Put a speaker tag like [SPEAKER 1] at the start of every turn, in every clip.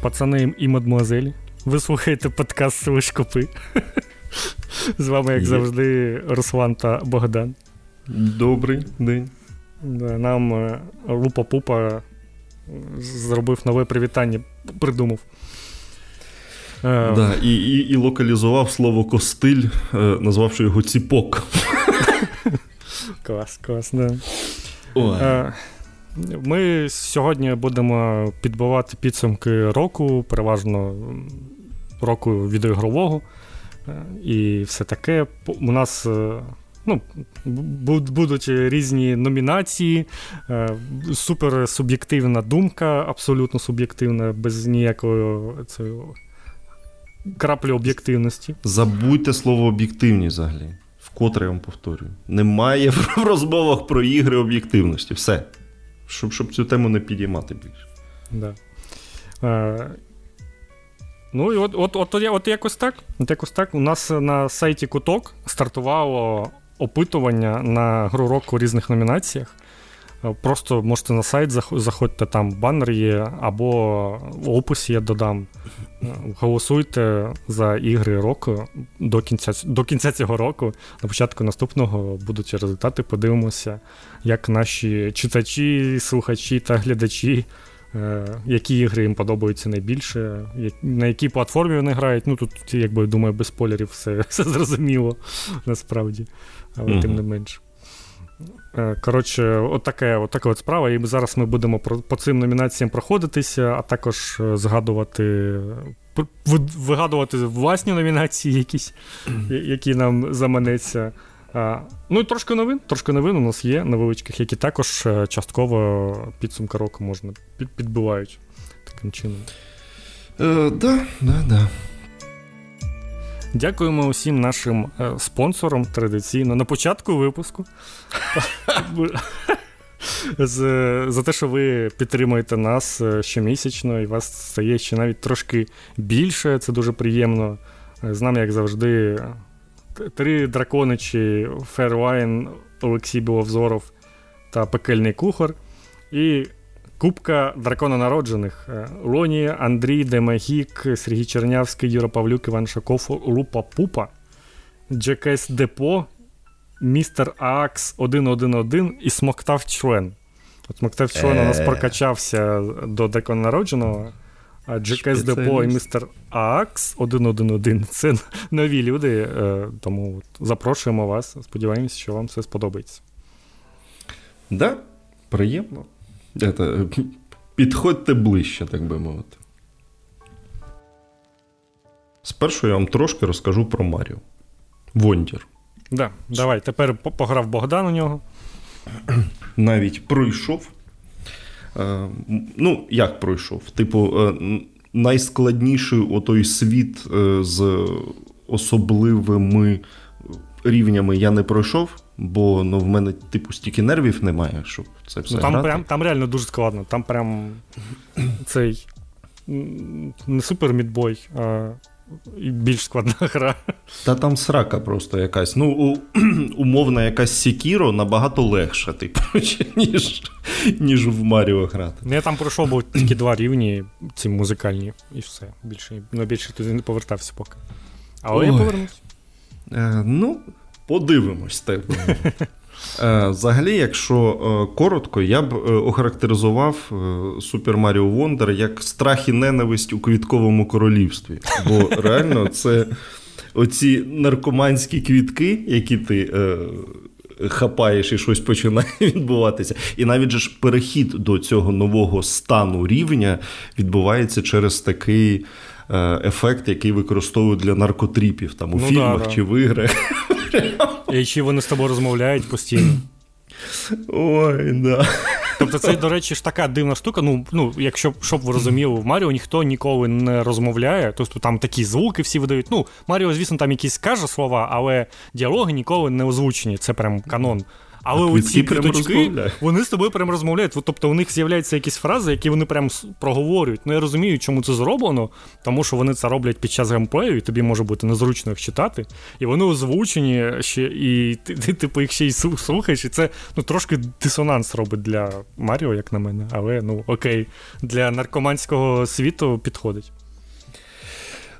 [SPEAKER 1] пацани і мадмуазелі. Ви слухаєте подкаст Свишкопи. З вами, як завжди, Руслан та Богдан.
[SPEAKER 2] Добрий день.
[SPEAKER 1] Нам е, Лупа Пупа зробив нове привітання, придумав.
[SPEAKER 2] Е, да, І і, і локалізував слово костиль, е, назвавши його ціпок.
[SPEAKER 1] Клас, клас, да. Ой. Ми сьогодні будемо підбивати підсумки року, переважно року відеоігрового. І все таке. У нас ну, будуть різні номінації, супер суб'єктивна думка, абсолютно суб'єктивна, без ніякої цієї краплі об'єктивності.
[SPEAKER 2] Забудьте слово об'єктивність взагалі. Вкотре я вам повторюю. Немає в розмовах про ігри об'єктивності. Все щоб щоб цю тему не підіймати більше.
[SPEAKER 1] Да. Е, Ну і от от, от, от, якось так. От якось так. У нас на сайті Куток стартувало опитування на гру року у різних номінаціях. Е, просто можете на сайт заходьте, там банер є, або в описі я додам. Е, голосуйте за ігри року до кінця до кінця цього року. На початку наступного будуть результати. Подивимося, як наші читачі, слухачі та глядачі, е, які ігри їм подобаються найбільше, на якій платформі вони грають. Ну тут, якби думаю, без спойлерів все, все зрозуміло насправді, але mm-hmm. тим не менше. Коротше, от таке, от така справа. І зараз ми будемо по цим номінаціям проходитися, а також е, згадувати, вигадувати власні номінації, якісь, які нам заманеться. Ну і трошки новин. Трошки новин у нас є невеличких, які також е, частково підсумка року можна підбивають таким чином.
[SPEAKER 2] Е, да, да, да.
[SPEAKER 1] Дякуємо усім нашим е, спонсорам традиційно на початку випуску. За те, що ви підтримуєте нас е, щомісячно, і вас стає ще навіть трошки більше. Це дуже приємно. Е, з нами, як завжди, три драконичі Ферлайн, Олексій Біловзоров та пекельний кухар. І Кубка дракононароджених. Лоні, е, Андрій Демагік, Сергій Чернявський, Юра Павлюк, Іван Шаков, Лупа Пупа, Джекес Депо, Містер Аакс 111 і Смоктав Член. От Смоктав Член у нас е. прокачався до дракононародженого, а Джекес Депо і Містер Аакс 111 це нові люди. Е, тому запрошуємо вас. Сподіваємось, що вам все сподобається.
[SPEAKER 2] Да, приємно. Это, Підходьте ближче, так би мовити. Спершу я вам трошки розкажу про Маріо. Вондір.
[SPEAKER 1] Да, Давай, тепер пограв Богдан у нього.
[SPEAKER 2] Навіть пройшов. Е, ну, як пройшов? Типу, е, найскладніший отой світ е, з особливими рівнями я не пройшов. Бо ну, в мене, типу, стільки нервів немає, щоб це все. Ну,
[SPEAKER 1] Там
[SPEAKER 2] грати.
[SPEAKER 1] прям там реально дуже складно. Там прям цей не Super Meat Boy, а більш складна гра.
[SPEAKER 2] Та там срака просто якась. Ну, у, умовна якась Сікіро набагато легша, типу, ніж ніж в Маріо грати.
[SPEAKER 1] Ну, Я там пройшов був тільки два рівні, ці музикальні, і все. Більше ну, більше туди не повертався поки. Але Ой. я повернусь.
[SPEAKER 2] Е, Ну, Подивимось, так би е, Взагалі, якщо е, коротко, я б е, охарактеризував Super Mario Wonder як страх і ненависть у квітковому королівстві. Бо реально це оці наркоманські квітки, які ти. Хапаєш і щось починає відбуватися. І навіть же ж перехід до цього нового стану рівня відбувається через такий ефект, який використовують для наркотріпів там у ну, фільмах да, чи в іграх.
[SPEAKER 1] І чи вони з тобою розмовляють постійно?
[SPEAKER 2] Ой, да.
[SPEAKER 1] Тобто, це, до речі, ж така дивна штука. Ну, ну якщо щоб ви розуміли, в Маріо ніхто ніколи не розмовляє. Тобто там такі звуки всі видають. Ну, Маріо, звісно, там якісь каже слова, але діалоги ніколи не озвучені. Це прям канон. Але а ці квіточки, вони з тобою прям розмовляють. Тобто у них з'являються якісь фрази, які вони прям проговорюють. Ну я розумію, чому це зроблено, тому що вони це роблять під час геймплею, і тобі може бути незручно їх читати. І вони озвучені ще, і ти, ти типу, їх ще й слухаєш, і це ну, трошки дисонанс робить для Маріо, як на мене. Але ну окей, для наркоманського світу підходить.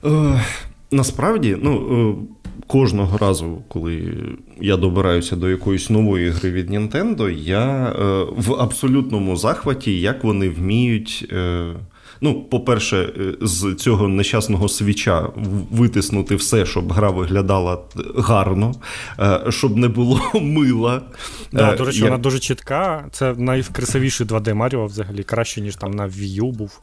[SPEAKER 2] Е, насправді, ну. Е, кожного разу, коли я добираюся до якоїсь нової гри від Nintendo, я е, в абсолютному захваті, як вони вміють. Е, Ну, по-перше, е, з цього нещасного свіча витиснути все, щоб гра виглядала гарно, е, щоб не було мила.
[SPEAKER 1] Да, До речі, Я... вона дуже чітка. Це найкрасивіший 2D Маріо взагалі, краще, ніж там на Wii U був.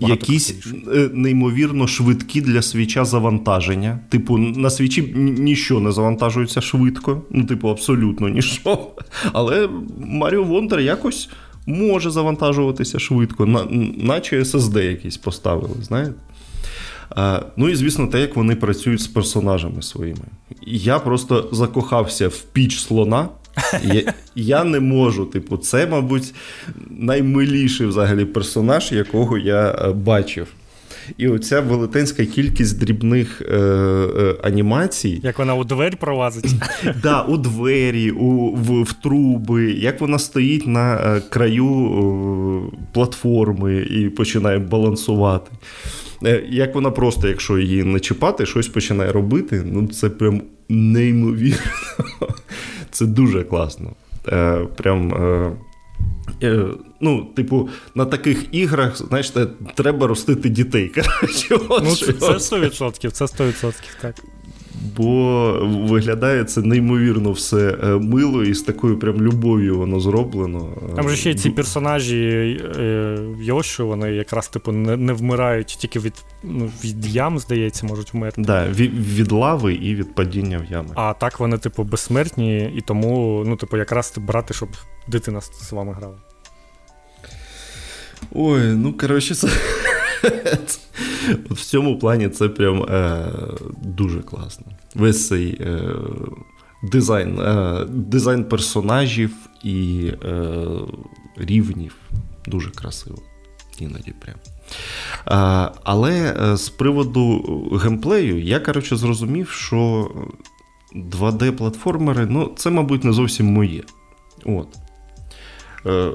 [SPEAKER 2] Якісь красивіше. неймовірно швидкі для свіча завантаження. Типу, на свічі нічого не завантажується швидко. Ну, типу, абсолютно нічого. Але Маріо Wonder якось може завантажуватися швидко, на, наче SSD якийсь поставили, знаєте? А, Ну і звісно, те, як вони працюють з персонажами своїми. Я просто закохався в піч слона. Я я не можу. Типу, це, мабуть, наймиліший взагалі персонаж, якого я е, бачив. І оця велетенська кількість дрібних е, е, анімацій.
[SPEAKER 1] Як вона у двері пролазить?
[SPEAKER 2] Да, У двері, у, в, в труби, як вона стоїть на е, краю е, платформи і починає балансувати. Е, як вона просто, якщо її не чіпати, щось починає робити, ну це прям неймовірно. Це дуже класно. Е, Прям. Е, е, Ну, типу, на таких іграх, знаєте, треба ростити дітей. Коротше,
[SPEAKER 1] ну, Це 100%, це 100%, так
[SPEAKER 2] бо виглядає це неймовірно все е, мило і з такою прям любов'ю воно зроблено.
[SPEAKER 1] Там же ще ці персонажі е, Йоші, вони якраз типу не, не вмирають тільки від ну, від ям, здається, можуть вмерти.
[SPEAKER 2] Да, від, від лави і від падіння в ями.
[SPEAKER 1] А так вони, типу, безсмертні, і тому, ну, типу, якраз брати, щоб дитина з вами грала.
[SPEAKER 2] Ой, ну коротше, це. В цьому плані це прям е, дуже класно. Весь цей е, дизайн е, дизайн персонажів і е, рівнів дуже красиво. Іноді прям. Е, але з приводу геймплею, я, коротше, зрозумів, що 2D-платформери, ну, це, мабуть, не зовсім моє. От. Е,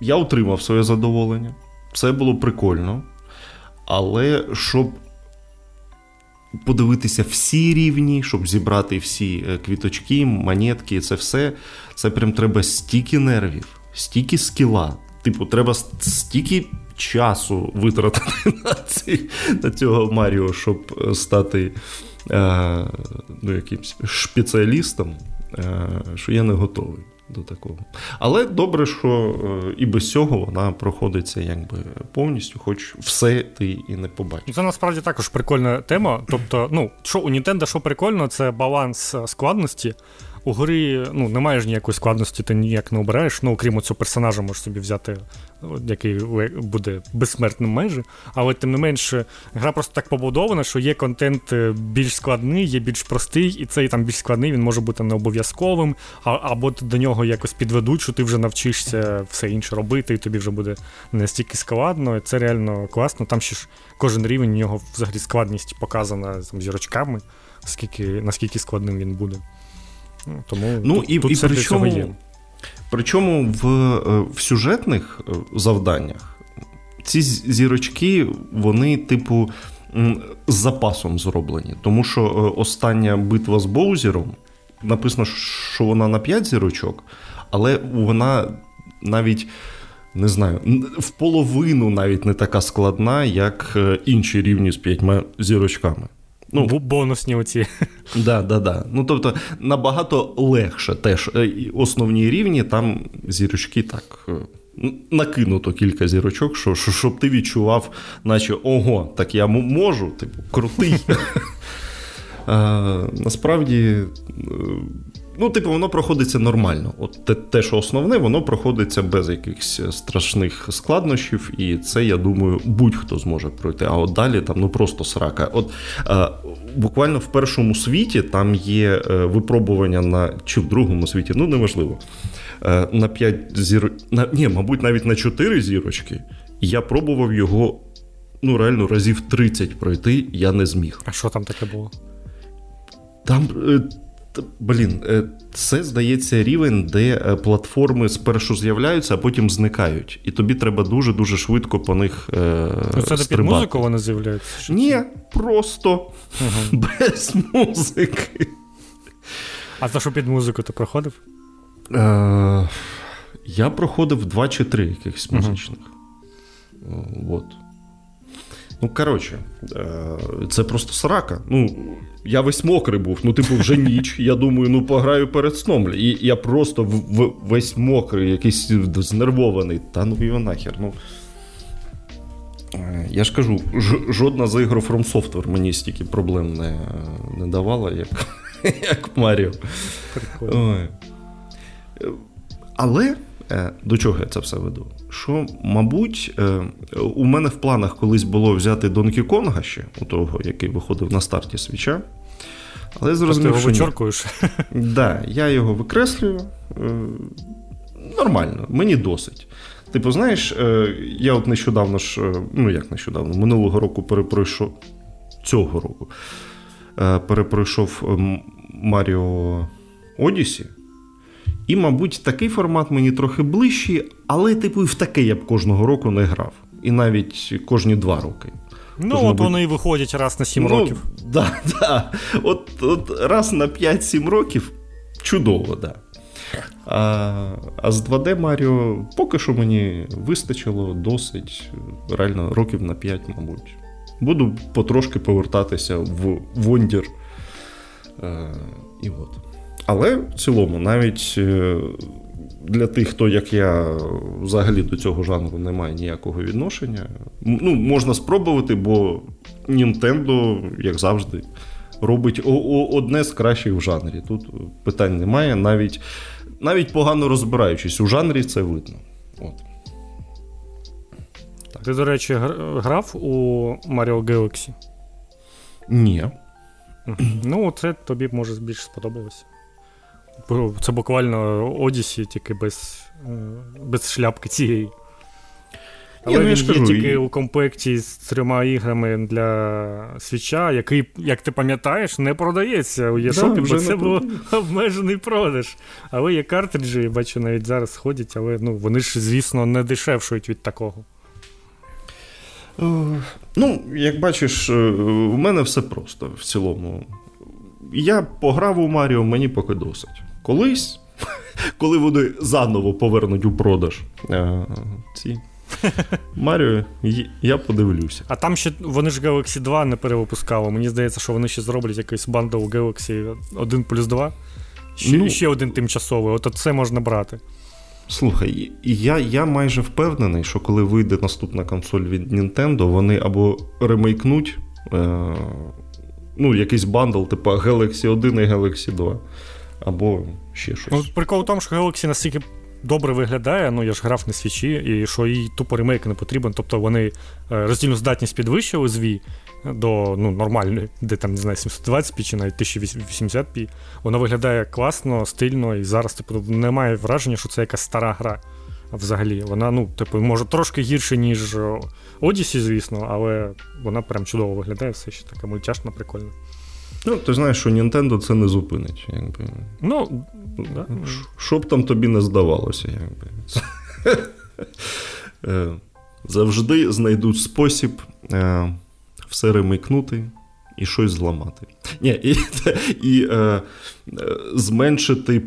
[SPEAKER 2] Я отримав своє задоволення. Це було прикольно. Але щоб подивитися всі рівні, щоб зібрати всі е, квіточки, монетки, це все, це прям треба стільки нервів, стільки скіла. Типу, треба стільки часу витратити на ці, на цього Маріо, щоб е, стати е, ну, якимсь спеціалістом, е, що я не готовий до такого. Але добре, що е, і без цього вона проходиться якби повністю, хоч все ти і не побачиш.
[SPEAKER 1] Це насправді також прикольна тема. Тобто, ну, що у Nintendo, що прикольно, це баланс е, складності у грі ну, немає ж ніякої складності, ти ніяк не обираєш. Ну, окрім цього персонажа, можеш собі взяти, який буде безсмертним майже. Але тим не менше, гра просто так побудована, що є контент е, більш складний, є більш простий, і цей там більш складний, він може бути не обов'язковим, або до нього якось підведуть, що ти вже навчишся все інше робити, і тобі вже буде не настільки складно. І Це реально класно. Там ще ж кожен рівень у нього взагалі складність показана там, зірочками, скільки, наскільки складним він буде.
[SPEAKER 2] Ну, тому ну, тут, і, тут і причому, є. Причому в, е, в сюжетних е, завданнях ці зірочки, вони, типу, з запасом зроблені. Тому що е, остання битва з Боузером написано, що вона на 5 зірочок, але вона навіть. Не знаю, в половину навіть не така складна, як інші рівні з п'ятьма зірочками.
[SPEAKER 1] Ну, Бонусні оці.
[SPEAKER 2] Да, да, да. Ну, тобто, набагато легше теж е, основні рівні, там зірочки так. Е, накинуто кілька зірочок, що, щоб ти відчував, наче ого, так я можу, типу, крутий. Насправді Ну, типу, воно проходиться нормально. От те, те, що основне, воно проходиться без якихось страшних складнощів, і це, я думаю, будь-хто зможе пройти. А от далі там ну просто срака. От е, буквально в першому світі там є е, випробування на чи в другому світі, ну неважливо. Е, на 5 зір... на, ні, мабуть, навіть на 4 зірочки. Я пробував його ну, реально разів 30 пройти, я не зміг.
[SPEAKER 1] А що там таке було?
[SPEAKER 2] Там. Е, блін, е, це здається рівень, де е, платформи спершу з'являються, а потім зникають. І тобі треба дуже-дуже швидко по них.
[SPEAKER 1] Ну, Це під музику вони з'являються?
[SPEAKER 2] Ні, просто угу. без музики.
[SPEAKER 1] А за що під музику ти проходив?
[SPEAKER 2] Е, Я проходив два чи три якихось музичних. Угу. От. Ну, коротше, е, це просто срака. Ну, я весь мокрий був, ну, типу, вже ніч. Я думаю, ну пограю перед сном. І я просто в, весь мокрий, якийсь знервований. Та ну його нахер. ну. Е, я ж кажу, ж, жодна з ігор From Software мені стільки проблем не не давала, як як Маріо. Але Е, до чого я це все веду? Що, мабуть, е, у мене в планах колись було взяти Донкі Конга ще, у того, який виходив на старті свіча. Але зрозумів,
[SPEAKER 1] Ти його вичоркуєш?
[SPEAKER 2] Да, я його викреслюю. Е, нормально, мені досить. Типу, знаєш, я от нещодавно ж, ну як нещодавно, минулого року перепройшов цього року перепройшов Маріо Одісі. І, мабуть, такий формат мені трохи ближчий, але, типу, і в таке я б кожного року не грав. І навіть кожні два роки.
[SPEAKER 1] Ну, Тож, от мабуть... вони і виходять раз на 7 ну, років.
[SPEAKER 2] Да, да. От от раз на 5-7 років чудово, да. А а з 2D Маріо поки що мені вистачило досить, реально, років на 5, мабуть. Буду потрошки повертатися в Вондір. А, І от. Але в цілому, навіть е, для тих, хто, як я, взагалі до цього жанру не має ніякого відношення, ну, можна спробувати, бо Nintendo, як завжди, робить одне з кращих в жанрі. Тут питань немає, навіть навіть погано розбираючись у жанрі, це видно. От.
[SPEAKER 1] Так. Ти, до речі, грав у Mario Galaxy?
[SPEAKER 2] Ні.
[SPEAKER 1] Ну, це тобі може більше сподобалося. Це буквально Одісі, тільки без е, без шляпки цієї. Але ну, він є кажу, тільки і... у комплекті з трьома іграми для свіча, який, як ти пам'ятаєш, не продається у Єшопі, да, бо це був обмежений продаж. Але є картриджі, я бачу, навіть зараз ходять, але ну, вони ж, звісно, не дешевшують від такого.
[SPEAKER 2] Ну, як бачиш, е, у мене все просто в цілому. Я пограв у Маріо, мені поки досить. Колись, коли вони заново повернуть у продаж е, ці Маріо, я подивлюся.
[SPEAKER 1] А там ще вони ж Galaxy 2 не перевипускали. Мені здається, що вони ще зроблять якийсь бандл Galaxy 1 плюс 2. Ще, ну, ще один тимчасовий, от це можна брати.
[SPEAKER 2] Слухай, я я майже впевнений, що коли вийде наступна консоль від Nintendo, вони або ремейкнуть е, ну, якийсь бандл, типу Galaxy 1 і Galaxy 2 або ще щось. Ну,
[SPEAKER 1] Прикол в тому, що Galaxy настільки добре виглядає, ну я ж грав на свічі, і що їй тупо ремейк не потрібен. Тобто вони е, роздільну здатність підвищили з Wii до ну, нормальної, де там, не знаю, 720p чи навіть 1080p. Вона виглядає класно, стильно, і зараз, типу, немає враження, що це якась стара гра. Взагалі, вона, ну, типу, може трошки гірше, ніж Odyssey, звісно, але вона прям чудово виглядає, все ще така мультяшна, прикольна.
[SPEAKER 2] Ну, ти знаєш, що Nintendo це не зупинить. Якби.
[SPEAKER 1] Ну, да.
[SPEAKER 2] Що б там тобі не здавалося, якби. Е, завжди знайдуть спосіб е, все ремикнути і щось зламати. Ні, І і е, е, зменшити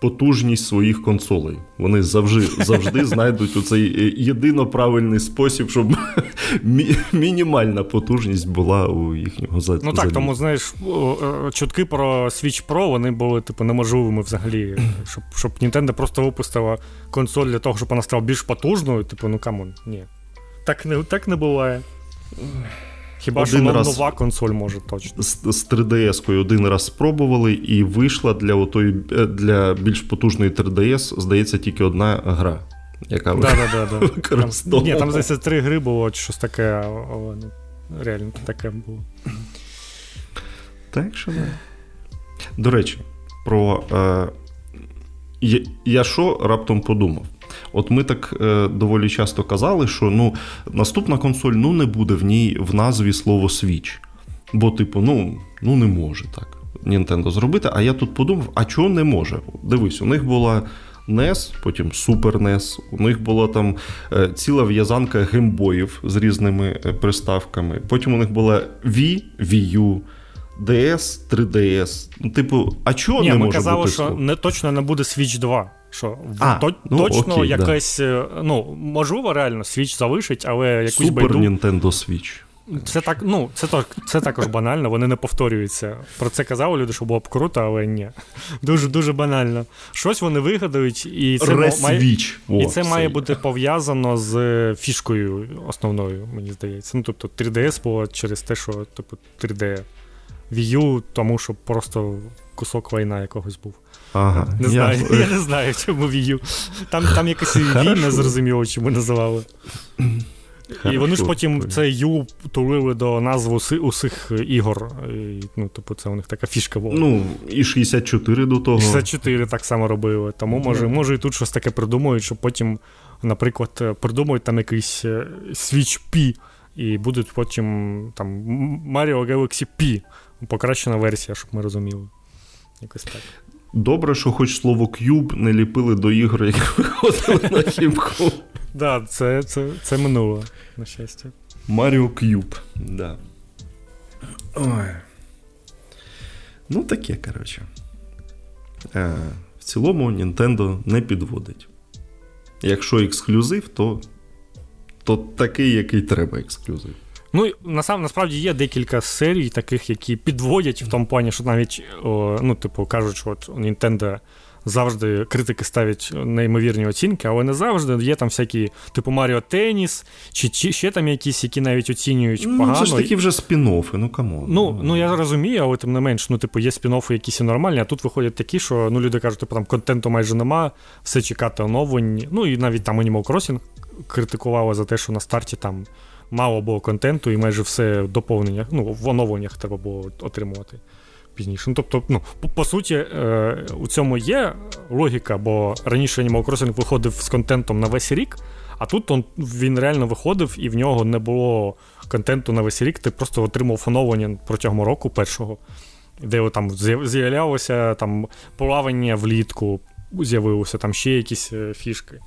[SPEAKER 2] потужність своїх консолей. Вони завжди завжди знайдуть у цей е, єдино правильний спосіб, щоб мінімальна потужність була у їхнього за.
[SPEAKER 1] Ну так, тому знаєш, чутки про Switch Pro вони були типу неможливими взагалі, щоб щоб Nintendo просто випустила консоль для того, щоб вона стала більш потужною. Типу, ну come on, ні. Так не так не буває. Хіба
[SPEAKER 2] один
[SPEAKER 1] що
[SPEAKER 2] раз
[SPEAKER 1] нова консоль може точно.
[SPEAKER 2] З, з 3DS-кою один раз спробували, і вийшла для отої, е, для більш потужної 3DS, здається, тільки одна гра. Яка
[SPEAKER 1] да, да, да,
[SPEAKER 2] використовувала.
[SPEAKER 1] Ні, там здається три гри було, щось таке, але ну, реально таке було.
[SPEAKER 2] Так що да. До речі, про. Е, я що раптом подумав? От ми так е, доволі часто казали, що ну, наступна консоль ну, не буде в ній в назві слово Switch. Бо, типу, ну, ну не може так Nintendo зробити. А я тут подумав, а чого не може? Дивись, у них була NES, потім Super NES, у них була там е, ціла в'язанка геймбоїв з різними е, приставками. Потім у них була Wii, Wii U. DS, 3DS. Ну, типу, а чого
[SPEAKER 1] Ні,
[SPEAKER 2] не
[SPEAKER 1] ми
[SPEAKER 2] може
[SPEAKER 1] казали,
[SPEAKER 2] бути
[SPEAKER 1] що не точно не буде Switch 2. Що
[SPEAKER 2] А,
[SPEAKER 1] то,
[SPEAKER 2] ну,
[SPEAKER 1] точно
[SPEAKER 2] окей,
[SPEAKER 1] якась, да. ну, можливо, реально Switch залишить, але якусь
[SPEAKER 2] Super
[SPEAKER 1] байду.
[SPEAKER 2] Nintendo Switch.
[SPEAKER 1] Це так, ну, це так, це також банально, вони не повторюються. Про це казали люди, що було б круто, але ні. Дуже дуже банально. Щось вони вигадають, і це має,
[SPEAKER 2] О,
[SPEAKER 1] і це має бути пов'язано з фішкою основною, мені здається. Ну, тобто 3DS було через те, що типу 3D. Wii U, тому що просто кусок війна якогось був.
[SPEAKER 2] Ага,
[SPEAKER 1] Не знаю, я, я не знаю, чому Wii U. Там там якось війна зрозуміло, чому називали. Хорошо. І вони ж потім це Ю тулили до назви усіх ігор. І, ну, типу, це у них така фішка була.
[SPEAKER 2] Ну, і 64 до того.
[SPEAKER 1] 64 так само робили. Тому може, yeah. може і тут щось таке придумають, що потім, наприклад, придумають там якийсь Switch P, і будуть потім там Mario Galaxy P. Покращена версія, щоб ми розуміли. Якось так.
[SPEAKER 2] Добре, що хоч слово Cube не ліпили до ігор, які виходили на хімку.
[SPEAKER 1] Так, це це, це минуло, на щастя.
[SPEAKER 2] Mario Cube, да. Ой. Ну, таке, коротше. Е, В цілому Nintendo не підводить. Якщо ексклюзив, то, то такий, який треба ексклюзив.
[SPEAKER 1] Ну, насам, насправді є декілька серій, таких, які підводять в тому плані, що навіть, о, ну, типу, кажуть, що от Nintendo завжди критики ставлять неймовірні оцінки, але не завжди. Є там всякі, типу Маріо Теніс, чи, чи ще там якісь, які навіть оцінюють
[SPEAKER 2] ну,
[SPEAKER 1] погано.
[SPEAKER 2] Це ж такі вже спін-оффи, ну come on.
[SPEAKER 1] Ну, ну я розумію, але тим не менш, ну, типу, є спін-оффи якісь і нормальні, а тут виходять такі, що ну, люди кажуть, типу, там контенту майже нема, все чекати оновлень. Ну і навіть там Animal Crossing критикували за те, що на старті там. Мало було контенту, і майже все доповнення, ну, в оновленнях треба було отримувати пізніше. Ну, Тобто, ну, по, по суті, е, у цьому є логіка, бо раніше Animal Crossing виходив з контентом на весь рік, а тут он, він реально виходив, і в нього не було контенту на весь рік. Ти просто отримав оновлення протягом року першого, де там з'являлося там плавання влітку, з'явилося там ще якісь фішки.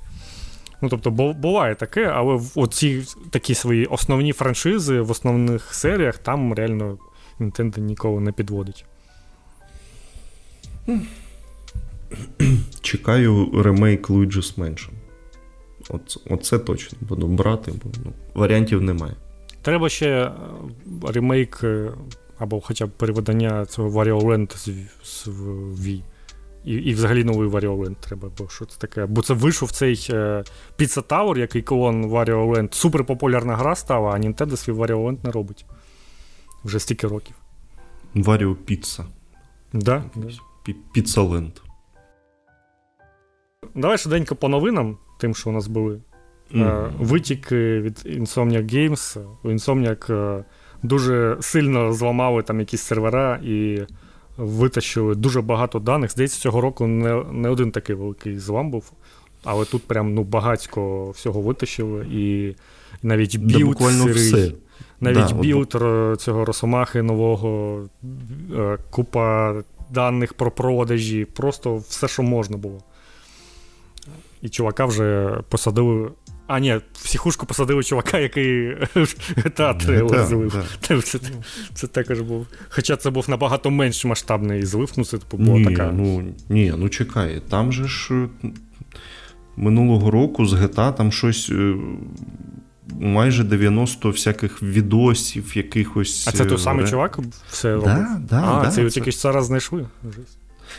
[SPEAKER 1] Ну, тобто, буває таке, але оці такі свої основні франшизи в основних серіях там реально Nintendo ніколи не підводить.
[SPEAKER 2] Чекаю ремейк Luigi's Mansion. От, Оце точно буду брати, бо ну, варіантів немає.
[SPEAKER 1] Треба ще ремейк або хоча б переведення цього Wario Land з, з Wii. І і взагалі новий Land треба, бо що це таке? Бо це вийшов цей е, Pizza Tower, який колон Wario Land. Суперпопулярна гра стала, а Nintendo свій Land не робить. Вже стільки років.
[SPEAKER 2] Wario Pizza.
[SPEAKER 1] Да?
[SPEAKER 2] Pizza Land.
[SPEAKER 1] Давай швиденько по новинам, тим, що у нас були. Mm. Витоки від Insomniac Games. Insomniac дуже сильно зламали там якісь сервера і витащили дуже багато даних. Здається, цього року не не один такий великий злам був, але тут прям ну, багатько всього витащили, і навіть білд
[SPEAKER 2] да, все.
[SPEAKER 1] навіть да, білд от... цього Росомахи нового, купа даних про продажі, просто все, що можна було. І чувака вже посадили. А, ні, в психушку посадили чувака, який театр злив. Це, це, це також був. Хоча це був набагато менш масштабний злив, ну це типу була така.
[SPEAKER 2] Ну, ні, ну чекай, там же ж минулого року з GTA там щось. Майже 90 всяких відосів, якихось.
[SPEAKER 1] А це той самий чувак все робив?
[SPEAKER 2] Да, да,
[SPEAKER 1] а,
[SPEAKER 2] да,
[SPEAKER 1] це його тільки зараз знайшли.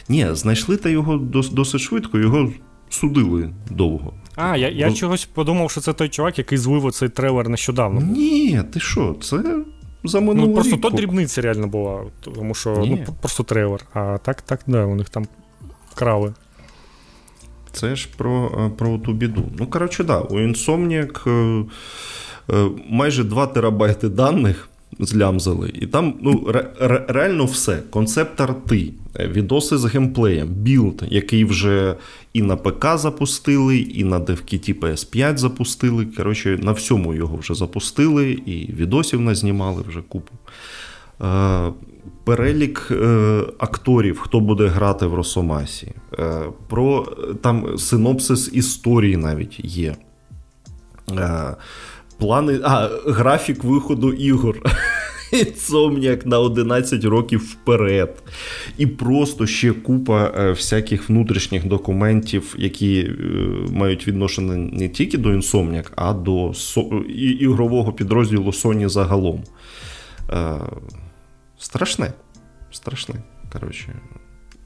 [SPEAKER 2] Ні, знайшли та його досить швидко, його судили довго.
[SPEAKER 1] А, я я Бо... чогось подумав, що це той чувак, який злив оцей трейлер нещодавно.
[SPEAKER 2] Ні, ти що, це за минулий
[SPEAKER 1] Ну, просто
[SPEAKER 2] рік.
[SPEAKER 1] то дрібниця реально була, тому що
[SPEAKER 2] Ні.
[SPEAKER 1] ну, просто трейлер. А так, так, да, у них там вкрали.
[SPEAKER 2] Це ж про, е, про ту біду. Ну, коротше, да, у Insomniac е, е, майже 2 терабайти даних злямзали, і там ну, ре, ре, реально все. Концепт арти, е, відоси з геймплеєм, білд, який вже і на ПК запустили, і на DevKit PS5 запустили. Коротше, на всьому його вже запустили, і відосів назнімали вже купу. Е, Перелік е, акторів, хто буде грати в Росомасі. Е, про е, там синопсис історії навіть є. Е, плани, а, графік виходу ігор. Insomniac на 11 років вперед. І просто ще купа е, всяких внутрішніх документів, які е, мають відношення не тільки до Insomniac, а до ігрового підрозділу Sony загалом. Е, страшне. Страшне. Коротше.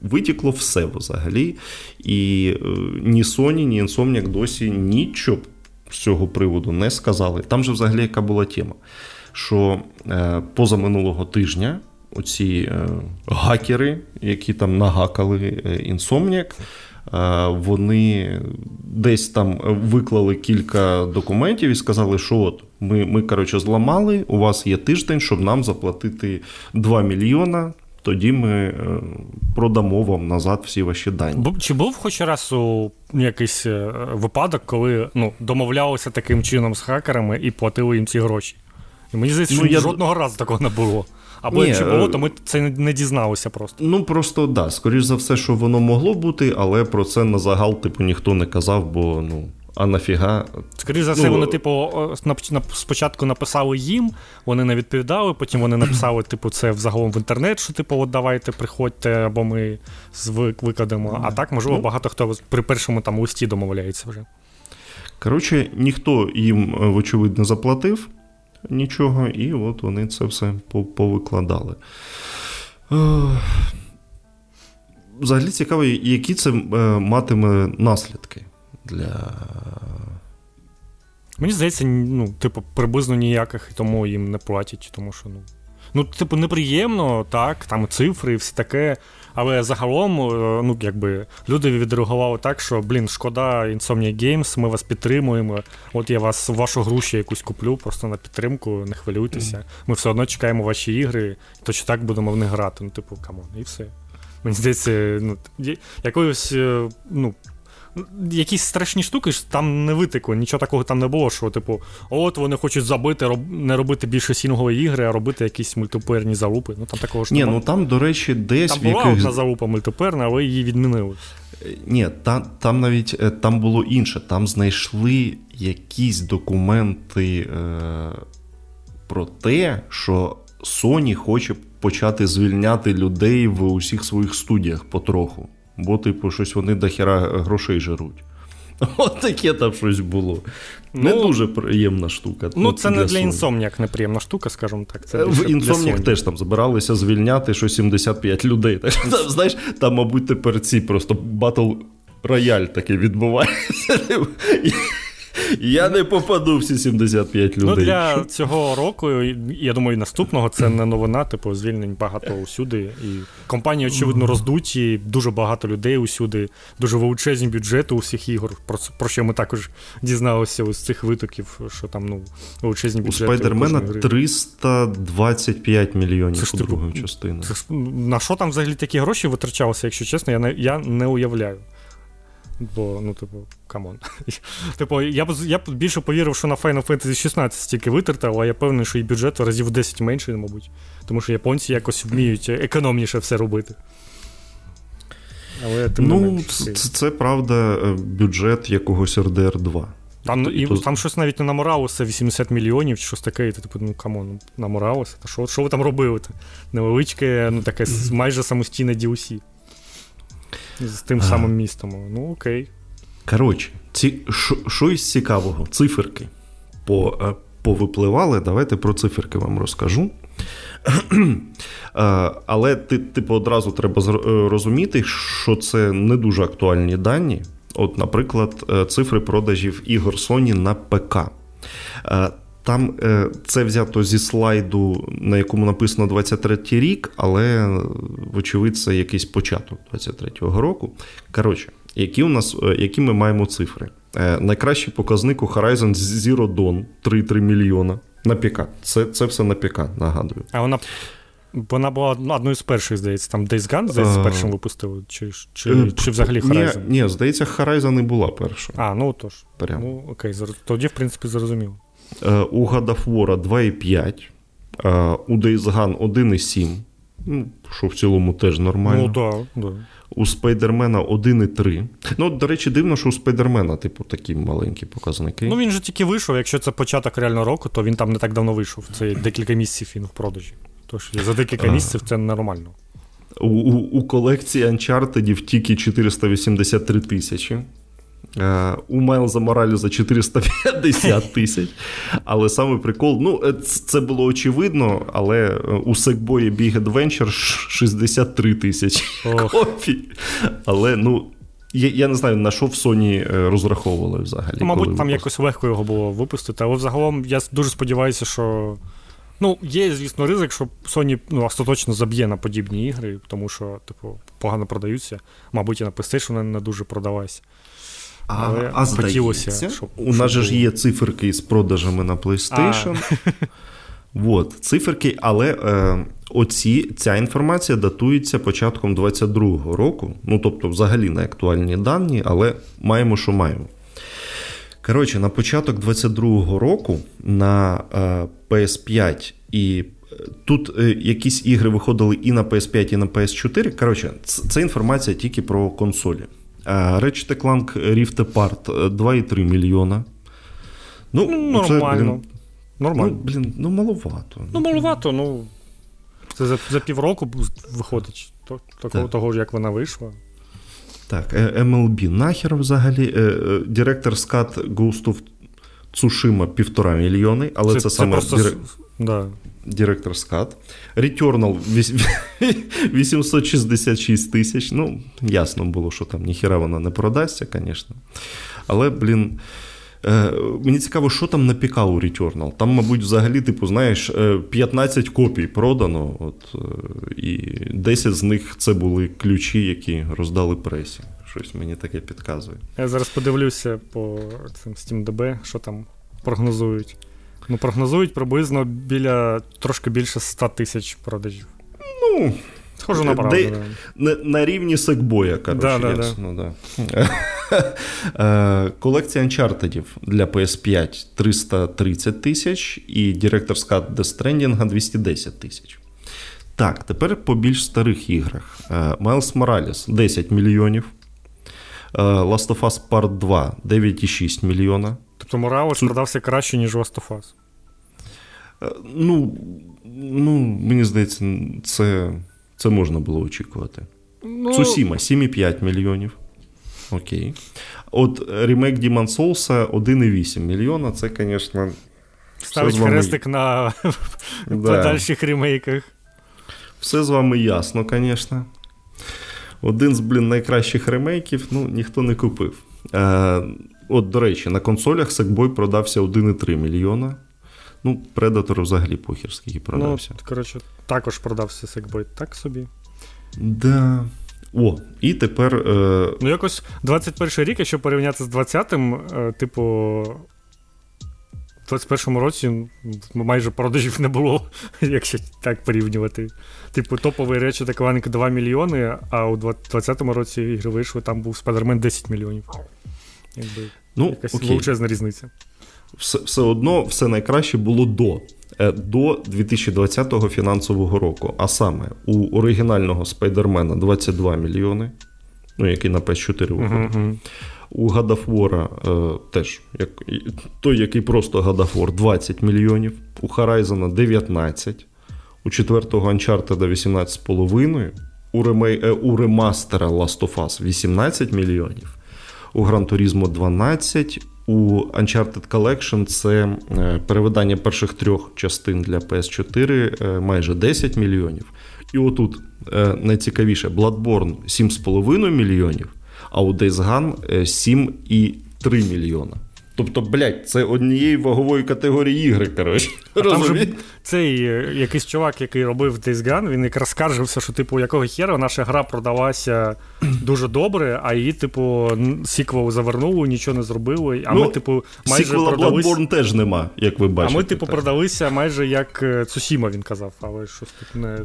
[SPEAKER 2] Витікло все взагалі. І ні Sony, ні Insomniac досі нічого з цього приводу не сказали. Там же взагалі яка була тема, що е, позаминулого тижня оці е, гакери, які там нагакали е, е, вони десь там виклали кілька документів і сказали, що от ми, ми коротше, зламали, у вас є тиждень, щоб нам заплатити 2 мільйона. Тоді ми е, продамо вам назад всі ваші дані.
[SPEAKER 1] Чи був хоч раз у якийсь е, випадок, коли ну, домовлялися таким чином з хакерами і платили їм ці гроші? І мені здається, що
[SPEAKER 2] Ну, я-
[SPEAKER 1] жодного разу такого не було. Або
[SPEAKER 2] Ні,
[SPEAKER 1] якщо було,
[SPEAKER 2] е,
[SPEAKER 1] то ми це не- не дізналися просто.
[SPEAKER 2] Ну просто да, скоріш за все, що воно могло бути, але про це на загал, типу, ніхто не казав, бо ну, а нафіга.
[SPEAKER 1] Скоріше за все,
[SPEAKER 2] ну,
[SPEAKER 1] вони, типу, спочатку написали їм, вони не відповідали, потім вони написали, типу, це взагалом в інтернет, що типу, от давайте приходьте, або ми викладемо. А так, можливо,
[SPEAKER 2] Ну.
[SPEAKER 1] багато хто при першому там листі домовляється вже.
[SPEAKER 2] Коротше, ніхто їм, е, вочевидь, не заплатив нічого, і от вони це все повикладали. Взагалі цікаво, які це е, матиме наслідки для.
[SPEAKER 1] Мені здається, ну, типу, приблизно ніяких, і тому їм не платять, тому що, ну. Ну, типу, неприємно, так, там цифри і все таке. Але загалом, е, ну, якби, люди відреагували так, що, блін, шкода Insomnia Games, ми вас підтримуємо. От я вас вашу гру ще якусь куплю, просто на підтримку, не хвилюйтеся. Ми все одно чекаємо ваші ігри, то чи так будемо в них грати. Ну, типу, come on, і все. Мені здається, ну, якоюсь, е, ну, якісь страшні штуки ж там не витекло, нічого такого там не було, що, типу, от вони хочуть забити, роб... не робити більше сінгової ігри, а робити якісь мультиплеєрні залупи. Ну там такого ж
[SPEAKER 2] Ні, ну там, до речі, десь
[SPEAKER 1] там
[SPEAKER 2] в
[SPEAKER 1] була
[SPEAKER 2] якась...
[SPEAKER 1] одна залупа мультиплеєрна, але її відмінили.
[SPEAKER 2] Ні, там, там навіть е, там було інше. Там знайшли якісь документи е, про те, що Sony хоче почати звільняти людей в усіх своїх студіях потроху. Бо, типу, щось вони до хіра грошей жируть. От таке там щось було. не
[SPEAKER 1] Ну,
[SPEAKER 2] дуже приємна штука.
[SPEAKER 1] Ну, це не для Insomniac неприємна штука, скажімо так. Це
[SPEAKER 2] Е, В
[SPEAKER 1] для Sony.
[SPEAKER 2] теж там збиралися звільняти що 75 людей. Так, там, знаєш, там, мабуть, тепер ці просто батл рояль такий відбувається. Я не попаду всі 75 людей.
[SPEAKER 1] Ну, для цього року, я думаю, і наступного це не новина, типу, звільнень багато усюди. І компанії, очевидно, роздуті, дуже багато людей усюди, дуже величезні бюджети у всіх ігор. Про, про що ми також дізналися з цих витоків, що там ну, величезні
[SPEAKER 2] У
[SPEAKER 1] бюджети.
[SPEAKER 2] Спайдермена 325 мільйонів
[SPEAKER 1] Це
[SPEAKER 2] у
[SPEAKER 1] типу,
[SPEAKER 2] другої частини.
[SPEAKER 1] На що там взагалі такі гроші витрачалися, якщо чесно, я не, я не уявляю. Бо, ну, типу, come on. Типу, я б я б більше повірив, що на Final Fantasy 16 стільки витратив, але я певний, що і бюджет разів в 10 менше, мабуть. Тому що японці якось вміють економніше все робити. Але тим
[SPEAKER 2] Ну,
[SPEAKER 1] менш,
[SPEAKER 2] це, це правда е, бюджет якогось RDR 2.
[SPEAKER 1] Там, і,
[SPEAKER 2] то-
[SPEAKER 1] там щось навіть не на Моралеса 80 мільйонів чи щось таке, і ти типу, ну come on, на Моралеса, та що, що ви там робили? Невеличке, ну таке майже самостійне DLC. З тим самим містом. Ну, окей.
[SPEAKER 2] Коротше, ці, що, із цікавого? Циферки по, е, повипливали. Давайте про циферки вам розкажу. Е, Але ти, типу, одразу треба е, розуміти, що це не дуже актуальні дані. От, наприклад, е, цифри продажів ігор Sony на ПК. Там е, це взято зі слайду, на якому написано 23-й рік, але, вочевидь, це якийсь початок 23-го року. Коротше, які у нас, е, які ми маємо цифри? Е, найкращий показник у Horizon Zero Dawn 3,3 мільйона на ПК. Це це все на ПК, нагадую.
[SPEAKER 1] А вона вона була одною з перших, здається, там Days Gone, здається, першим випустили, чи чи, чи взагалі Horizon?
[SPEAKER 2] Ні, ні, здається, Horizon не була перша.
[SPEAKER 1] А, ну тож. Прямо. Ну, окей, тоді, в принципі, зрозуміло.
[SPEAKER 2] У God of War 2,5, у Days Gone 1,7. Ну, що в цілому теж нормально.
[SPEAKER 1] Ну, да, да.
[SPEAKER 2] У Спайдермена 1,3. Ну, до речі, дивно, що у Спайдермена, типу, такі маленькі показники.
[SPEAKER 1] Ну, він же тільки вийшов. Якщо це початок реального року, то він там не так давно вийшов. Це декілька місяців він в продажі. Тож за декілька місяців це нормально.
[SPEAKER 2] У у, у колекції Uncharted тільки 483 тисячі. Е, у Майлза Моралі за 450 тисяч. Але саме прикол, ну, е, це було очевидно, але е, у Sackboy Big Adventure 63 тисячі копій. Але, ну. Я я не знаю, на що в Sony розраховували взагалі.
[SPEAKER 1] Ну, Мабуть, там якось легко його було випустити, але взагалом я дуже сподіваюся, що. Ну, є, звісно, ризик, що Sony ну, остаточно заб'є на подібні ігри, тому що, типу, погано продаються. Мабуть, і на PlayStation не дуже продавалися.
[SPEAKER 2] А а здається, щоб, у нас же ж є циферки з продажами на PlayStation. Вот, циферки, але е, оці, ця інформація датується початком 22-го року. Ну, тобто, взагалі не актуальні дані, але маємо, що маємо. Коротше, на початок 22-го року на е, PS5 і. Е, тут е, якісь ігри виходили і на PS5, і на PS4. Коротше, це інформація тільки про консолі. Ratchet Clank Rift Apart 2,3 мільйона.
[SPEAKER 1] Ну, ну Нормально. Це, блін,
[SPEAKER 2] Нормально. Ну, блін, ну маловато.
[SPEAKER 1] Ну, маловато, ну. Це за за півроку виходить такого так. того ж, як вона вийшла.
[SPEAKER 2] Так, MLB нахер взагалі. Директор Скат Ghost of Tsushima півтора мільйони, але це, це, це саме. Просто... Дирек... Да. Director's Cut. Returnal 866 тисяч. Ну, ясно було, що там ніхіра вона не продасться, звісно. Але, блін. Е, мені цікаво, що там напікав у Returnal. Там, мабуть, взагалі, типу, знаєш, 15 е, копій продано, от, е, і 10 з них це були ключі, які роздали пресі. Щось мені таке підказує.
[SPEAKER 1] Я зараз подивлюся по цим SteamDB, що там прогнозують. Ну, прогнозують приблизно біля трошки більше 100 тисяч продажів.
[SPEAKER 2] Ну,
[SPEAKER 1] Схоже на правду. Де,
[SPEAKER 2] на, на рівні секбоя, коротше, да, ясно, да, да. Е, колекція Uncharted для PS5 330 тисяч і Director's Cut Death Stranding 210 тисяч. Так, тепер по більш старих іграх. Е, Miles Morales 10 мільйонів. Е, Last of Us Part 2 9,6 мільйона.
[SPEAKER 1] Тобто Morales продався краще, ніж Last of Us.
[SPEAKER 2] Ну, ну, мені здається, це це можна було очікувати. Ну... Цусіма 7,5 мільйонів. Окей. От ремейк Demon Souls 1,8 мільйона. Це, звісно.
[SPEAKER 1] Ставить хрестик на да. подальших ремейках.
[SPEAKER 2] Все з вами ясно, звісно. Один з, блін, найкращих ремейків ну, ніхто не купив. Е, От, до речі, на консолях Sackboy продався 1,3 мільйона. Ну, Predator взагалі похер, скільки продався.
[SPEAKER 1] Ну, коротше, також продався Sackboy так собі.
[SPEAKER 2] Да. О, і тепер. Е...
[SPEAKER 1] Ну, якось 21 рік, якщо порівняти з 20-м, е, типу. В 21-му році майже продажів не було, якщо так порівнювати. Типу, топові речі Clank 2 мільйони, а у 20-му році ігри вийшли, там був Spider-Man 10 мільйонів. Якби ну, якась окей. величезна різниця
[SPEAKER 2] все все одно все найкраще було до е, до 2020 фінансового року. А саме у оригінального Спайдермена 22 мільйони, ну, який на PS4 виходить. Uh-huh. У War е, теж як, той, який просто War 20 мільйонів, у Horizon 19, у 4-го Uncharted 18,5, у, ремей, е, у ремастера Last of Us 18 мільйонів, у Gran Turismo 12, у Uncharted Collection це е, перевидання перших трьох частин для PS4 е, майже 10 мільйонів. І отут найцікавіше Bloodborne 7,5 мільйонів, а у Days Gone 7,3 мільйона. Тобто, блядь, це однієї вагової категорії ігри, коротше. Там
[SPEAKER 1] цей е, якийсь чувак, який робив Days Gone, він якраз скаржився, що, типу, якого хера наша гра продалася дуже добре, а її, типу, сіквел завернули, нічого не зробили. А ну, ми, типу, майже
[SPEAKER 2] сіквела
[SPEAKER 1] продались...
[SPEAKER 2] Bloodborne теж нема, як ви бачите.
[SPEAKER 1] А ми, типу, так. продалися майже як е, Цусіма, він казав, але щось тут не.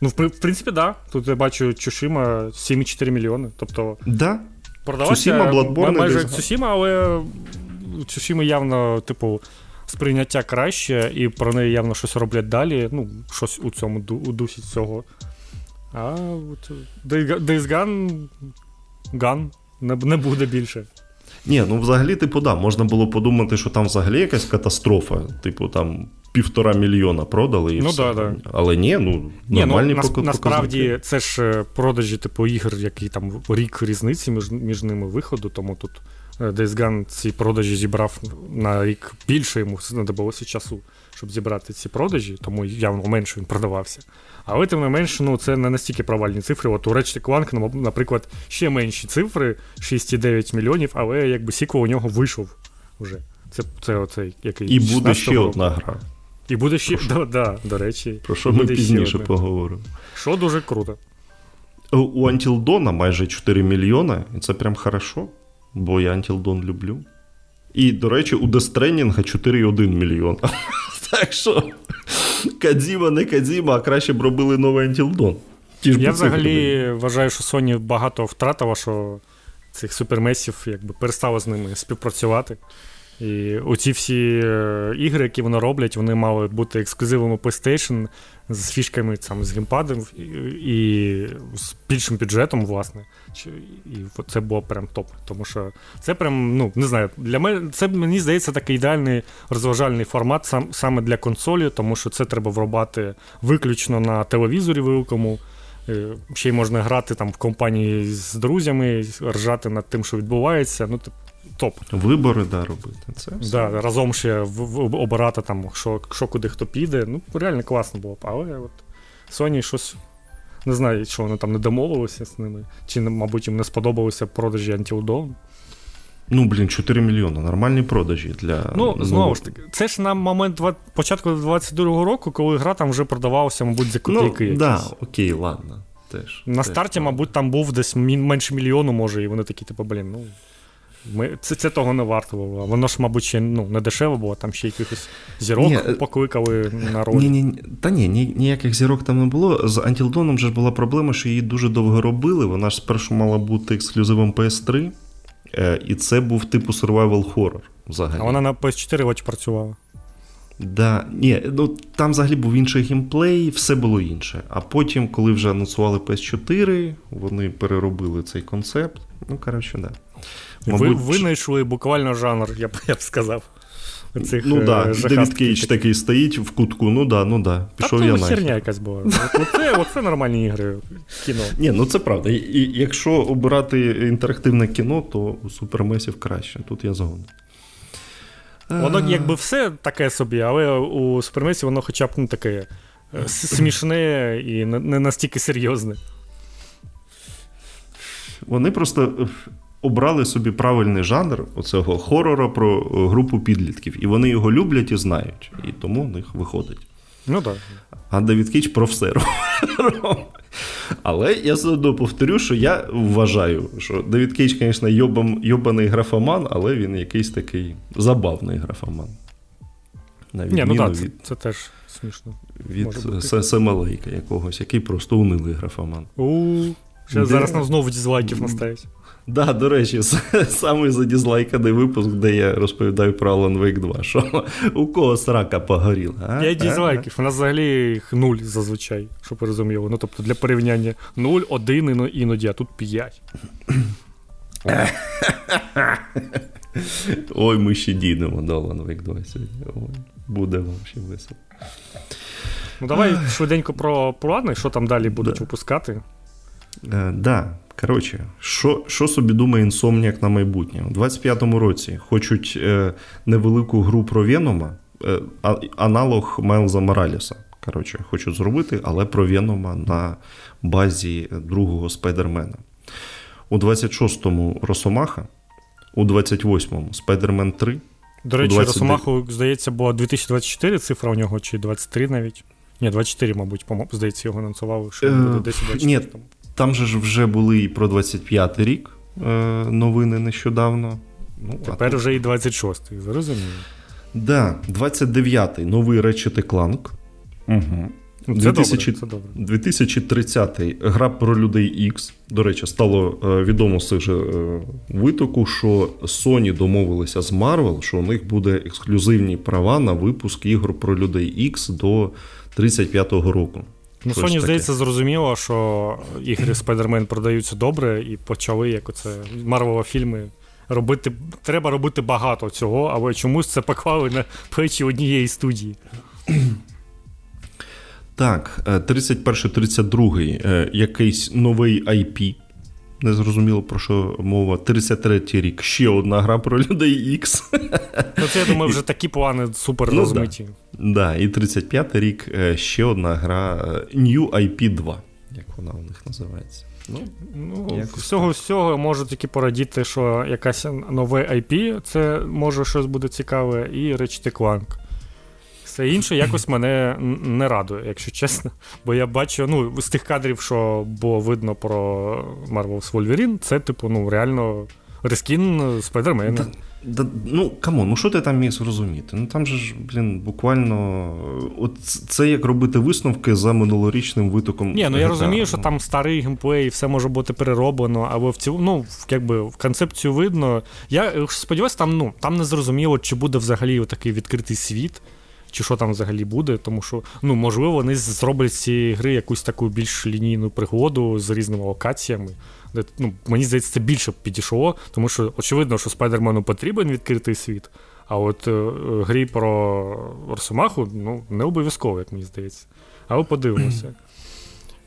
[SPEAKER 1] Ну, в принципі, так. Да. Тут я бачу Чушима 7,4 мільйони. Тобто.
[SPEAKER 2] Да.
[SPEAKER 1] Продалася
[SPEAKER 2] Bloodborne
[SPEAKER 1] майже як Цусіма, але Цусіми явно, типу, сприйняття краще, і про неї явно щось роблять далі. Ну, щось у цьому у дусі цього. А от Days Gone, Gone не, не буде більше.
[SPEAKER 2] Ні, ну взагалі, типу, да, можна було подумати, що там взагалі якась катастрофа. Типу, там півтора мільйона продали і
[SPEAKER 1] ну,
[SPEAKER 2] все.
[SPEAKER 1] Да, да.
[SPEAKER 2] Але ні, ну нормальні ні, ну,
[SPEAKER 1] Насправді, це ж е, продажі, типу, ігр, які там рік різниці між між ними виходу, тому тут Days Gone ці продажі зібрав на рік більше, йому знадобилося часу, щоб зібрати ці продажі, тому явно менше він продавався. Але тим не менше, ну це не настільки провальні цифри. От у Ratchet Clank, наприклад, ще менші цифри 6,9 мільйонів, але якби сіквел у нього вийшов вже. Це це оцей який
[SPEAKER 2] І буде ще одна гра.
[SPEAKER 1] І буде ще, да, да, до речі.
[SPEAKER 2] Про що ми пізніше поговоримо.
[SPEAKER 1] Що дуже круто.
[SPEAKER 2] У Until Dawn майже 4 мільйони, і це прям хорошо, бо я Антілдон люблю. І, до речі, у Дестренінга 4,1 мільйона. Так що Кадзіма, не Кадзіма, а краще б робили новий Антілдон.
[SPEAKER 1] Ті ж Я взагалі вважаю, що Sony багато втратила, що цих супермесів якби перестало з ними співпрацювати. І оці всі е, ігри, які вони роблять, вони мали бути ексклюзивами PlayStation з фішками там, з геймпадом і, і з більшим бюджетом, власне. І це було прям топ. Тому що це прям, ну, не знаю, для мене це мені здається такий ідеальний розважальний формат сам, саме для консолі, тому що це треба врубати виключно на телевізорі великому. Е, ще й можна грати там в компанії з друзями, ржати над тим, що відбувається. Ну, топ.
[SPEAKER 2] Вибори, да, робити. Це все.
[SPEAKER 1] Да, Разом ще в, в, обирати, там, що що куди хто піде. Ну, реально класно було. Але от Sony щось. Не знаю, що вони там не домовилися з ними. Чи, мабуть, їм не сподобалося продажі Until Dawn.
[SPEAKER 2] Ну, блін, 4 мільйони. Нормальні продажі для.
[SPEAKER 1] Ну, знову ж таки, це ж на момент 20... початку 22-го року, коли гра там вже продавалася, мабуть, за копійки. Ну, якісь.
[SPEAKER 2] да, окей, ладно. Теж,
[SPEAKER 1] На
[SPEAKER 2] теж,
[SPEAKER 1] старті, так. мабуть, там був десь менше мільйону, може, і вони такі, типу, блін, ну. Ми, Це це того не варто було. Воно ж, мабуть, ще ну, не дешево було, там ще якихось зірок ні, е, покликали на роль.
[SPEAKER 2] Ні, ні, Та ні, ні, ніяких зірок там не було. З Антілдоном ж була проблема, що її дуже довго робили. Вона ж спершу мала бути ексклюзивом PS3, е, і це був типу survival horror взагалі.
[SPEAKER 1] А вона на PS4 хоч працювала.
[SPEAKER 2] Да, ні, ну Там взагалі був інший геймплей, все було інше. А потім, коли вже анонсували PS4, вони переробили цей концепт. Ну, коротше, да.
[SPEAKER 1] Мабуть, Ви винайшли буквально жанр, я б я б сказав.
[SPEAKER 2] Цих, ну да. Девід Кейдж такий стоїть в кутку, ну да, ну да. Пішов
[SPEAKER 1] я нахер. херня якась була. Оце, оце нормальні ігри кіно.
[SPEAKER 2] Ні, ну це правда. І, Якщо обирати інтерактивне кіно, то у Supermassive ів краще. Тут я згоден.
[SPEAKER 1] Воно якби все таке собі, але у Supermassive воно хоча б не таке е, смішне і не настільки серйозне.
[SPEAKER 2] Вони просто обрали собі правильний жанр оцього хорора про е, групу підлітків. І вони його люблять і знають. І тому в них виходить.
[SPEAKER 1] Ну так.
[SPEAKER 2] А Девід Кейдж про все Але я все одно повторю, що я вважаю, що Девід Кейдж, звісно, йобан, йобаний графоман, але він якийсь такий забавний графоман.
[SPEAKER 1] Ні, ну так, від, це, це теж смішно.
[SPEAKER 2] Від Сема Лейка якогось, який просто унилий графоман.
[SPEAKER 1] У, Зараз нам знову дізлайків наставить.
[SPEAKER 2] Да, до речі, саме задізлайканий випуск, де я розповідаю про Alan Wake 2. Що у кого срака погоріла?
[SPEAKER 1] П'ять дізлайків. У нас взагалі їх нуль зазвичай, щоб ви розуміли. Ну, тобто для порівняння нуль, один іноді, а тут п'ять.
[SPEAKER 2] Ой, ми ще дійдемо до Alan Wake 2 сьогодні. Ой, Буде вам ще весело.
[SPEAKER 1] Ну, давай швиденько про плани, що там далі будуть да. випускати.
[SPEAKER 2] Е, да, Коротше, що що собі думає Insomniac на майбутнє? У 25-му році хочуть е, невелику гру про Венома, е, аналог Майлза Мораліса. Коротше, хочуть зробити, але про Венома на базі другого Спайдермена. У 26-му Росомаха, у 28-му Спайдермен 3,
[SPEAKER 1] До речі, 29... Росомаху, здається, була 2024 цифра у нього, чи 23 навіть. Ні, 24, мабуть, здається, його анонсували, що буде 10 24
[SPEAKER 2] Ні, там же ж вже були і про 25 й рік е, новини нещодавно.
[SPEAKER 1] Ну, Тепер вже і 26-й, зрозуміло.
[SPEAKER 2] Да, 29-й новий Ratchet Clank. Угу.
[SPEAKER 1] Це 2000, добре, це добре.
[SPEAKER 2] 2030 гра про людей X. До речі, стало е, відомо з цих же е, витоку, що Sony домовилися з Marvel, що у них буде ексклюзивні права на випуск ігор про людей X до 35-го року.
[SPEAKER 1] Ну, Sony, таке. здається, зрозуміло, що ігри Spider-Man продаються добре, і почали, як оце Марвела фільми. Робити, Треба робити багато цього, але чомусь це поклали на плечі однієї студії.
[SPEAKER 2] Так, 31-32 е, е, якийсь новий IP. Не зрозуміло, про що мова. 33-й рік ще одна гра про людей X.
[SPEAKER 1] Ну, це я думаю, вже такі плани супер ну, розмиті.
[SPEAKER 2] Да. да, І 35-й рік е, ще одна гра New IP 2, як вона у них називається.
[SPEAKER 1] Ну, ну Всього всього можу тільки порадіти, що якась нове IP, це може щось буде цікаве, і Ratchet Clank. Все інше якось мене не радує, якщо чесно. Бо я бачу, ну, з тих кадрів, що було видно про Marvel's Wolverine, це, типу, ну, реально reskin Спайдермена.
[SPEAKER 2] Да, ну, камон, ну що ти там міг зрозуміти? Ну там же ж, блін, буквально. От Це як робити висновки за минулорічним витоком.
[SPEAKER 1] Ні, ну я розумію, що там старий геймплей, все може бути перероблено, або в цілому, ну, якби в концепцію видно. Я сподіваюся, там ну, там не зрозуміло, чи буде взагалі такий відкритий світ чи що там взагалі буде, тому що, ну, можливо, вони зроблять з цієї гри якусь таку більш лінійну пригоду з різними локаціями. Де, ну, Мені здається, це більше підійшло, тому що очевидно, що Спайдермену потрібен відкритий світ. А от е, грі про Росомаху ну, не обов'язково, як мені здається. Але подивимося.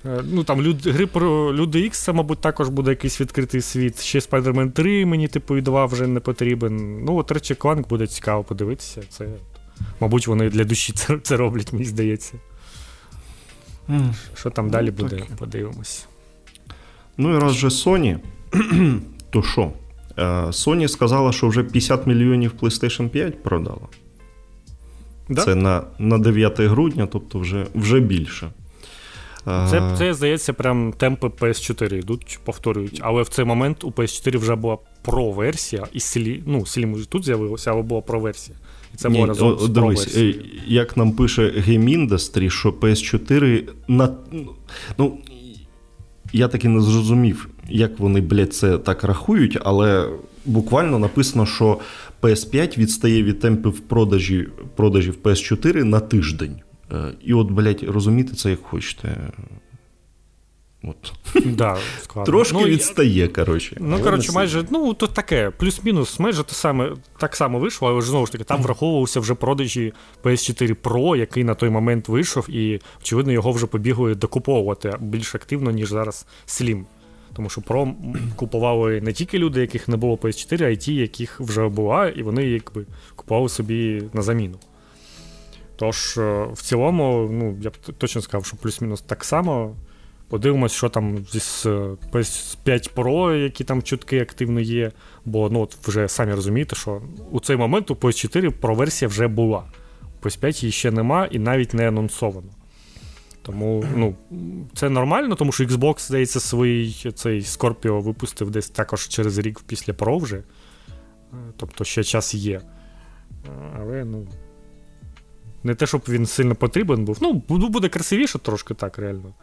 [SPEAKER 1] Е, ну, там люд, Гри про Люди X, це, мабуть, також буде якийсь відкритий світ. Ще Spider-Man 3 мені, типу, віддавав вже не потрібен. Ну, от речі, Кланк буде цікаво подивитися. Це Мабуть, вони для душі це це роблять, мені здається. Mm. Що там ну, далі буде, так. подивимось.
[SPEAKER 2] Ну і раз же Sony, то що? Е, Sony сказала, що вже 50 мільйонів PlayStation 5 продала. Да? Це на на 9 грудня, тобто вже вже більше.
[SPEAKER 1] Е, це, це, здається, прям темпи PS4 йдуть, повторюють. Але в цей момент у PS4 вже була про-версія, і Slim, ну, Slim тут з'явилося, але була про-версія.
[SPEAKER 2] Це Ні, разом о, Дивись, е, як нам пише Game Industry, що PS4 на. Ну, я таки не зрозумів, як вони, блядь, це так рахують, але буквально написано, що PS5 відстає від темпів продажі, продажів PS4 на тиждень. Е, і от, блядь, розуміти це як хочете. От.
[SPEAKER 1] Да,
[SPEAKER 2] Трошки ну, відстає, коротше.
[SPEAKER 1] Ну, коротше, майже, ну, то таке, плюс-мінус, майже те саме, так само вийшло, але знову ж таки, там враховувався вже продажі PS4 Pro, який на той момент вийшов, і, очевидно, його вже побігли докуповувати більш активно, ніж зараз Slim. Тому що Pro купували не тільки люди, яких не було PS4, а й ті, яких вже була, і вони якби купували собі на заміну. Тож, е, в цілому, ну, я б точно сказав, що плюс-мінус так само. Подивимось, що там з PS5 Pro, які там чутки активно є. Бо ну, от вже самі розумієте, що у цей момент у PS4 Pro версія вже була. У PS5 її ще нема і навіть не анонсовано. Тому ну, це нормально, тому що Xbox, здається, свій цей Scorpio випустив десь також через рік після Pro вже. Тобто ще час є. Але ну. Не те, щоб він сильно потрібен був. Ну, буде красивіше трошки так, реально.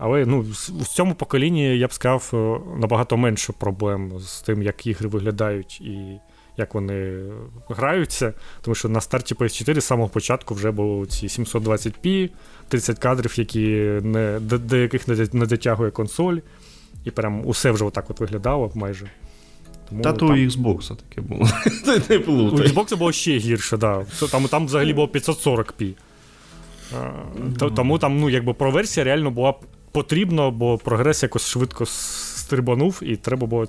[SPEAKER 1] Але ну, в цьому поколінні я б сказав е, набагато менше проблем з тим, як ігри виглядають і як вони граються. Тому що на старті PS4 з самого початку вже було ці 720p, 30 кадрів, які не, до яких не дотягує консоль. І прям усе вже отак от виглядало майже.
[SPEAKER 2] Тому Та то у Xbox таке було.
[SPEAKER 1] У Xbox було ще гірше, да. Там там взагалі було 540p. Тому там, ну, якби проверсія реально була потрібна, бо прогрес якось швидко стрибанув, і треба було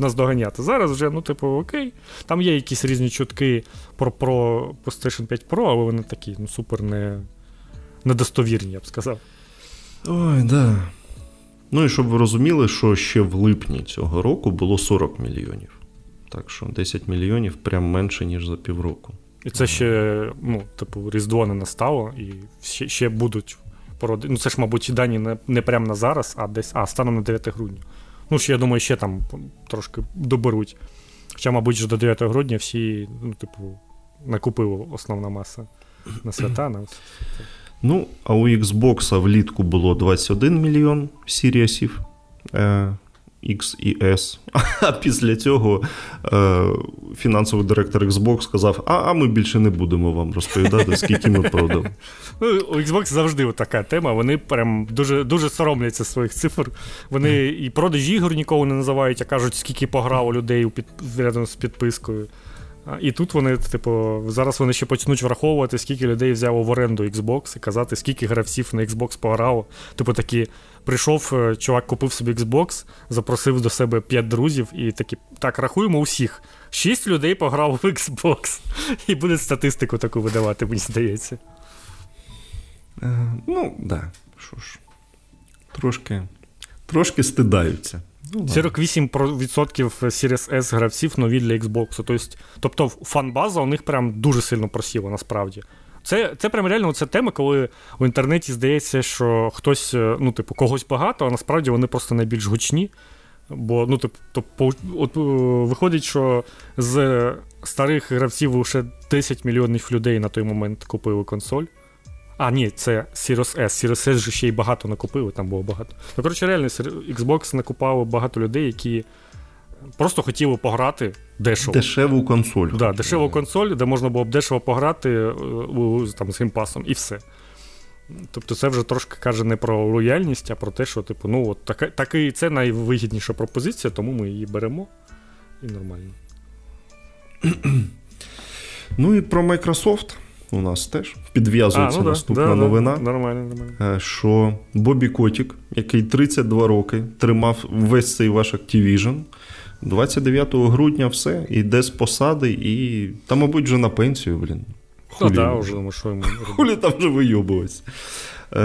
[SPEAKER 1] нас доганяти. Зараз вже, ну, типу, окей. Там є якісь різні чутки про про PlayStation 5 Pro, але вони такі, ну, супер не, недостовірні, я б сказав.
[SPEAKER 2] Ой, да. Ну і щоб ви розуміли, що ще в липні цього року було 40 мільйонів. Так що 10 мільйонів прям менше, ніж за півроку.
[SPEAKER 1] І це ще, ну, типу, Різдво не настало, і ще ще будуть породи. Ну, це ж, мабуть, дані не не прямо на зараз, а десь а, станом на 9 грудня. Ну, ще я думаю, ще там трошки доберуть. Хоча, мабуть, вже до 9 грудня всі, ну, типу, накупили основна маса на свята. На
[SPEAKER 2] Ну, а у Xbox влітку було 21 мільйон сіріасів. Е, X і S. А після цього е, фінансовий директор Xbox сказав: а а ми більше не будемо вам розповідати, скільки ми продали.
[SPEAKER 1] Ну, У Xbox завжди така тема. Вони прям дуже дуже соромляться своїх цифр. Вони і продаж ігор ніколи не називають, а кажуть, скільки пограло людей у під, рядом з підпискою. І тут вони, типу, зараз вони ще почнуть враховувати, скільки людей взяло в оренду Xbox і казати, скільки гравців на Xbox пограло. Типу такі, прийшов, е, чувак купив собі Xbox, запросив до себе 5 друзів і такі, так, рахуємо усіх. 6 людей пограв в Xbox. І буде статистику таку видавати, мені здається.
[SPEAKER 2] Е, ну, так. Да. Що ж, трошки, трошки стидаються.
[SPEAKER 1] 48% Series S гравців нові для Xbox. Тобто фан-база у них прям дуже сильно просіла насправді. Це це прям реально це тема, коли в інтернеті здається, що хтось, е, ну, типу, когось багато, а насправді вони просто найбільш гучні. Бо, ну, типу, от, е, виходить, що з старих гравців лише 10 мільйонів людей на той момент купили консоль. А, ні, це Sirius S. Sirius S же ще й багато накупили, там було багато. Ну, коротше, реально, Xbox накупало багато людей, які просто хотіли пограти дешево.
[SPEAKER 2] Дешеву консоль.
[SPEAKER 1] Да, Дешеву консоль, де можна було б дешево пограти е, там, з геймпасом, і все. Тобто це вже трошки каже не про лояльність, а про те, що, типу, ну, от така, таки, це найвигідніша пропозиція, тому ми її беремо і нормально.
[SPEAKER 2] Ну і про Microsoft у нас теж підв'язується а, ну, наступна да, новина.
[SPEAKER 1] Нормально, нормально. Е,
[SPEAKER 2] що Бобі Котік, який 32 роки тримав весь цей ваш Activision, 29 грудня все, йде з посади і та, мабуть, вже на пенсію, блін.
[SPEAKER 1] Хулі, ну, да, вже, що йому
[SPEAKER 2] Хулі там вже вийобуватися. Е,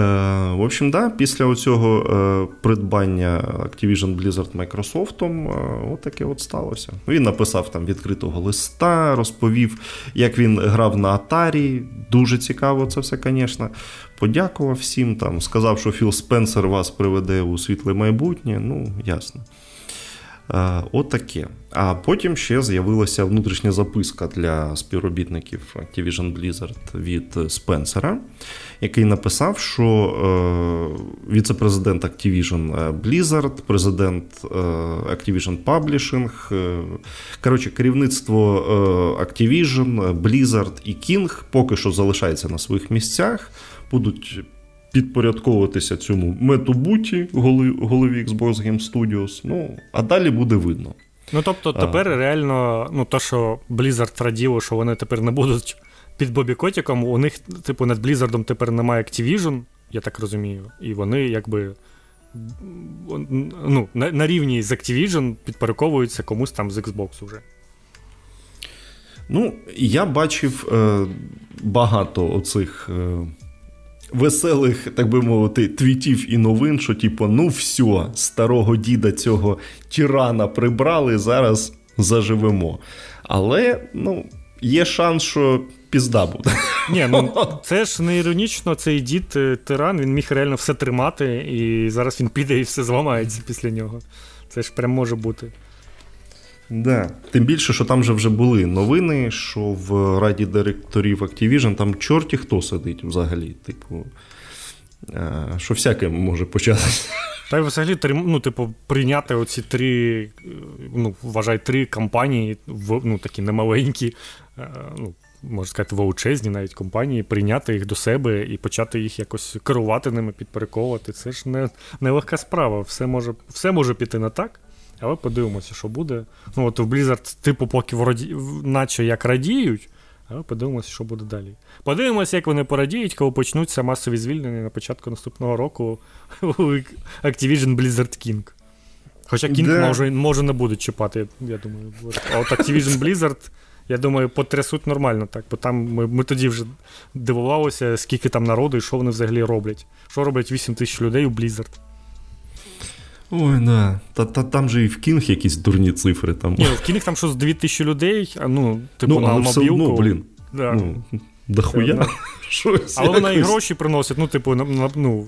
[SPEAKER 2] в общем, да, після цього е, придбання Activision Blizzard Microsoft, е, отаке от сталося. Він написав там відкритого листа, розповів, як він грав на Atari. Дуже цікаво це все, звісно. Подякував всім, там, сказав, що Філ Спенсер вас приведе у світле майбутнє. Ну, ясно. Отаке. А потім ще з'явилася внутрішня записка для співробітників Activision Blizzard від Спенсера, який написав, що е, віце-президент Activision Blizzard, президент е, Activision Publishing, е, коротше, керівництво Activision, Blizzard і King поки що залишається на своїх місцях, будуть підпорядковуватися цьому метубуті голові Xbox Game Studios. Ну, а далі буде видно.
[SPEAKER 1] Ну тобто, тепер а... реально, ну то, що Blizzard раділо, що вони тепер не будуть під Бобі Котіком, у них, типу, над Blizzard тепер немає Activision, я так розумію, і вони якби. Ну, на, на рівні з Activision підпорядковуються комусь там з Xbox уже.
[SPEAKER 2] Ну, я бачив е, багато оцих. Е, веселих, так би мовити, твітів і новин, що, типу, ну все, старого діда цього тирана прибрали, зараз заживемо. Але, ну, є шанс, що пізда буде.
[SPEAKER 1] Ні, ну це ж не іронічно, цей дід е, тиран, він міг реально все тримати, і зараз він піде і все зламається після нього. Це ж прям може бути.
[SPEAKER 2] Да. Тим більше, що там же вже були новини, що в раді директорів Activision там чорті хто сидить взагалі. Типу, е, що всяке може початися.
[SPEAKER 1] Та й взагалі ну, типу, прийняти оці три, ну, вважай, три компанії, ну, такі немаленькі, е, ну, можна сказати, величезні навіть компанії, прийняти їх до себе і почати їх якось керувати ними, підпорядковувати. Це ж не, не легка справа. Все може, Все може піти не так. Але подивимося, що буде. Ну, от в Blizzard, типу, поки вроді, наче як радіють, але подивимося, що буде далі. Подивимося, як вони порадіють, коли почнуться масові звільнення на початку наступного року у Activision Blizzard King. Хоча King да. може може не будуть чіпати, я думаю. А от Activision Blizzard, я думаю, потрясуть нормально так, бо там ми ми тоді вже дивувалися, скільки там народу і що вони взагалі роблять. Що роблять 8 тисяч людей у Blizzard.
[SPEAKER 2] Ой, да. Та, та там же і в Кінг якісь дурні цифри. Там.
[SPEAKER 1] Ні, в Кінг там щось 2000 людей, ну, типу, ну, на
[SPEAKER 2] але все одно, блін.
[SPEAKER 1] Да.
[SPEAKER 2] Ну, дохуя. Щось
[SPEAKER 1] Але вона і гроші приносить, ну, типу, на, на- ну,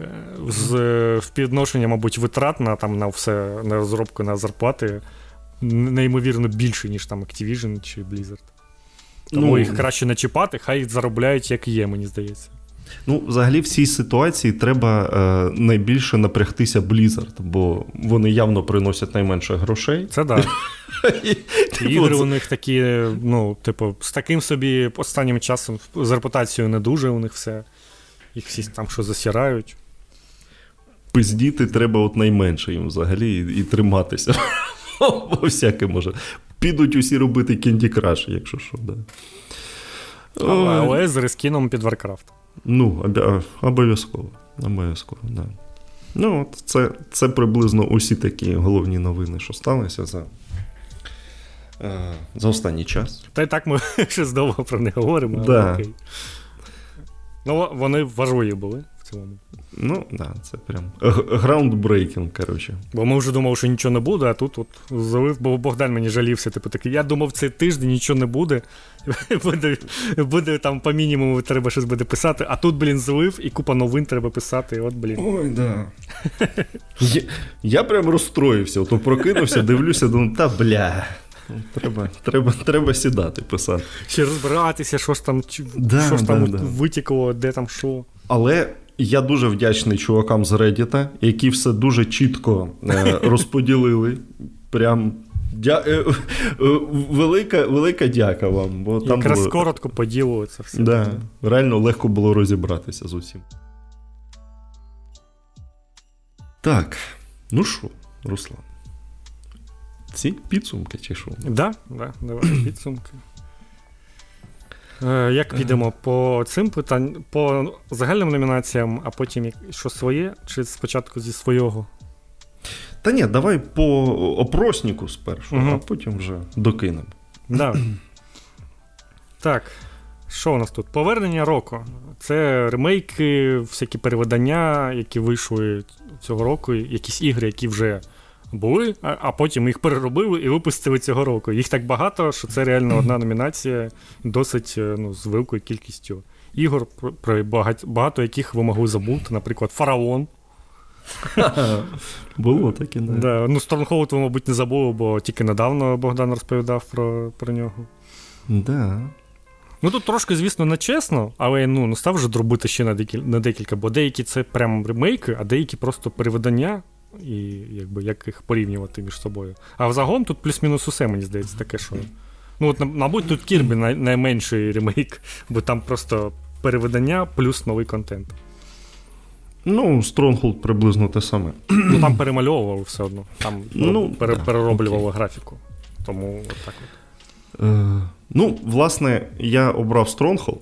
[SPEAKER 1] е, з е, співвідношення, мабуть, витрат на, там, на все, на розробку, на зарплати неймовірно більше, ніж там Activision чи Blizzard. Тому
[SPEAKER 2] Ну,
[SPEAKER 1] їх краще не чіпати, хай заробляють, як є, мені здається.
[SPEAKER 2] Ну, взагалі, в цій ситуації треба е, найбільше напрягтися Blizzard, бо вони явно приносять найменше грошей.
[SPEAKER 1] Це так.
[SPEAKER 2] І, типу,
[SPEAKER 1] Ігри у них такі, ну, типу, з таким собі останнім часом з репутацією не дуже у них все. Їх всі там що засірають.
[SPEAKER 2] пиздіти треба от найменше їм взагалі і, і триматися. Бо всяке може. Підуть усі робити Candy Crush, якщо що, да.
[SPEAKER 1] Але з рескіном під Warcraft.
[SPEAKER 2] Ну, обов'язково. Обов'язково, да. Ну, от це, це приблизно усі такі головні новини, що сталися за, е, за останній час.
[SPEAKER 1] Та й так ми щось довго про них говоримо. але
[SPEAKER 2] Да.
[SPEAKER 1] окей. Ну, вони важливі були в цілому.
[SPEAKER 2] Ну, да, це прям groundbreaking, коротше.
[SPEAKER 1] Бо ми вже думали, що нічого не буде, а тут от залив, бо Богдан мені жалівся, типу такий, я думав, цей тиждень нічого не буде. Буде, буде там по мінімуму треба щось буде писати, а тут, блін, злив і купа новин треба писати. От, блін.
[SPEAKER 2] Ой, да. я, я прям розстроївся, ото прокинувся, дивлюся, думаю, та бля. Треба, треба, треба сідати писати.
[SPEAKER 1] Ще розбиратися, що ж там,
[SPEAKER 2] Да,
[SPEAKER 1] що ж
[SPEAKER 2] да,
[SPEAKER 1] там
[SPEAKER 2] да.
[SPEAKER 1] витікло, де там що.
[SPEAKER 2] Але я дуже вдячний чувакам з Reddit, які все дуже чітко е, розподілили. Прям дя... е, е, велика, велика дяка вам. Бо там
[SPEAKER 1] Якраз
[SPEAKER 2] було...
[SPEAKER 1] коротко по ділу це все.
[SPEAKER 2] Да, реально легко було розібратися з усім. Так, ну що, Руслан? Ці підсумки чи що?
[SPEAKER 1] Да, да, давай підсумки. Е, Як підемо по цим питань, по загальним номінаціям, а потім що своє, чи спочатку зі свого?
[SPEAKER 2] Та ні, давай по опроснику спершу,
[SPEAKER 1] Мгм.
[SPEAKER 2] а потім вже докинемо.
[SPEAKER 1] Да. Так. Що у нас тут? Повернення року. Це ремейки, всякі перевидання, які вийшли цього року, якісь ігри, які вже були, а, потім їх переробили і випустили цього року. Їх так багато, що це реально одна номінація, досить е, ну, з великою кількістю ігор, про, про багато яких ви могли забути. Наприклад, Фараон.
[SPEAKER 2] Було таке, да.
[SPEAKER 1] Да. Ну, Stronghold ви, мабуть, не забули, бо тільки недавно Богдан розповідав про, про нього.
[SPEAKER 2] Да.
[SPEAKER 1] Ну тут трошки, звісно, не чесно, але ну, не став вже дробити ще на декілька, на декілька, бо деякі це прям ремейки, а деякі просто перевидання, і якби як їх порівнювати між собою. А взагалом тут плюс-мінус усе, мені здається, таке, що. Ну, от, мабуть, тут Кірбі най- найменший ремейк, бо там просто перевидання плюс новий контент.
[SPEAKER 2] Ну, Stronghold приблизно те саме.
[SPEAKER 1] Ну там перемальовували все одно, там
[SPEAKER 2] Ну,
[SPEAKER 1] пере-
[SPEAKER 2] да,
[SPEAKER 1] перероблювали графіку. Тому от так от.
[SPEAKER 2] Е, ну, власне, я обрав Stronghold.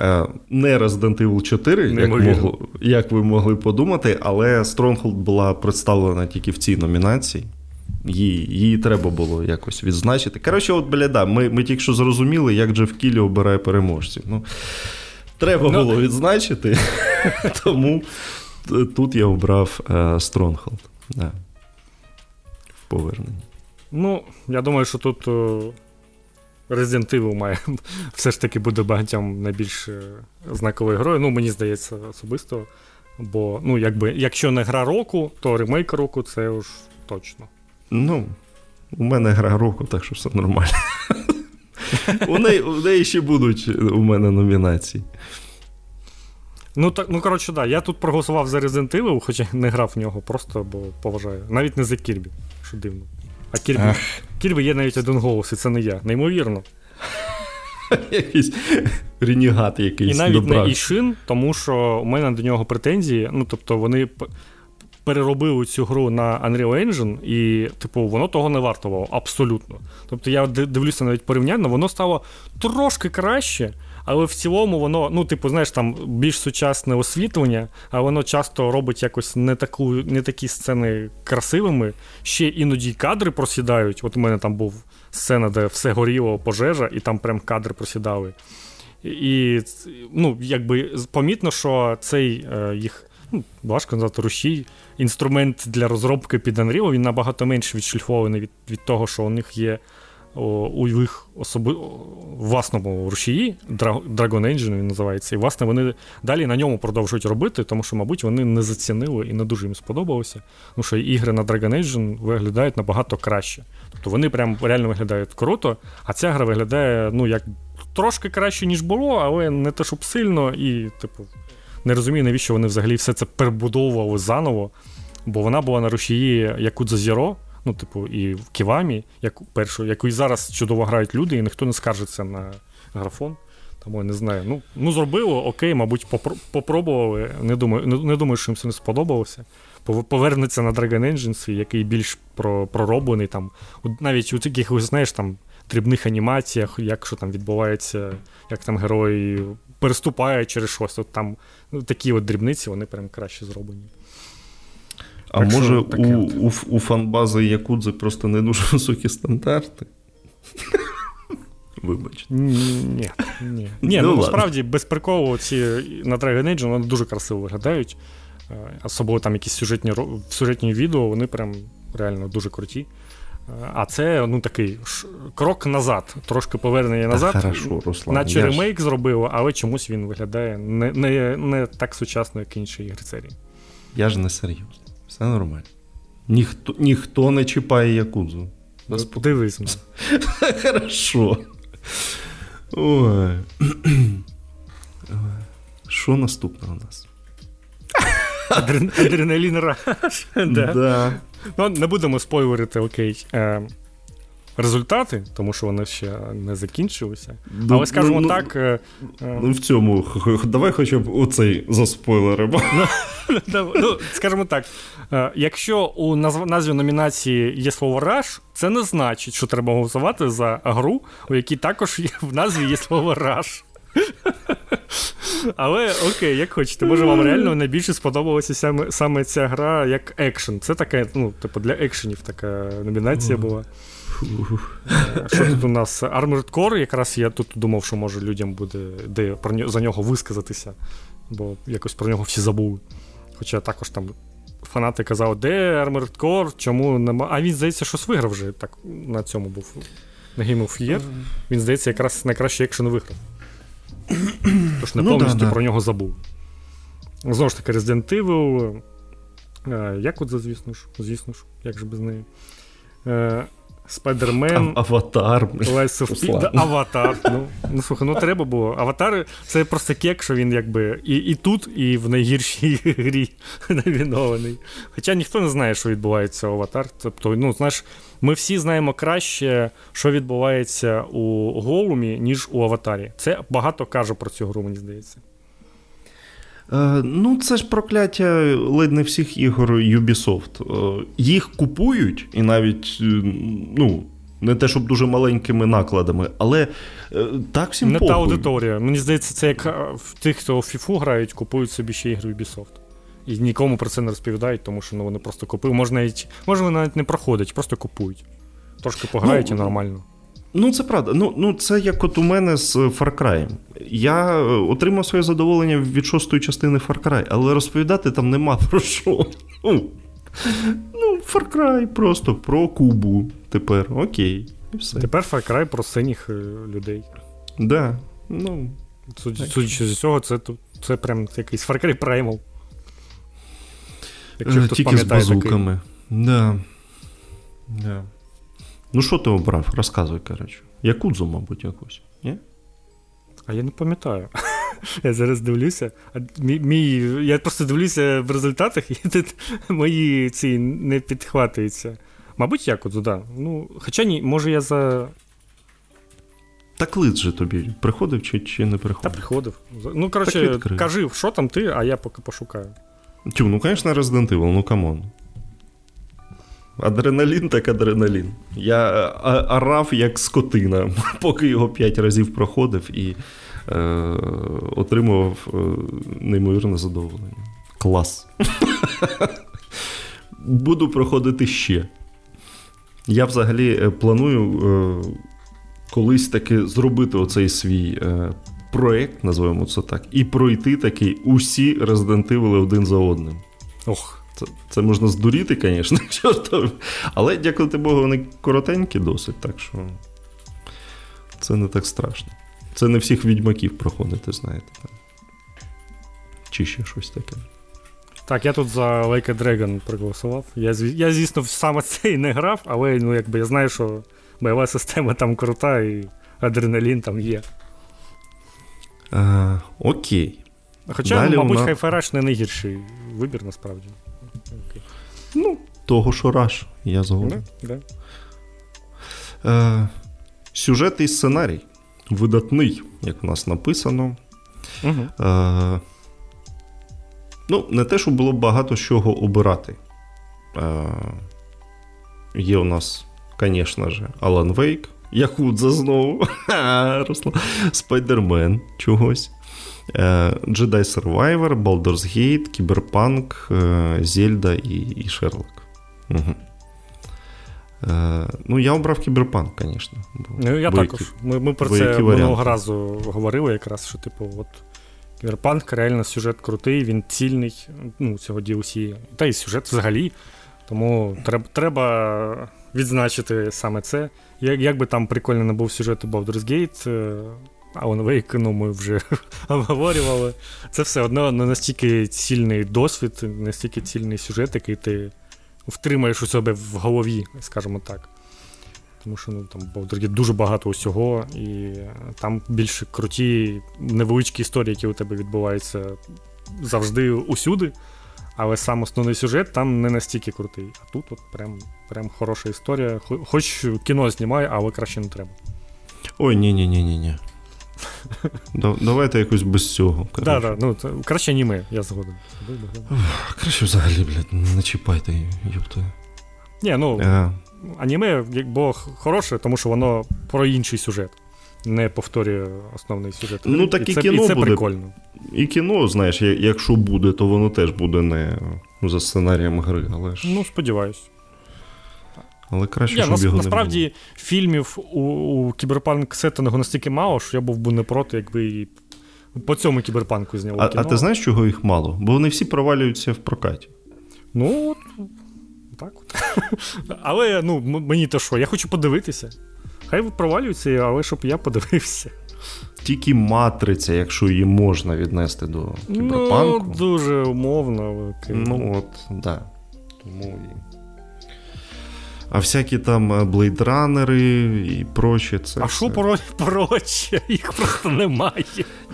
[SPEAKER 2] Е, не Resident Evil 4, як, могло, як ви могли подумати, але Stronghold була представлена тільки в цій номінації. Її, її треба було якось відзначити. Коротше, от, бля, да, ми, ми тільки що зрозуміли, як Джеф Кілі обирає переможців. Ну, треба
[SPEAKER 1] Ну.
[SPEAKER 2] було відзначити, тому тут я обрав е, Stronghold. Да. В поверненні.
[SPEAKER 1] Ну, я думаю, що тут е, Resident Evil має все ж таки буде багатьом найбільш е, знаковою грою. Ну, мені здається, особисто. Бо, ну, якби, якщо не гра року, то ремейк року це уж точно.
[SPEAKER 2] Ну, у мене гра року, так що все нормально. У неї ще будуть у мене номінації.
[SPEAKER 1] Ну, так, ну коротше, да, я тут проголосував за Resident Evil, хоча не грав в нього, просто бо поважаю. Навіть не за Кірбі, що дивно. А Кірбі,
[SPEAKER 2] Ах.
[SPEAKER 1] Кірбі є навіть один голос, і це не я. Неймовірно.
[SPEAKER 2] Якийсь ренігат якийсь.
[SPEAKER 1] І навіть
[SPEAKER 2] добрався.
[SPEAKER 1] не Ішин, тому що у мене до нього претензії. Ну, тобто, вони переробили цю гру на Unreal Engine, і, типу, воно того не вартувало абсолютно. Тобто, я дивлюся навіть порівняння, воно стало трошки краще. Але в цілому воно, ну, типу, знаєш, там більш сучасне освітлення, а воно часто робить якось не таку, не такі сцени красивими. Ще іноді кадри просідають. От у мене там був сцена, де все горіло, пожежа, і там прям кадри просідали. І ну, якби помітно, що цей е, їх ну, важко назвати рушій. Інструмент для розробки під Unreal, він набагато менш відшліфований від від того, що у них є у їх особи... власному рушії, Dragon Engine він називається, і власне вони далі на ньому продовжують робити, тому що, мабуть, вони не зацінили і не дуже їм сподобалося. Тому що ігри на Dragon Engine виглядають набагато краще. Тобто вони прям реально виглядають круто, а ця гра виглядає, ну, як трошки краще, ніж було, але не те, щоб сильно, і, типу, не розумію, навіщо вони взагалі все це перебудовували заново. Бо вона була на рушії Якудза Zero, ну, типу, і в Ківамі, як першу, яку і зараз чудово грають люди, і ніхто не скаржиться на графон. Тому я не знаю. Ну, ну зробило, окей, мабуть, попробували. Не думаю, не, не думаю, що їм це не сподобалося. Повернеться на Dragon Engine, який більш пророблений. там, Навіть у таких, знаєш, там, дрібних анімаціях, як що там відбувається, як там герої переступають через щось. От там ну, такі от дрібниці, вони прям краще зроблені.
[SPEAKER 2] А так може у, у у, фанбази Якудзи просто не дуже високі стандарти? Вибач.
[SPEAKER 1] Ні, ні. Ні, ну, ну насправді без приколу ці на Dragon Age вони дуже красиво виглядають. Е, особливо там якісь сюжетні сюжетні відео, вони прям реально дуже круті. Е, а це ну такий крок назад, трошки повернення назад.
[SPEAKER 2] хорошо, Руслан.
[SPEAKER 1] Наче ремейк ж... зробив, але чомусь він виглядає не не, не так сучасно, як інші ігри серії.
[SPEAKER 2] Я ж не серйозно. Все нормально. Ніхто ніхто не чіпає якудзу.
[SPEAKER 1] Дивись.
[SPEAKER 2] Хорошо. Ой. Що наступне у нас?
[SPEAKER 1] Адреналін раш. Да. Ну, Не будемо спойлерити, окей. Результати, тому що вони ще не закінчилися. Ну, Але скажімо ну, так. Е,
[SPEAKER 2] е, ну, в цьому, давай хоча б оцей заспойлеримо.
[SPEAKER 1] Ну, ну, скажімо так, е, якщо у назві номінації є слово Раш, це не значить, що треба голосувати за гру, у якій також є, в назві є слово Раш. Але окей, як хочете, може вам реально найбільше сподобалася саме саме ця гра як екшен. Це така, ну, типу, для екшенів така номінація була. Що тут у нас? Armored Core, якраз я тут думав, що може людям буде де про за нього висказатися, бо якось про нього всі забули. Хоча також там фанати казали, де Armored Core, чому нема. А він, здається, щось виграв вже так на цьому був. На Game of Year. Він, здається, якраз найкращий екшен виграв. Тож не ну, повністю да, про нього забув. Знову ж таки, Resident Evil. Е, як от, звісно ж, звісно ж, як же без неї. Спайдермен.
[SPEAKER 2] Аватар.
[SPEAKER 1] Lies of P. Да, Аватар. Ну, ну слухай, ну треба було. Аватар це просто кек, що він якби і і тут, і в найгіршій грі номінований. Хоча ніхто не знає, що відбувається у Аватар. Тобто, ну, знаєш, ми всі знаємо краще, що відбувається у Голумі, ніж у Аватарі. Це багато каже про цю гру, мені здається.
[SPEAKER 2] Е, ну, це ж прокляття ледь не всіх ігор Ubisoft. Е, їх купують, і навіть, е, ну, не те, щоб дуже маленькими накладами, але так всім
[SPEAKER 1] Не
[SPEAKER 2] похуй.
[SPEAKER 1] та аудиторія. Мені здається, це як в тих, хто в FIFA грають, купують собі ще ігри Ubisoft. І нікому про це не розповідають, тому що ну, вони просто купують. Може, вони навіть не проходять, просто купують. Трошки пограють ну, і нормально.
[SPEAKER 2] Ну, це правда. Ну, ну це як от у мене з Far Cry. Я е, отримав своє задоволення від шостої частини Far Cry, але розповідати там нема про що. Ну, ну Far Cry просто про Кубу. Тепер окей. і все.
[SPEAKER 1] Тепер Far Cry про синіх е, людей.
[SPEAKER 2] Да, ну,
[SPEAKER 1] Судячи з цього, це це прям якийсь Far Cry Primal.
[SPEAKER 2] Якщо хтось Тільки з базуками. Такий. Да. Да. Ну, що ти обрав? Розказуй, коротше. Якудзу, мабуть, якусь. Ні?
[SPEAKER 1] А я не пам'ятаю. Я зараз дивлюся. Мій, мій, Я просто дивлюся в результатах, і тут мої ці не підхватуються. Мабуть, Якудзу, да. Ну, Хоча ні, може я за.
[SPEAKER 2] Так лист же тобі приходив чи чи не приходив?
[SPEAKER 1] Та приходив. Ну, коротше, кажи, що там ти, а я поки пошукаю.
[SPEAKER 2] Тю, ну, звісно, Resident Evil, ну come on. Адреналін так адреналін. Я орав як скотина, поки його п'ять разів проходив і е, отримував е, неймовірне задоволення. Клас. Буду проходити ще. Я взагалі е, планую е, колись таки зробити оцей свій е, проєкт, називаємо це так, і пройти такий усі Resident Evil один за одним.
[SPEAKER 1] Ох.
[SPEAKER 2] Це це можна здуріти, звісно, чортом. Але дякувати Богу, вони коротенькі досить, так що це не так страшно. Це не всіх відьмаків проходити, знаєте. Чи ще щось таке.
[SPEAKER 1] Так, я тут за Like a Dragon проголосував. Я, я звісно, саме цей не грав, але ну, якби я знаю, що бойова система там крута і адреналін там є.
[SPEAKER 2] А, Окей.
[SPEAKER 1] Хоча, Далі мабуть, нас... Hi-Fi не найгірший вибір насправді.
[SPEAKER 2] Ну, того, що Rush, я згоден.
[SPEAKER 1] Да,
[SPEAKER 2] да. Е, Сюжет і сценарій. Видатний, як в нас написано. Угу. Е, Ну, не те, щоб було багато з чого обирати. Е, Є у нас, звісно ж, Алан Вейк, Якудза знову, Спайдермен чогось. Jedi Survivor, Baldur's Gate, Кіберпанк, Зельда і і Шерлок. Угу. Е, Ну, я обрав Кіберпанк, звісно.
[SPEAKER 1] Ну, я також. Ми ми про це минулого разу говорили, якраз, що, типу, от Кіберпанк реально сюжет крутий, він цільний, ну, цього DLC. Та й сюжет взагалі. Тому треба треба відзначити саме це. Як як би там прикольно не був сюжет у Baldur's Gate, Alan Wake, ну ми вже обговорювали. Це все одно не настільки цільний досвід, настільки цільний сюжет, який ти втримаєш у себе в голові, скажімо так. Тому що ну, там Baldur's дуже багато усього, і там більш круті, невеличкі історії, які у тебе відбуваються завжди усюди. Але сам основний сюжет там не настільки крутий. А тут от прям прям хороша історія. Хоч кіно знімає, але краще не треба.
[SPEAKER 2] Ой, ні-ні-ні-ні. Давайте якось без цього.
[SPEAKER 1] Да, да, ну, Краще аніме, я згоден.
[SPEAKER 2] Краще взагалі, блядь, не чіпайте, юпта.
[SPEAKER 1] Ні, ну, а. аніме бо хороше, тому що воно про інший сюжет. Не повторює основний сюжет.
[SPEAKER 2] Ну, так і, і це, кіно
[SPEAKER 1] і це
[SPEAKER 2] буде.
[SPEAKER 1] прикольно.
[SPEAKER 2] І кіно, знаєш, якщо буде, то воно теж буде не за сценарієм гри. але ж...
[SPEAKER 1] Ну, сподіваюсь.
[SPEAKER 2] Але краще, yeah, щоб
[SPEAKER 1] нас,
[SPEAKER 2] його
[SPEAKER 1] насправді
[SPEAKER 2] не було.
[SPEAKER 1] фільмів у, у кіберпанк сеттингу настільки мало, що я був би не проти, якби і по цьому кіберпанку зняли.
[SPEAKER 2] А,
[SPEAKER 1] кіно.
[SPEAKER 2] а ти знаєш, чого їх мало? Бо вони всі провалюються в прокаті.
[SPEAKER 1] Ну, так от. Але ну, мені то що, я хочу подивитися. Хай провалюються, але щоб я подивився.
[SPEAKER 2] Тільки матриця, якщо її можна віднести до кіберпанку.
[SPEAKER 1] Ну, дуже умовно, але окей.
[SPEAKER 2] Ну, от, так. Да. Тому і. А всякі там блейдранери і прочі. це
[SPEAKER 1] А що проче? Їх просто немає.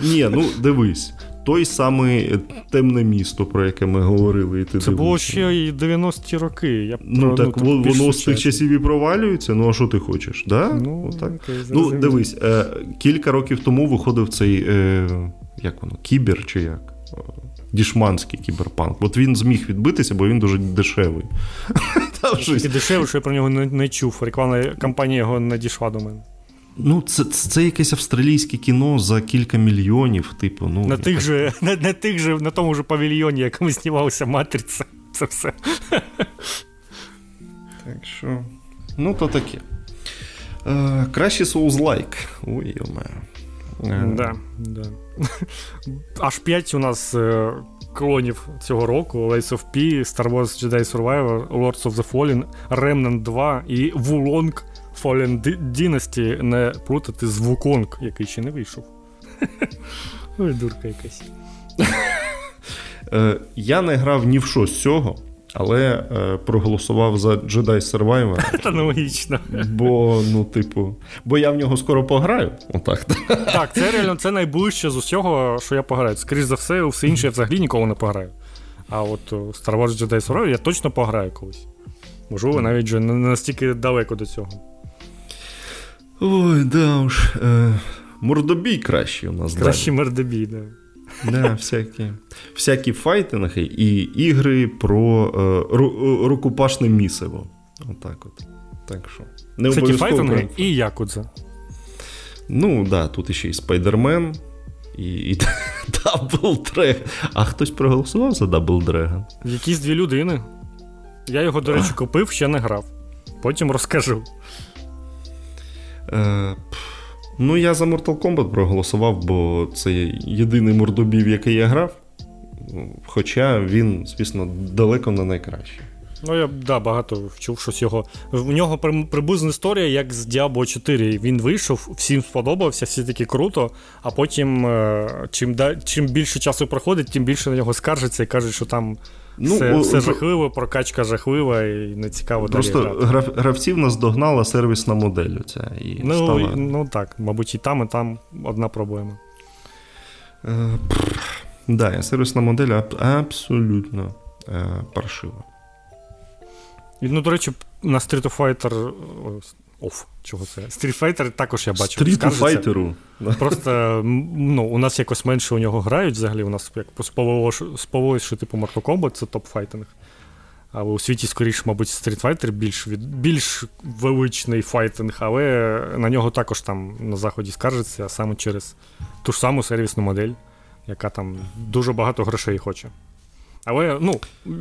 [SPEAKER 2] Ні, ну дивись. Той самий темне місто, про яке ми говорили. І ти
[SPEAKER 1] Це було ще і 90-ті роки. Я
[SPEAKER 2] Ну про, так ну, воно з тих часів і провалюється. Ну а що ти хочеш? Да?
[SPEAKER 1] Ну,
[SPEAKER 2] Отак. Окей, ну дивись, е, кілька років тому виходив цей е, як воно, кібер чи як? Дішманський кіберпанк. От він зміг відбитися, бо він дуже дешевий.
[SPEAKER 1] І дешевий, що я про нього не, не чув. Рекламна кампанія його не дійшла до мене.
[SPEAKER 2] Ну, це це якесь австралійське кіно за кілька мільйонів, типу. ну...
[SPEAKER 1] На тих же, на, на тих же, на тому ж павільйоні, якому знімалася Матриця. Це все.
[SPEAKER 2] Так що. Ну, то таке. Е, Краще Souls-like. Ой, йоме.
[SPEAKER 1] Да, да. Аж 5 у нас е, клонів цього року: Lace of P, Star Wars Jedi Survivor, Lords of the Fallen, Remnant 2 і Wulong Fallen Dynasty не плутати з Wukong, який ще не вийшов. Ой, дурка якась.
[SPEAKER 2] Е, я не грав ні в що з цього. Але е, проголосував за Jedi Survivor.
[SPEAKER 1] Це логічно.
[SPEAKER 2] Бо, ну, типу, бо я в нього скоро пограю. Отак.
[SPEAKER 1] Так, це реально це найближче з усього, що я пограю. Скоріше за все, все інше я взагалі ніколи не пограю. А от Star Wars Jedi Survivor я точно пограю колись. Можливо, навіть вже не настільки далеко до цього.
[SPEAKER 2] Ой, да уж. Е, Мордобій кращий у нас.
[SPEAKER 1] Кращий мордобій, да.
[SPEAKER 2] Да, всякі всякі файтинги і ігри про ру, рукопашне місиво. Отак от. Так що.
[SPEAKER 1] Не Всякі файтинги і Якудза.
[SPEAKER 2] Ну, так, да, тут ще і Спайдермен, і і Double Dragon. А хтось проголосував за Double Dragon?
[SPEAKER 1] Якісь дві людини. Я його, до речі, купив, ще не грав. Потім розкажу.
[SPEAKER 2] Е, Ну, я за Mortal Kombat проголосував, бо це єдиний мордобів, який я грав. Хоча він, звісно, далеко не найкращий.
[SPEAKER 1] Ну, я да, багато чув щось його. В нього приблизна історія, як з Diablo 4. Він вийшов, всім сподобався, всі такі круто, а потім, е, чим чим більше часу проходить, тим більше на нього скаржиться і кажуть, що там ну, все все жахливо, прокачка жахлива і не цікаво.
[SPEAKER 2] Просто
[SPEAKER 1] далі
[SPEAKER 2] грав, гравців наздогнала сервісна модель. Оця, і
[SPEAKER 1] ну,
[SPEAKER 2] стала...
[SPEAKER 1] ну так, мабуть, і там, і там одна проблема.
[SPEAKER 2] Е, да, сервісна модель абсолютно е, паршива.
[SPEAKER 1] Ну, до речі, на Street Fighter. Оф, чого це? Street Fighter також я бачу.
[SPEAKER 2] Street Fighter.
[SPEAKER 1] Просто ну, у нас якось менше у нього грають взагалі. У нас як сповелось, що типу Mortal Kombat це топ-файтинг. Але у світі, скоріше, мабуть, Street Fighter більш більш величний файтинг, але на нього також там на заході скаржиться, а саме через ту ж саму сервісну модель, яка там дуже багато грошей хоче. Але, ну,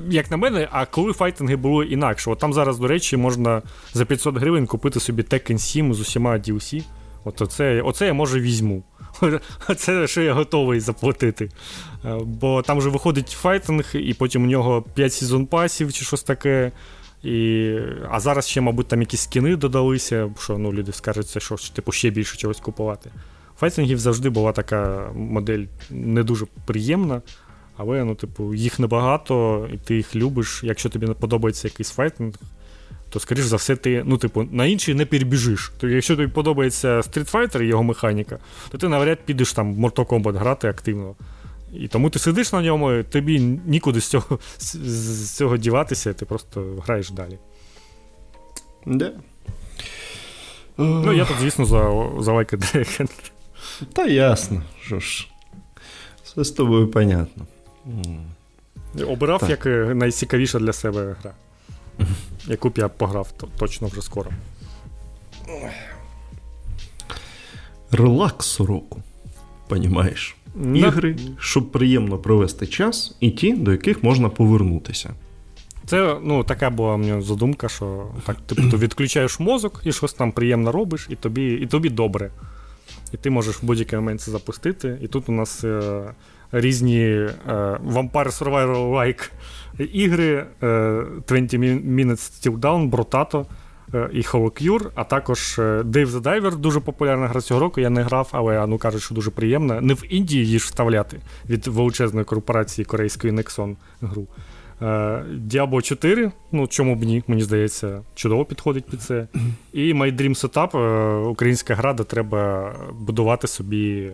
[SPEAKER 1] як на мене, а коли файтинги були інакше, от там зараз, до речі, можна за 500 гривень купити собі Tekken 7 з усіма DLC. От оце, оце я може візьму. Це що я готовий заплатити. Е, бо там вже виходить файтинг, і потім у нього 5 сезон пасів чи щось таке. І... А зараз ще, мабуть, там якісь скіни додалися, що ну, люди скажуть, що типу, ще більше чогось купувати. Файтингів завжди була така модель не дуже приємна. Але, ну, типу, їх небагато, і ти їх любиш. Якщо тобі не подобається якийсь файтинг, то, скоріш за все, ти, ну, типу, на інший не перебіжиш. То якщо тобі подобається Street Fighter і його механіка, то ти навряд підеш там Mortal Kombat грати активно. І тому ти сидиш на ньому, тобі нікуди з цього з цього діватися, ти просто граєш далі.
[SPEAKER 2] Да.
[SPEAKER 1] Ну, я тут, звісно, за за лайки
[SPEAKER 2] Та ясно, що ж. Все з тобою понятно.
[SPEAKER 1] Обирав так. як е, найцікавіша для себе гра. Яку б я пограв точно вже скоро.
[SPEAKER 2] Релакс року. Понімаєш? Ігри, щоб приємно провести час, і ті, до яких можна повернутися.
[SPEAKER 1] Це ну, така була мене задумка, що так, типу, ти відключаєш мозок і щось там приємно робиш, і тобі і тобі добре. І ти можеш в будь-який момент це запустити. І тут у нас е, різні е, Vampire Survivor like ігри, е, 20 Minutes Still Down, Brotato е, і Holocure, а також е, Dave the Diver, дуже популярна гра цього року. Я не грав, але ну, кажуть, що дуже приємна. Не в Індії її ж вставляти від величезної корпорації корейської Nexon гру. Diablo 4, ну чому б ні, мені здається, чудово підходить під це. І My Dream Setup, українська гра, де треба будувати собі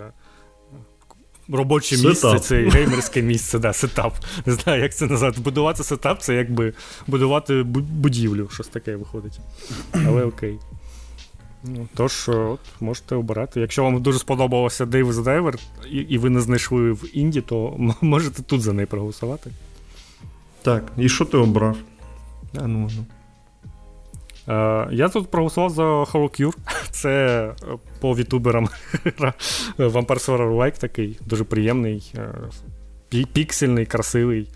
[SPEAKER 1] робоче сетап. місце, це геймерське місце, да, сетап. Не знаю, як це назвати. Будувати сетап це якби будувати будівлю, щось таке виходить. Але окей. Ну, Тож, от, можете обирати. Якщо вам дуже сподобалося Dave the Diver, і, і ви не знайшли в Інді, то можете тут за неї проголосувати.
[SPEAKER 2] Так, і що ти обрав? А, ну, ну.
[SPEAKER 1] Е, я тут проголосував за HoloCure. Це е, по вітуберам Vampire Survivor Like такий, дуже приємний, е, піксельний, красивий,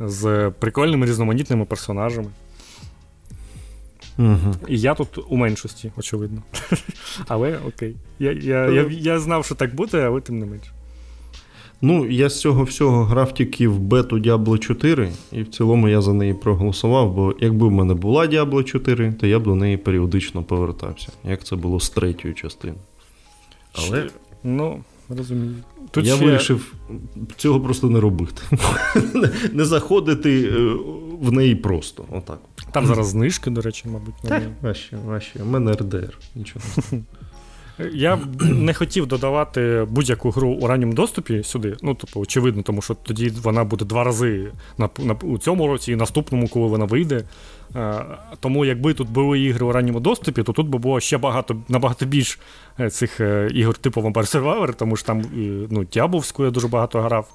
[SPEAKER 1] з прикольними різноманітними персонажами.
[SPEAKER 2] Угу.
[SPEAKER 1] І я тут у меншості, очевидно. Але окей. Я я, я, я знав, що так буде, але тим не менше.
[SPEAKER 2] Ну, я з цього всього грав тільки в бету Diablo 4, і в цілому я за неї проголосував, бо якби в мене була Diablo 4, то я б до неї періодично повертався, як це було з третьої частини.
[SPEAKER 1] Але. Ну, розумію.
[SPEAKER 2] Тут Я ще... вирішив цього просто не робити. Не заходити е, в неї просто. Отак.
[SPEAKER 1] Там зараз знижки, до речі, мабуть.
[SPEAKER 2] Так, важче, важче. У мене РДР. Нічого.
[SPEAKER 1] Я б не хотів додавати будь-яку гру у ранньому доступі сюди. Ну, тобто, очевидно, тому що тоді вона буде два рази на, на у цьому році і наступному, коли вона вийде. А, тому, якби тут були ігри у ранньому доступі, то тут би було ще багато набагато більш е, цих е, ігор типу Vampire Survivor, тому що там ну, Дяблоську я дуже багато грав,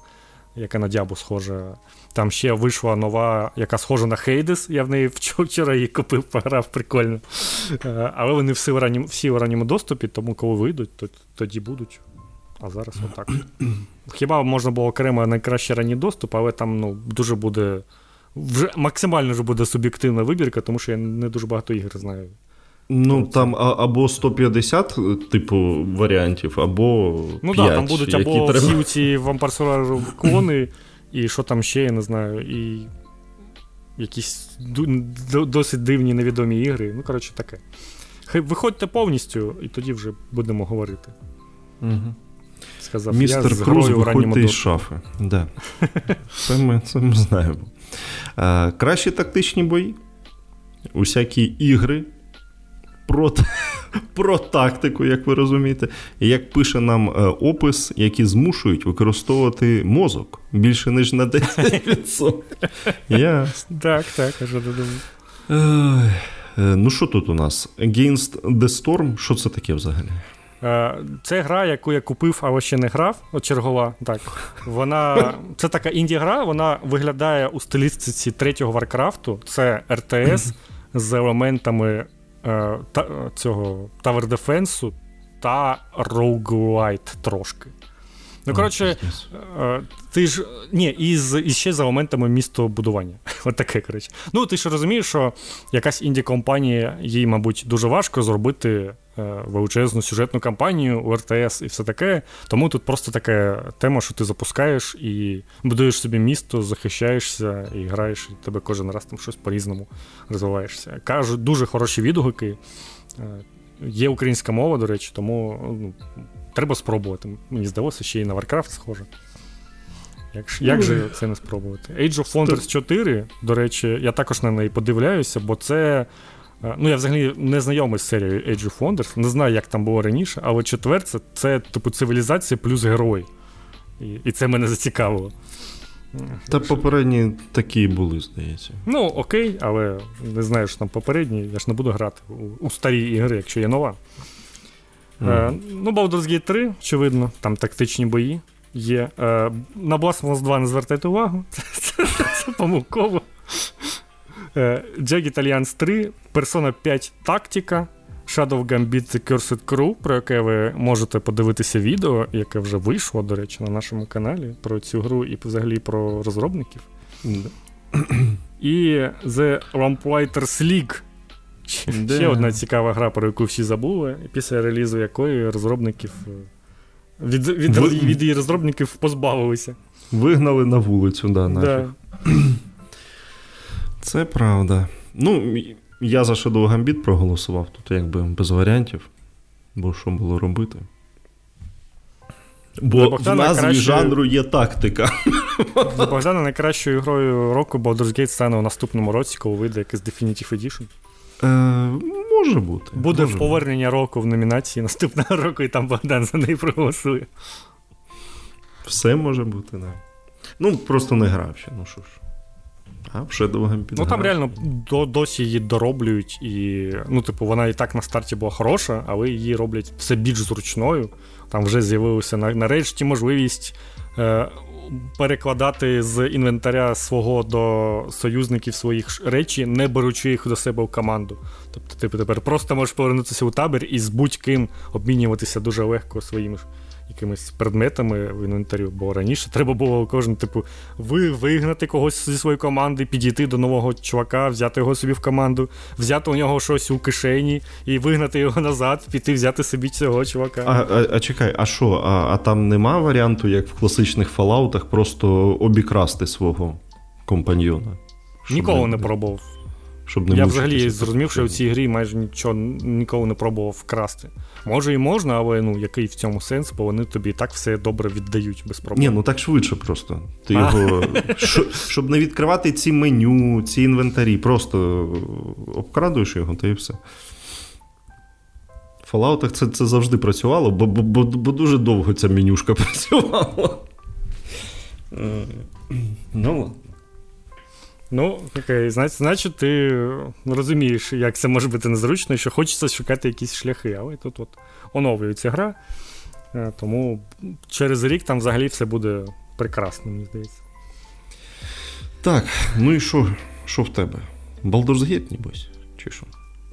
[SPEAKER 1] яка на Дябу схожа. Там ще вийшла нова, яка схожа на Хейдес. Я в неї вчора її купив, пограв прикольно. Е, але вони всі в ранньому, всі в ранньому доступі, тому коли вийдуть, то тоді будуть. А зараз отак. Хіба можна було окремо найкраще ранній доступ, але там ну, дуже буде. Вже максимально вже буде суб'єктивна вибірка, тому що я не дуже багато ігр знаю
[SPEAKER 2] Ну, там або 150, типу, варіантів, або.
[SPEAKER 1] Ну так, да, там будуть або треба... всі ці вампарсуражу клони, і що там ще, я не знаю, і якісь досить дивні невідомі ігри. Ну, коротше, таке. Хай виходьте повністю, і тоді вже будемо говорити.
[SPEAKER 2] Угу. Сказав, Містер я Круз виходьте із шафи. Да. Це ми це ми знаємо. А, Кращі тактичні бої, усякі ігри про про тактику, як ви розумієте, як пише нам е, опис, які змушують використовувати мозок більше, ніж на 10%.
[SPEAKER 1] Ясно. Так, так, я вже додумав.
[SPEAKER 2] Е, ну, що тут у нас? Against the Storm, що це таке взагалі?
[SPEAKER 1] Е, це гра, яку я купив, але ще не грав. От чергова. Так. Вона, Це така інді-гра, вона виглядає у стилістиці третього Варкрафту. Це РТС з елементами е, та, цього Tower Defense та Roguelite трошки. Ну, коротше, е, ти ж. Ні, і, з, і ще за моментами містобудування. От таке, коротше. Ну, ти ж розумієш, що якась інді-компанія, їй, мабуть, дуже важко зробити е, величезну сюжетну кампанію у РТС і все таке. Тому тут просто така тема, що ти запускаєш і будуєш собі місто, захищаєшся і граєш, і тебе кожен раз там щось по-різному розвиваєшся. Кажуть, дуже хороші відгуки. Е, є українська мова, до речі, тому ну, Треба спробувати. Мені здалося, ще й на Warcraft схоже. Як як же це не спробувати? Age of Wonders 4, до речі, я також на неї подивляюся, бо це. Е, ну, я взагалі не знайомий з серією Age of Wonders, не знаю, як там було раніше, але четверце це, типу, цивілізація плюс герой. І і це мене зацікавило.
[SPEAKER 2] Та попередні такі були, здається.
[SPEAKER 1] Ну, окей, але не знаю, що там попередні, я ж не буду грати у, у старі ігри, якщо є нова. Mm. Ну, Baldur's Gate 3, очевидно, там тактичні бої є. Е, на Blasphemous 2 не звертайте увагу. Це, це, це помилково. Jagged Alliance 3, Persona 5 Тактика, Shadow Gambit The Cursed Crew, про яке ви можете подивитися відео, яке вже вийшло, до речі, на нашому каналі про цю гру і взагалі про розробників. Mm. І The Lamplighter's League. Ще, ще одна цікава гра, про яку всі забули, після релізу якої розробників е, від від, Ви... від її розробників позбавилися.
[SPEAKER 2] Вигнали на вулицю, да, нафіг. Да. Це правда. Ну, я за Shadow Gambit проголосував тут, якби без варіантів. Бо що було робити? Бо в назві кращою... жанру є тактика.
[SPEAKER 1] Для Богдана найкращою грою року Baldur's Gate стане у наступному році, коли вийде якийсь Definitive Edition.
[SPEAKER 2] Е, Може бути.
[SPEAKER 1] Буде
[SPEAKER 2] може
[SPEAKER 1] повернення бути. року в номінації наступного року, і там Богдан за неї проголосує.
[SPEAKER 2] Все може бути, так. Да. Ну, просто не грав ще, ну що ж. А, вже довго
[SPEAKER 1] Ну там реально до, досі її дороблюють, і, ну, типу, вона і так на старті була хороша, але її роблять все більш зручною. Там вже з'явилася нарешті можливість е, перекладати з інвентаря свого до союзників своїх речі, не беручи їх до себе в команду. Тобто ти тепер просто можеш повернутися у табір і з будь-ким обмінюватися дуже легко своїми якимись предметами в інвентарю, бо раніше треба було кожен, типу, ви вигнати когось зі своєї команди, підійти до нового чувака, взяти його собі в команду, взяти у нього щось у кишені і вигнати його назад, піти взяти собі цього чувака.
[SPEAKER 2] А а, а чекай, а що? А а там нема варіанту, як в класичних фалаутах, просто обікрасти свого компаньйона?
[SPEAKER 1] Ніколи не пробував. Щоб не Я взагалі зрозумів, що в цій грі майже нічого ніколи не пробував вкрасти. Може і можна, але ну який в цьому сенс, бо вони тобі так все добре віддають без проблем.
[SPEAKER 2] Ні, ну так швидше просто. Ти його, Щоб не відкривати ці меню, ці інвентарі, просто обкрадуєш його, та і все. В Fallout це це завжди працювало, бо, бо, бо, бо дуже довго ця менюшка працювала. Ну.
[SPEAKER 1] Ну, окей, значить, ти розумієш, як це може бути незручно, і що хочеться шукати якісь шляхи, але тут от оновлюється гра. Е, тому через рік там взагалі все буде прекрасно, мені здається.
[SPEAKER 2] Так, ну і що що в тебе? Baldur's Gate, нібось? Чи що?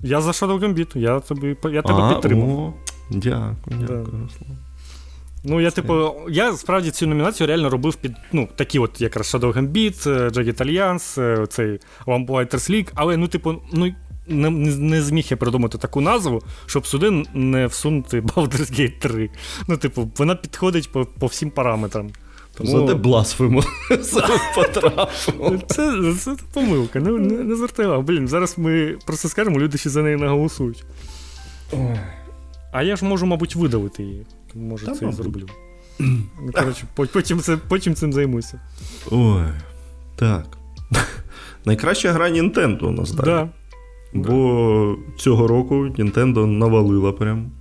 [SPEAKER 1] Я за Shadow Gambit, я тобі, я тебе а, підтримав. О,
[SPEAKER 2] Дякую, дякую,
[SPEAKER 1] да. Ну, я, типу, я справді цю номінацію реально робив під ну, такі, от якраз Shadow Gambit, Jagged Alliance, цей Lamplighter's League, але, ну, типу, ну, не не зміг я придумати таку назву, щоб сюди не всунути Baldur's Gate 3. Ну, типу, вона підходить по по всім параметрам.
[SPEAKER 2] Тому... Зате бласфемо
[SPEAKER 1] потрапив. Це це помилка, не не, не звертай Блін, зараз ми просто скажемо, люди ще за неї наголосують. А я ж можу, мабуть, видавити її. Може Та, це і зроблю. Ну, коротше, Потім це, потім цим займуся.
[SPEAKER 2] Ой, так. Найкраща гра Nintendo у нас далі. Да. Бо да. цього року Nintendo навалила прям.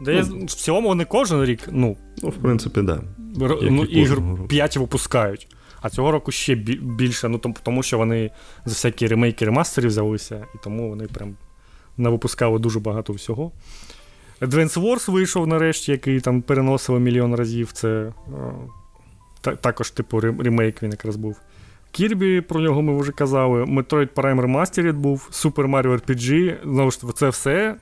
[SPEAKER 1] Да ну, я, В цілому вони кожен рік, ну.
[SPEAKER 2] Ну, в принципі, так.
[SPEAKER 1] Да. Ну, ігр 5 випускають. А цього року ще більше, ну тому що вони за всякі ремейки ремастери взялися, і тому вони прям навипускали дуже багато всього. Advance Wars вийшов нарешті, який там переносили мільйон разів. Це та, також, типу, ремейк він якраз був. Кірбі, про нього ми вже казали. Metroid Prime Remastered був, Super Mario RPG. Знову ж це все е,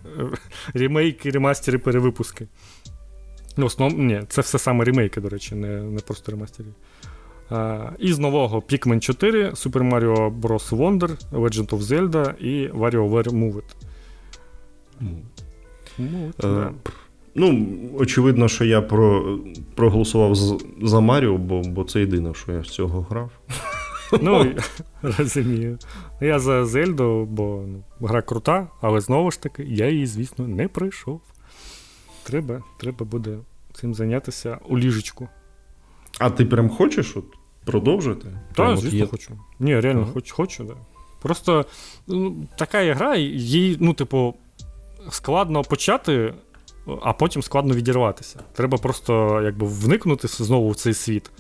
[SPEAKER 1] ремейки, ремастери, перевипуски. Ну, основ... Ні, це все саме ремейки, до речі, не не просто ремастери. А, І з нового Pikmin 4, Super Mario Bros. Wonder, Legend of Zelda і WarioWare Move It.
[SPEAKER 2] Ну, от, е, ну, очевидно, що я про, проголосував за Маріо, бо бо це єдине, що я з цього грав.
[SPEAKER 1] Ну, розумію. Я за Зельду, бо ну, гра крута, але знову ж таки, я її, звісно, не пройшов. Треба треба буде цим зайнятися у ліжечку.
[SPEAKER 2] А ти прям хочеш от продовжити?
[SPEAKER 1] Так, звісно, є... хочу. Ні, реально ага. хочу, хочу, да. Просто ну, така гра, їй, ну, типу, складно почати, а потім складно відірватися. Треба просто якби вникнути знову в цей світ.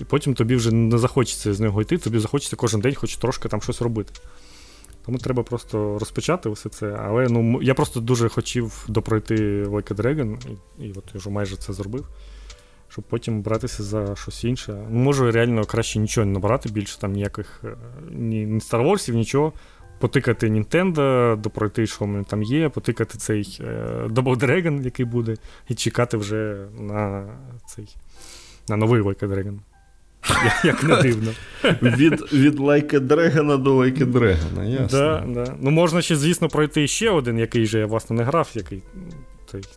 [SPEAKER 1] І потім тобі вже не захочеться з нього йти, тобі захочеться кожен день хоч трошки там щось робити. Тому треба просто розпочати все це. Але ну, я просто дуже хотів допройти Like a Dragon, і, і от я вже майже це зробив. Щоб потім братися за щось інше. Ну, Можу реально краще нічого не набирати, більше там ніяких е, ні, ні Star Wars, нічого потикати Nintendo, допройти, що в мене там є, потикати цей е, Double Dragon, який буде, і чекати вже на цей на новий Like Dragon. Як не дивно.
[SPEAKER 2] Від від Like Dragon до Like Dragon, ясно.
[SPEAKER 1] Да, да. Ну, можна ще, звісно, пройти ще один, який же я власне не грав, який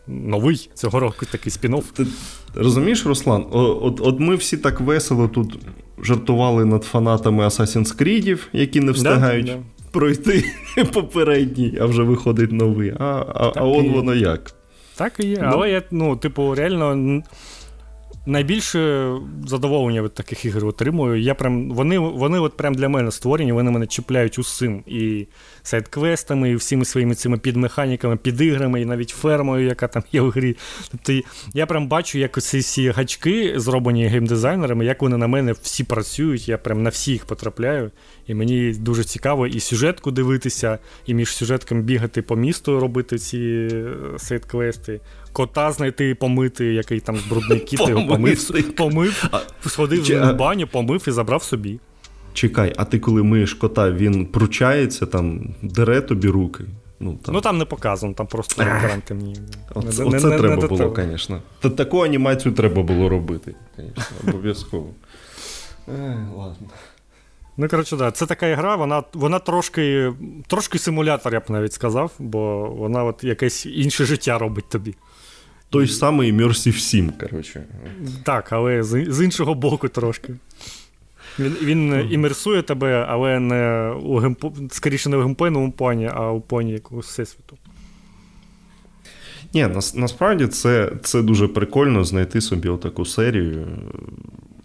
[SPEAKER 1] новий цього року такий спін-офф.
[SPEAKER 2] Ти розумієш, Руслан? От от ми всі так весело тут жартували над фанатами Assassin's Creed, які не встигають да, пройти попередній, а вже виходить новий. А а, а он воно як.
[SPEAKER 1] Так і є. Ну. Але я, ну, типу, реально. Найбільше задоволення від таких ігор отримую. Я прям, Вони вони от прям для мене створені, вони мене чіпляють усім. І сайт-квестами, і всіми своїми цими підмеханіками, підіграми, і навіть фермою, яка там є в грі. Тобто я прям бачу, як ці всі гачки, зроблені геймдизайнерами, як вони на мене всі працюють. Я прям на всі їх потрапляю. І мені дуже цікаво і сюжетку дивитися, і між сюжетками бігати по місту, робити ці е, сайт-квести. Кота знайти і помити, який там брудний кіт, його помив, помив, сходив в баню, помив і забрав собі.
[SPEAKER 2] Чекай, а ти коли миєш кота, він пручається, там, дере тобі руки.
[SPEAKER 1] Ну там, ну, там не показано, там просто гаранти мені.
[SPEAKER 2] Оце, не, оце не, треба не було, звісно. Та таку анімацію треба було робити, звісно, обов'язково. Ай, ладно.
[SPEAKER 1] Ну, коротше, да, це така гра, вона вона трошки трошки симулятор, я б навіть сказав, бо вона от якесь інше життя робить тобі.
[SPEAKER 2] Той самий Immersive 7, коротше.
[SPEAKER 1] Так, але з, з іншого боку трошки. Він він імерсує тебе, але не у геймп... скоріше не в геймплейному плані, а у плані якогось всесвіту.
[SPEAKER 2] Ні, насправді це це дуже прикольно знайти собі отаку серію,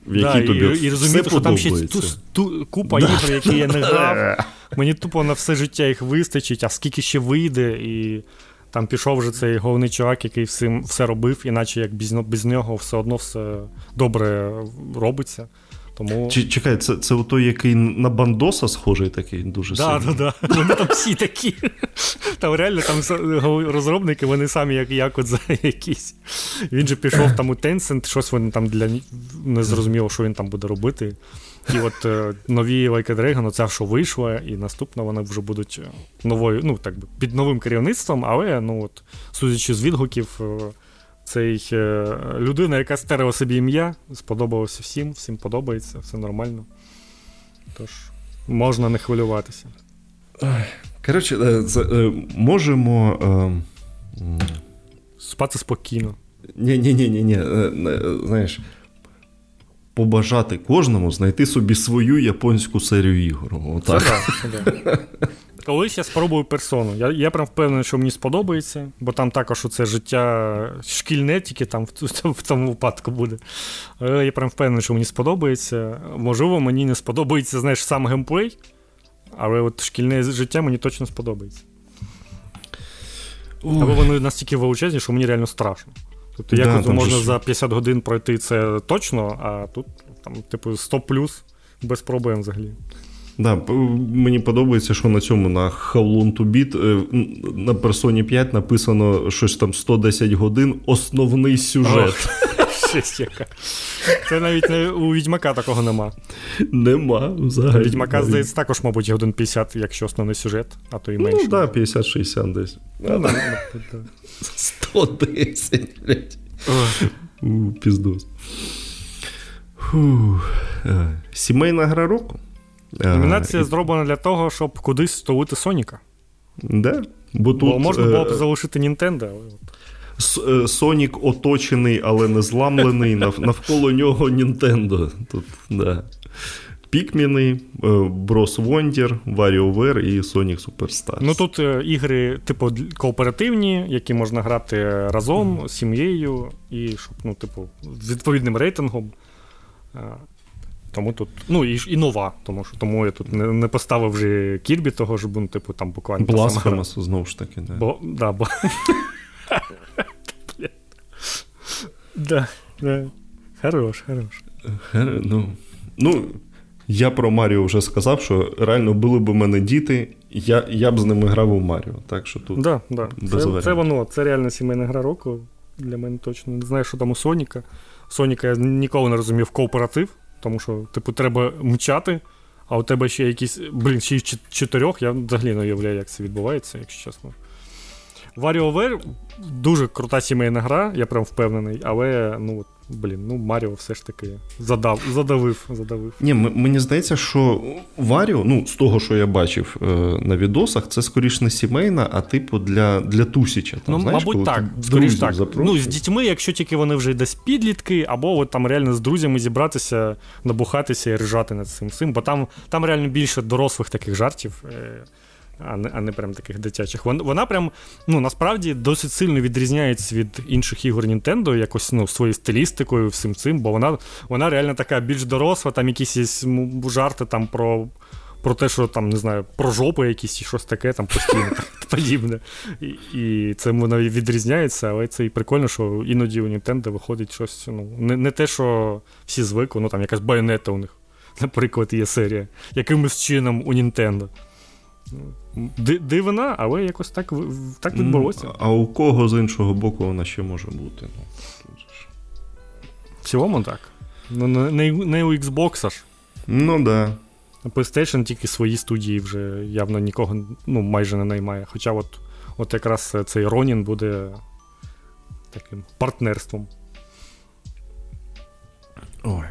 [SPEAKER 2] в якій да, тобі і, і розуміти, що там ще ту,
[SPEAKER 1] ту, купа да. ігор, які я не грав. Мені тупо на все життя їх вистачить, а скільки ще вийде, і там пішов вже цей головний чувак, який всім все робив, іначе як без, без нього все одно все добре робиться. Тому...
[SPEAKER 2] Чекай, це це той, який на бандоса схожий такий дуже
[SPEAKER 1] да,
[SPEAKER 2] сильно.
[SPEAKER 1] Да, да. Вони там всі такі. Там реально там розробники, вони самі як як от за якісь. Він же пішов там у Tencent, щось вони там для не зрозуміло, що він там буде робити. І от е, нові Like Dragon, оця що вийшла, і наступно вони вже будуть е, новою, ну так би під новим керівництвом, але ну от, судячи з відгуків. Е, цей е, людина, яка стерила собі ім'я, сподобалося всім, всім подобається, все нормально. Тож, можна не хвилюватися.
[SPEAKER 2] Коротше, е, е, можемо. Е,
[SPEAKER 1] Спати спокійно.
[SPEAKER 2] Ні-ні-ні, знаєш, побажати кожному знайти собі свою японську серію ігор. Отак. Це це да.
[SPEAKER 1] Колись я спробую персону. Я я прям впевнений, що мені сподобається, бо там також це життя шкільне, тільки там в, в тому випадку буде. Але я прям впевнений, що мені сподобається. Можливо, мені не сподобається, знаєш, сам геймплей, але от шкільне життя мені точно сподобається. Ой. Або вони настільки величезні, що мені реально страшно. Тобто, як якось можна ж... за 50 годин пройти це точно, а тут, там, типу, 100 плюс без проблем взагалі.
[SPEAKER 2] Да, Мені подобається, що на цьому на How to Beat е, на персоні 5 написано щось там 110 годин, основний сюжет.
[SPEAKER 1] Щось яка. Це навіть не, у Відьмака такого нема.
[SPEAKER 2] Нема. взагалі.
[SPEAKER 1] Відьмака, здається, також, мабуть, годин 50, якщо основний сюжет, а то і менше.
[SPEAKER 2] Ну, так, да, 50-60 десь. Ну, да, 110, блядь. У, Піздос. Сімейна гра року.
[SPEAKER 1] Номінація зроблена для того, щоб кудись столити Соніка.
[SPEAKER 2] Да? Бо, тут,
[SPEAKER 1] Бо можна було б е, залишити Нінтендо.
[SPEAKER 2] але... Сонік оточений, але не зламлений. Навколо нього Нінтендо. Тут, да. Пікміни, Брос Вондір, WarioWare і Sonic Superstars.
[SPEAKER 1] Ну тут е, ігри, типу, кооперативні, які можна грати разом з сім'єю, і щоб, ну, типу, з відповідним рейтингом. Тому тут, ну і і нова, тому що тому я тут не не поставив вже Кірбі, того ж, ну, типу, там буквально.
[SPEAKER 2] Blasphemous, знову ж таки, да.
[SPEAKER 1] Бо, да, бо... да, да. Хорош, хорош.
[SPEAKER 2] Хер... Ну, ну, я про Маріо вже сказав, що реально були б у мене діти, я я б з ними грав у Маріо. Так що тут.
[SPEAKER 1] Да, да. Це це воно, це реально сімейна гра року. Для мене точно. Не знаю, що там у Соніка. Соніка я ніколи не розумів кооператив. Тому що, типу, треба мчати, а у тебе ще якісь. Блін, ще й чотирьох, я взагалі не уявляю, як це відбувається, якщо чесно. WarioWare дуже крута сімейна гра, я прям впевнений, але ну блін, ну Маріо все ж таки задав, задавив. задавив.
[SPEAKER 2] Ні, Мені здається, що Варіо, ну, з того, що я бачив е, на відосах, це скоріш не сімейна, а типу для для Тусіча. Там,
[SPEAKER 1] ну,
[SPEAKER 2] знаєш,
[SPEAKER 1] Мабуть, так. Скоріш так. Ну, з дітьми, якщо тільки вони вже десь підлітки, або от там реально з друзями зібратися, набухатися і ржати над цим всім, бо там там реально більше дорослих таких жартів. Е, а не а не прям таких дитячих. Вона, вона прям ну насправді досить сильно відрізняється від інших ігор Nintendo, якось ну, своєю стилістикою, всім цим, бо вона вона реально така більш доросла, там якісь є жарти там про. Про те, що там, не знаю, про жопи якісь і щось таке там постійно подібне. І і це воно відрізняється, але це і прикольно, що іноді у Nintendo виходить щось. ну, Не не те, що всі звикли, ну там якась байонета у них, наприклад, є серія. Якимось чином у Nintendo. Дивина, але якось так так відбулося.
[SPEAKER 2] А у кого з іншого боку вона ще може бути? Ну,
[SPEAKER 1] В цілому так. Ну, Не не у Xbox ж.
[SPEAKER 2] Ну да.
[SPEAKER 1] А PlayStation тільки свої студії вже явно нікого ну, майже не наймає. Хоча от от якраз цей Ронін буде таким партнерством.
[SPEAKER 2] Ой.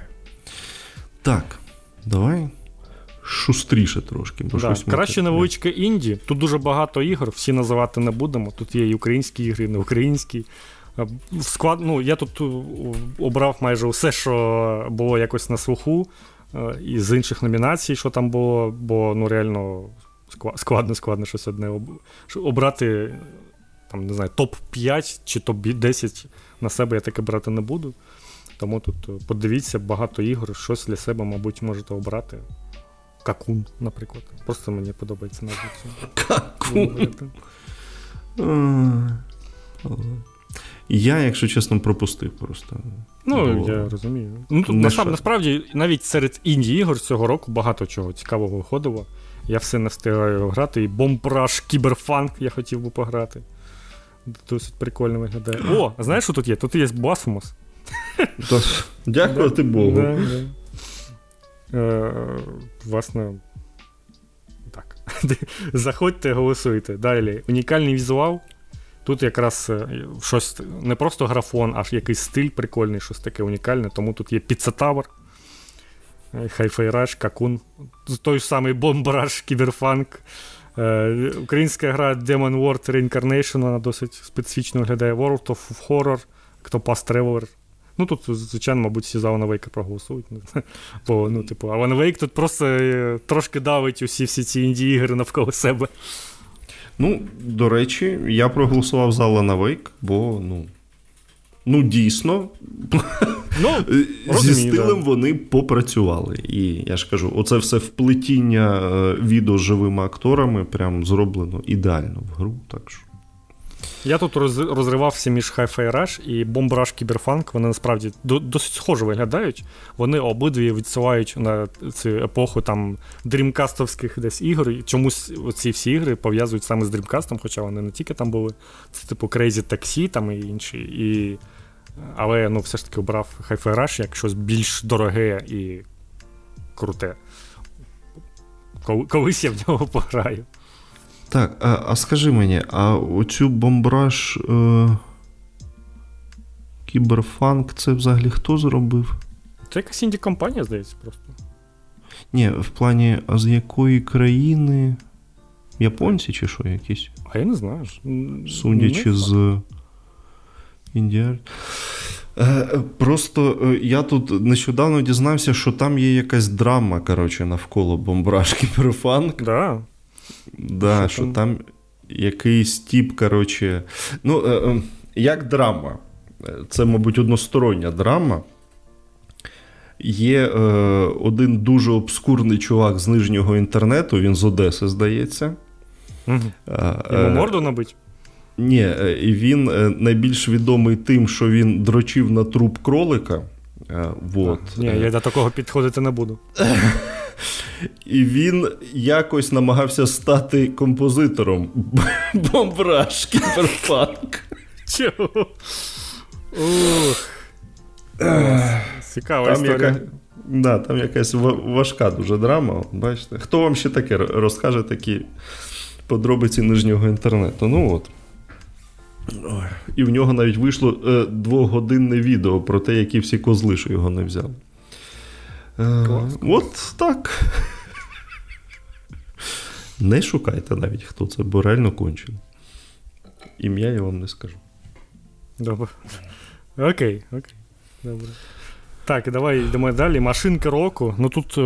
[SPEAKER 2] Так, давай шустріше трошки. Бо
[SPEAKER 1] да, Краще невеличке інді. Тут дуже багато ігор, всі називати не будемо. Тут є і українські ігри, і не українські. Склад, ну, Я тут обрав майже все, що було якось на слуху, і з інших номінацій, що там було, бо ну, реально складно складно щось одне обрати там, не знаю, топ-5 чи топ-10 на себе я таке брати не буду. Тому тут подивіться багато ігор, щось для себе, мабуть, можете обрати. Какун, наприклад. Просто мені подобається назва
[SPEAKER 2] Какун. Я, якщо чесно, пропустив просто.
[SPEAKER 1] Ну, Бо... я розумію. Ну, тут насправ... Насправді, навіть серед інді ігор цього року багато чого цікавого виходило. Я все не встигаю грати. І бомбраж, кіберфанк я хотів би пограти. Досить прикольно виглядає. О, знаєш, що тут є? Тут є Басфомос.
[SPEAKER 2] Дякувати Богу.
[SPEAKER 1] Е, Власне. Так. Заходьте, голосуйте. Далі. Унікальний візуал. Тут якраз е, щось не просто графон, а якийсь стиль прикольний, щось таке унікальне. Тому тут є Pizza Хайфайраж, Какун, той самий бомбараж, кіберфанк, Українська гра Demon World Reincarnation, вона досить специфічно виглядає. World of Horror, Octopath Traveler. Ну тут, звичайно, мабуть, всі за Wake проголосують. Бо, ну, типу, Alan Wake тут просто е, трошки давить усі всі ці інді-ігри навколо себе.
[SPEAKER 2] Ну, до речі, я проголосував за Alan Wake, бо, ну. Ну, дійсно, ну, зі стилем да. вони попрацювали. І я ж кажу, оце все вплетіння е, відео з живими акторами прям зроблено ідеально в гру. так що.
[SPEAKER 1] Я тут розривався між Hi-Fi Rush і Bomb Rush Cyberpunk. Вони насправді досить схоже виглядають. Вони обидві відсилають на цю епоху там дрімкастовських десь ігор. Чомусь ці всі ігри пов'язують саме з дрімкастом, хоча вони не тільки там були. Це типу Crazy Taxi там і інші. І... Але ну, все ж таки обрав Hi-Fi Rush як щось більш дороге і круте. Колись я в нього пограю.
[SPEAKER 2] Так, а а скажи мені, а оцю Bomb Rush е, Cyberfunk це взагалі хто зробив?
[SPEAKER 1] Це якась інді компанія, здається, просто.
[SPEAKER 2] Ні, в плані, а з якої країни? Японці чи що якісь?
[SPEAKER 1] А я не знаю.
[SPEAKER 2] Судячи не з Індіар. Е, просто е, я тут нещодавно дізнався, що там є якась драма коротше, навколо Bomb Rush Cyberfunk.
[SPEAKER 1] Да.
[SPEAKER 2] Да, що, що там якийсь тіп, коротше. Ну, е, е, як драма. Це, мабуть, одностороння драма. Є е, один дуже обскурний чувак з нижнього інтернету, він з Одеси, здається.
[SPEAKER 1] Угу. Йому морду набить?
[SPEAKER 2] Ні, він найбільш відомий тим, що він дрочив на труп кролика. Вот.
[SPEAKER 1] Ні, я до такого підходити не буду.
[SPEAKER 2] І він якось намагався стати композитором бомбраж кіберпанк.
[SPEAKER 1] Чого? Цікава там історія. Яка,
[SPEAKER 2] да, там якась важка дуже драма. Бачите? Хто вам ще таке розкаже такі подробиці нижнього інтернету? Ну от. І в нього навіть вийшло е, двогодинне відео про те, які всі козли, що його не взяли. Е, клас, От так. Не шукайте навіть, хто це, бо реально кончено. Ім'я я вам не скажу.
[SPEAKER 1] Добре. Окей, окей. Добре. Так, давай йдемо далі. Машинка року. Ну тут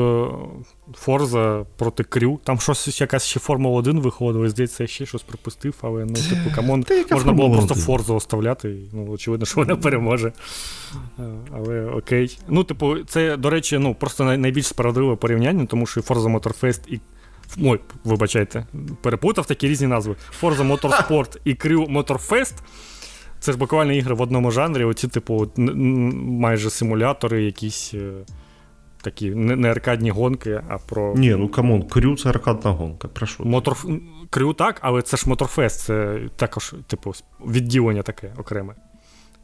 [SPEAKER 1] Форза проти Крю. Там щось якась ще Формула 1 виходила, здається, я ще щось пропустив, але ну, типу, come on, можна було просто Форзу оставляти. Ну, очевидно, що вона переможе. Але окей. Ну, типу, це, до речі, ну, просто найбільш справедливе порівняння, тому що Forza Motorfest і. Ой, вибачайте, перепутав такі різні назви. Forza Motorsport і Crew Motorfest це ж буквально ігри в одному жанрі, оці, типу, майже симулятори, якісь е, такі не аркадні гонки, а про.
[SPEAKER 2] Ні, ну come on, крю це аркадна гонка. прошу.
[SPEAKER 1] Мотор... Крю так, але це ж Моторфест, це також, типу, відділення таке окреме.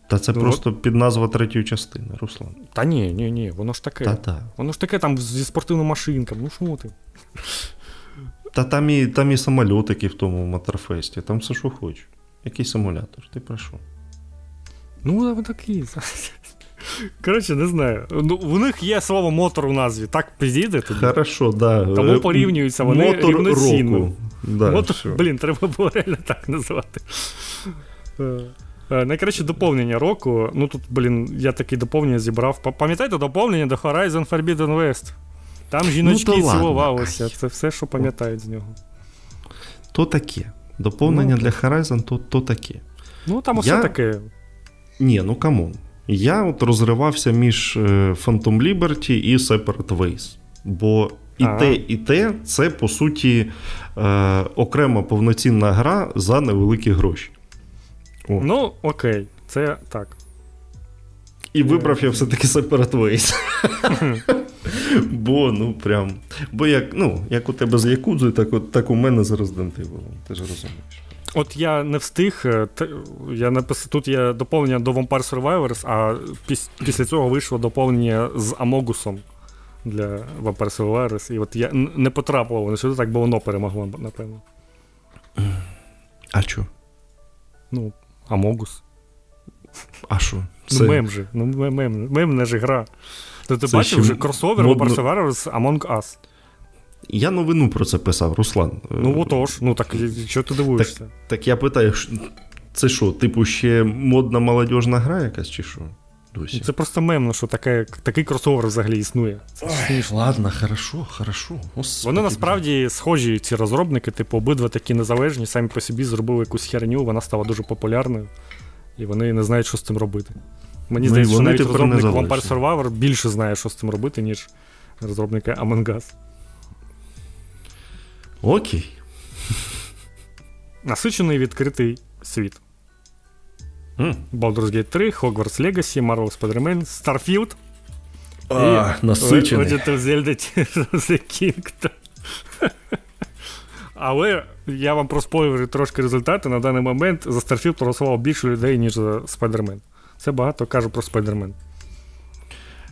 [SPEAKER 2] Та це ну, просто от... під назва третьої частини, Руслан.
[SPEAKER 1] Та ні, ні, ні, воно ж таке.
[SPEAKER 2] Та-та.
[SPEAKER 1] Воно ж таке там зі спортивними машинками, ну що ти?
[SPEAKER 2] Та там і там і самольотики в тому Моторфесті, там все, що хочеш. Який симулятор? Ти про що?
[SPEAKER 1] Ну, такий. Коротше, не знаю. Ну, У них є слово мотор у назві, так підійде тобі?
[SPEAKER 2] Хорошо, да.
[SPEAKER 1] Тому порівнюються вони мотор рівноцінно. Да, мотор, Блін, треба було реально так називати. Е, е, найкраще доповнення року. Ну тут, блін, я таке доповнення зібрав. Пам'ятаєте доповнення до Horizon Forbidden West? Там жіночки ну, цілувалися. Це все, що пам'ятають з нього.
[SPEAKER 2] То таке. Доповнення ну, для Horizon то то таке.
[SPEAKER 1] Ну, там усе я... таке.
[SPEAKER 2] Ні, ну come on. Я от розривався між е, Phantom Liberty і Separate Ways. Бо і ага. те, і те це, по суті, е, окрема повноцінна гра за невеликі гроші.
[SPEAKER 1] О. Ну, окей, це так.
[SPEAKER 2] І вибрав я все-таки Separate Ways. Бо, ну, прям. Бо як ну, як у тебе з Якудзою, так так у мене з Resident Evil, Ти ж розумієш.
[SPEAKER 1] От я не встиг. Е, я написав, Тут є доповнення до Vampire Survivors, а піс, після цього вийшло доповнення з Амогусом для Vampire Survivors. І от я не потрапив воно сюди, так бо воно перемогло, напевно.
[SPEAKER 2] А що?
[SPEAKER 1] Ну, Амогус.
[SPEAKER 2] А що?
[SPEAKER 1] Ну, Це... Ну, мем же. Ну, мем, мем, не ж гра. То ти бачив вже кросовер модно... Vampire Survivors Among Us.
[SPEAKER 2] Я новину про це писав, Руслан.
[SPEAKER 1] Ну отож, ну так що ти дивуєшся?
[SPEAKER 2] Так, так я питаю, це що, типу, ще модна молодіжна гра якась, чи що?
[SPEAKER 1] Досі. Це просто мемно, що таке, такий кросовер взагалі існує.
[SPEAKER 2] Ой, Ладно, хорошо, хорошо.
[SPEAKER 1] Господи. Вони насправді схожі, ці розробники, типу, обидва такі незалежні, самі по собі зробили якусь херню, вона стала дуже популярною, і вони не знають, що з цим робити. Мені ну, здається, що навіть розробник Vampire Survivor більше знає, що з цим робити, ніж розробники Among Us.
[SPEAKER 2] Окей.
[SPEAKER 1] Насичений відкритий світ. Mm. Baldur's Gate 3, Hogwarts Legacy, Marvel Spider-Man, Starfield.
[SPEAKER 2] А, і насичений.
[SPEAKER 1] Legend of Zelda The Kingdom. Але я вам проспойлерю трошки результати. На даний момент за Starfield проголосувало більше людей, ніж за Spider-Man. Це багато кажу про Spider-Man.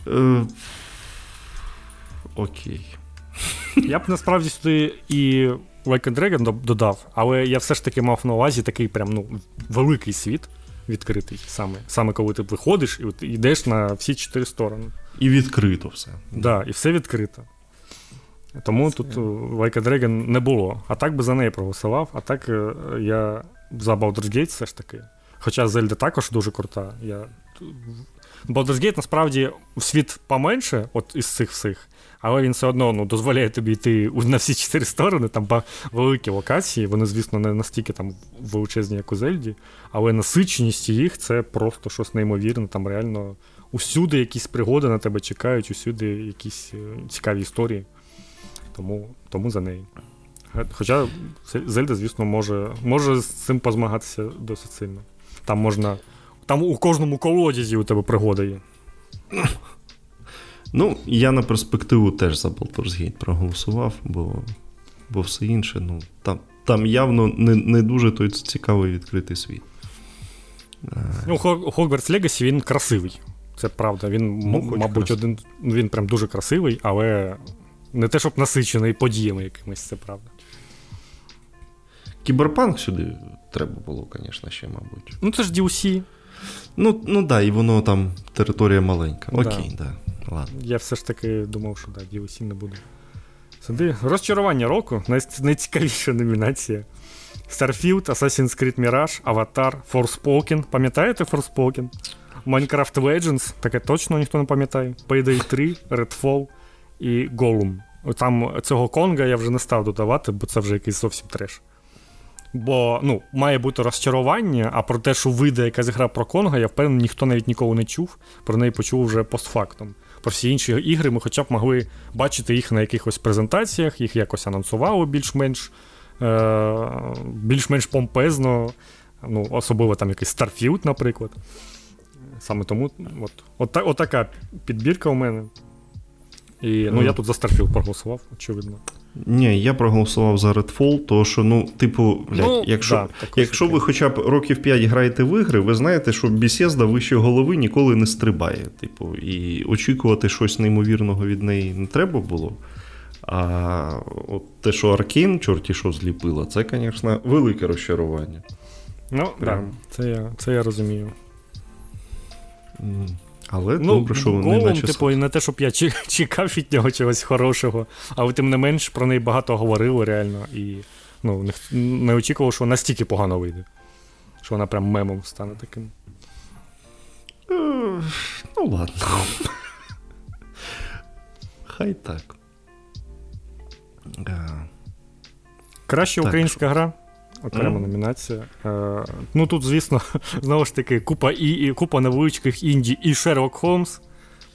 [SPEAKER 2] Е, окей.
[SPEAKER 1] Я б насправді сюди і Like a Dragon додав, але я все ж таки мав на увазі такий прям ну, великий світ відкритий саме. Саме коли ти виходиш і от йдеш на всі чотири сторони.
[SPEAKER 2] І відкрито все. Так,
[SPEAKER 1] да, і все відкрито. Тому це... тут Like a Dragon не було. А так би за неї проголосував, а так е, я за Baldur's Gate все ж таки. Хоча Зельда також дуже крута. Я... Baldur's Gate насправді світ поменше от із цих всіх, але він все одно ну, дозволяє тобі йти на всі чотири сторони, там великі локації, вони, звісно, не настільки там величезні, як у Зельді, але насиченість їх це просто щось неймовірне. Там реально усюди якісь пригоди на тебе чекають, усюди якісь е, цікаві історії. Тому тому за неї. Хоча Зельда, звісно, може може з цим позмагатися досить сильно. Там можна. Там у кожному колодязі у тебе пригода є.
[SPEAKER 2] Ну, я на перспективу теж за Baldur's Gate проголосував, бо бо все інше, ну, там там явно не не дуже той цікавий відкритий світ.
[SPEAKER 1] Ну, Hogwarts Legacy він красивий. Це правда. Він, ну, мабуть, один. Він прям дуже красивий, але не те, щоб насичений подіями якимись, це правда.
[SPEAKER 2] Кіберпанк сюди треба було, звісно, ще, мабуть.
[SPEAKER 1] Ну, це ж DLC.
[SPEAKER 2] Ну, ну да, і воно там територія маленька. Окей, да. да. Ладно.
[SPEAKER 1] Я все ж таки думав, що да, DLC не буде. Сюди. Розчарування року. Найцікавіша номінація. Starfield, Assassin's Creed Mirage, Avatar, Forspoken. Пам'ятаєте Forspoken? Minecraft Legends, таке точно ніхто не пам'ятає. Payday 3, Redfall і Gollum. Там цього Конга я вже не став додавати, бо це вже якийсь зовсім треш. Бо ну, має бути розчарування, а про те, що вийде якась гра про Конга, я впевнений, ніхто навіть ніколи не чув. Про неї почув вже постфактом. Про всі інші ігри ми хоча б могли бачити їх на якихось презентаціях, їх якось анонсували більш-менш е- більш-менш помпезно. Ну, Особливо там якийсь Starfield, наприклад. Саме тому от, от, от така підбірка у мене. І ну, я тут за Starfield проголосував, очевидно.
[SPEAKER 2] Ні, я проголосував за Redfall, тому що, ну, типу, блядь, ну, якщо да, якщо ви хоча б років 5 граєте в ігри, ви знаєте, що Bethesda вище голови ніколи не стрибає. Типу, і очікувати щось неймовірного від неї не треба було. А от те, що Аркейн, чорті що зліпила, це, звісно, велике розчарування.
[SPEAKER 1] Ну, Прям. Да, це я це я розумію.
[SPEAKER 2] Але ну, добре, що вони
[SPEAKER 1] наче... типу, і не те, щоб я чекав від нього чогось хорошого, але тим не менш про неї багато говорили реально. І ну, не очікував, що настільки погано вийде. Що вона прям мемом стане таким.
[SPEAKER 2] Е, ну, ладно. Хай так.
[SPEAKER 1] Е, Краща українська гра окрема mm. номінація. Е, Ну тут, звісно, знову ж таки, купа і, і купа невеличких інді і Шерлок Холмс.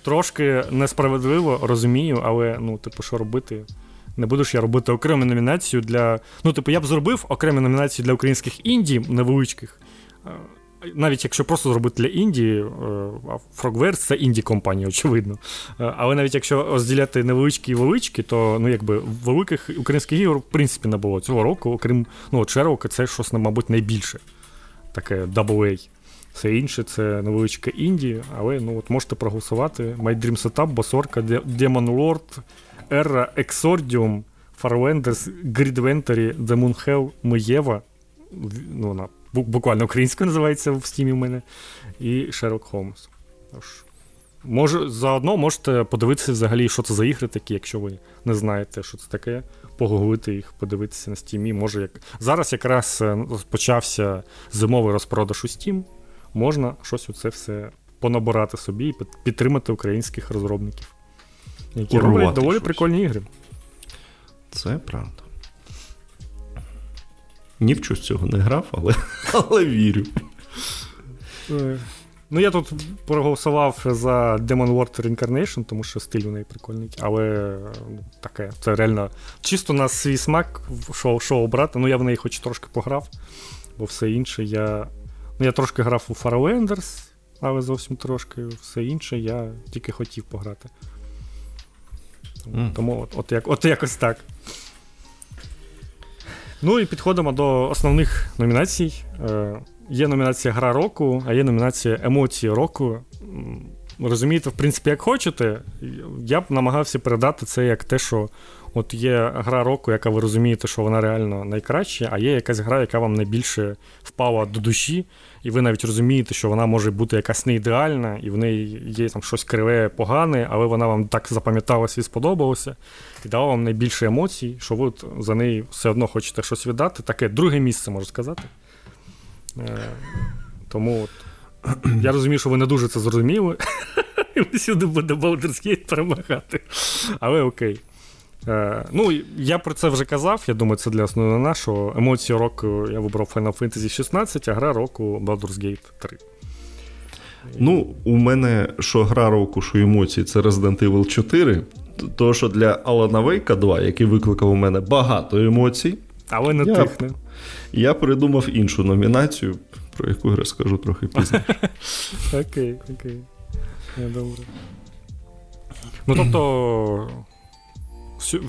[SPEAKER 1] Трошки несправедливо розумію, але ну, типу, що робити? Не буду ж я робити окрему номінацію для. Ну, типу, я б зробив окрему номінацію для українських інді невеличких. Е, навіть якщо просто зробити для Індії, Frogwares це інді компанія, очевидно. Е, але навіть якщо розділяти невеличкі і величкі, то ну, якби великих українських ігор в принципі не було цього року, окрім ну, от це щось, мабуть, найбільше. Таке AA. Все інше це невеличке інді, але ну, от можете проголосувати. My Dream Setup, Босорка, Demon Lord, Era, Exordium, Farlanders, Grid Ventary, Demon Hell, Миєва. Ну, вона буквально українською називається в стімі в мене, і Шерлок Холмс. Тож, може, заодно можете подивитися взагалі, що це за ігри такі, якщо ви не знаєте, що це таке. Погуглити їх, подивитися на стімі. Може, як зараз якраз е, почався зимовий розпродаж у Steam, можна щось у це все понабирати собі і підтримати українських розробників, які Урвати роблять доволі щось. прикольні ігри.
[SPEAKER 2] Це правда. Ні в чого цього не грав, але, але вірю.
[SPEAKER 1] Ну, я тут проголосував за Demon World Reincarnation, тому що стиль у неї прикольний. Але ну, таке, це реально чисто на свій смак, що що обрати. Ну, я в неї хоч трошки пограв, бо все інше я. Ну, я трошки грав у Farowenders, але зовсім трошки. Все інше я тільки хотів пограти. Mm. Тому от, от, як, от якось так. Ну і підходимо до основних номінацій. Е, Є номінація Гра року, а є номінація Емоції року. Розумієте, в принципі, як хочете, я б намагався передати це як те, що от є гра року, яка ви розумієте, що вона реально найкраща, а є якась гра, яка вам найбільше впала до душі, і ви навіть розумієте, що вона може бути якась не ідеальна, і в неї є там щось криве, погане, але вона вам так запам'яталася і сподобалася, і дала вам найбільше емоцій, що ви за неї все одно хочете щось віддати. Таке друге місце, можу сказати. Е, тому от, я розумію, що ви не дуже це зрозуміли. Всюди буде Baldur's Gate перемагати. Але окей. Е, Ну, я про це вже казав. Я думаю, це для основного що емоції року я вибрав Final Fantasy 16, а гра року Baldur's Gate 3.
[SPEAKER 2] Ну, у мене що гра року, що емоції, це Resident Evil 4. То, що для Alana Wake 2, який викликав у мене багато емоцій.
[SPEAKER 1] Але не я, тихне.
[SPEAKER 2] Я придумав іншу номінацію, про яку я розкажу трохи пізніше.
[SPEAKER 1] Окей, окей. Добре. Ну, тобто,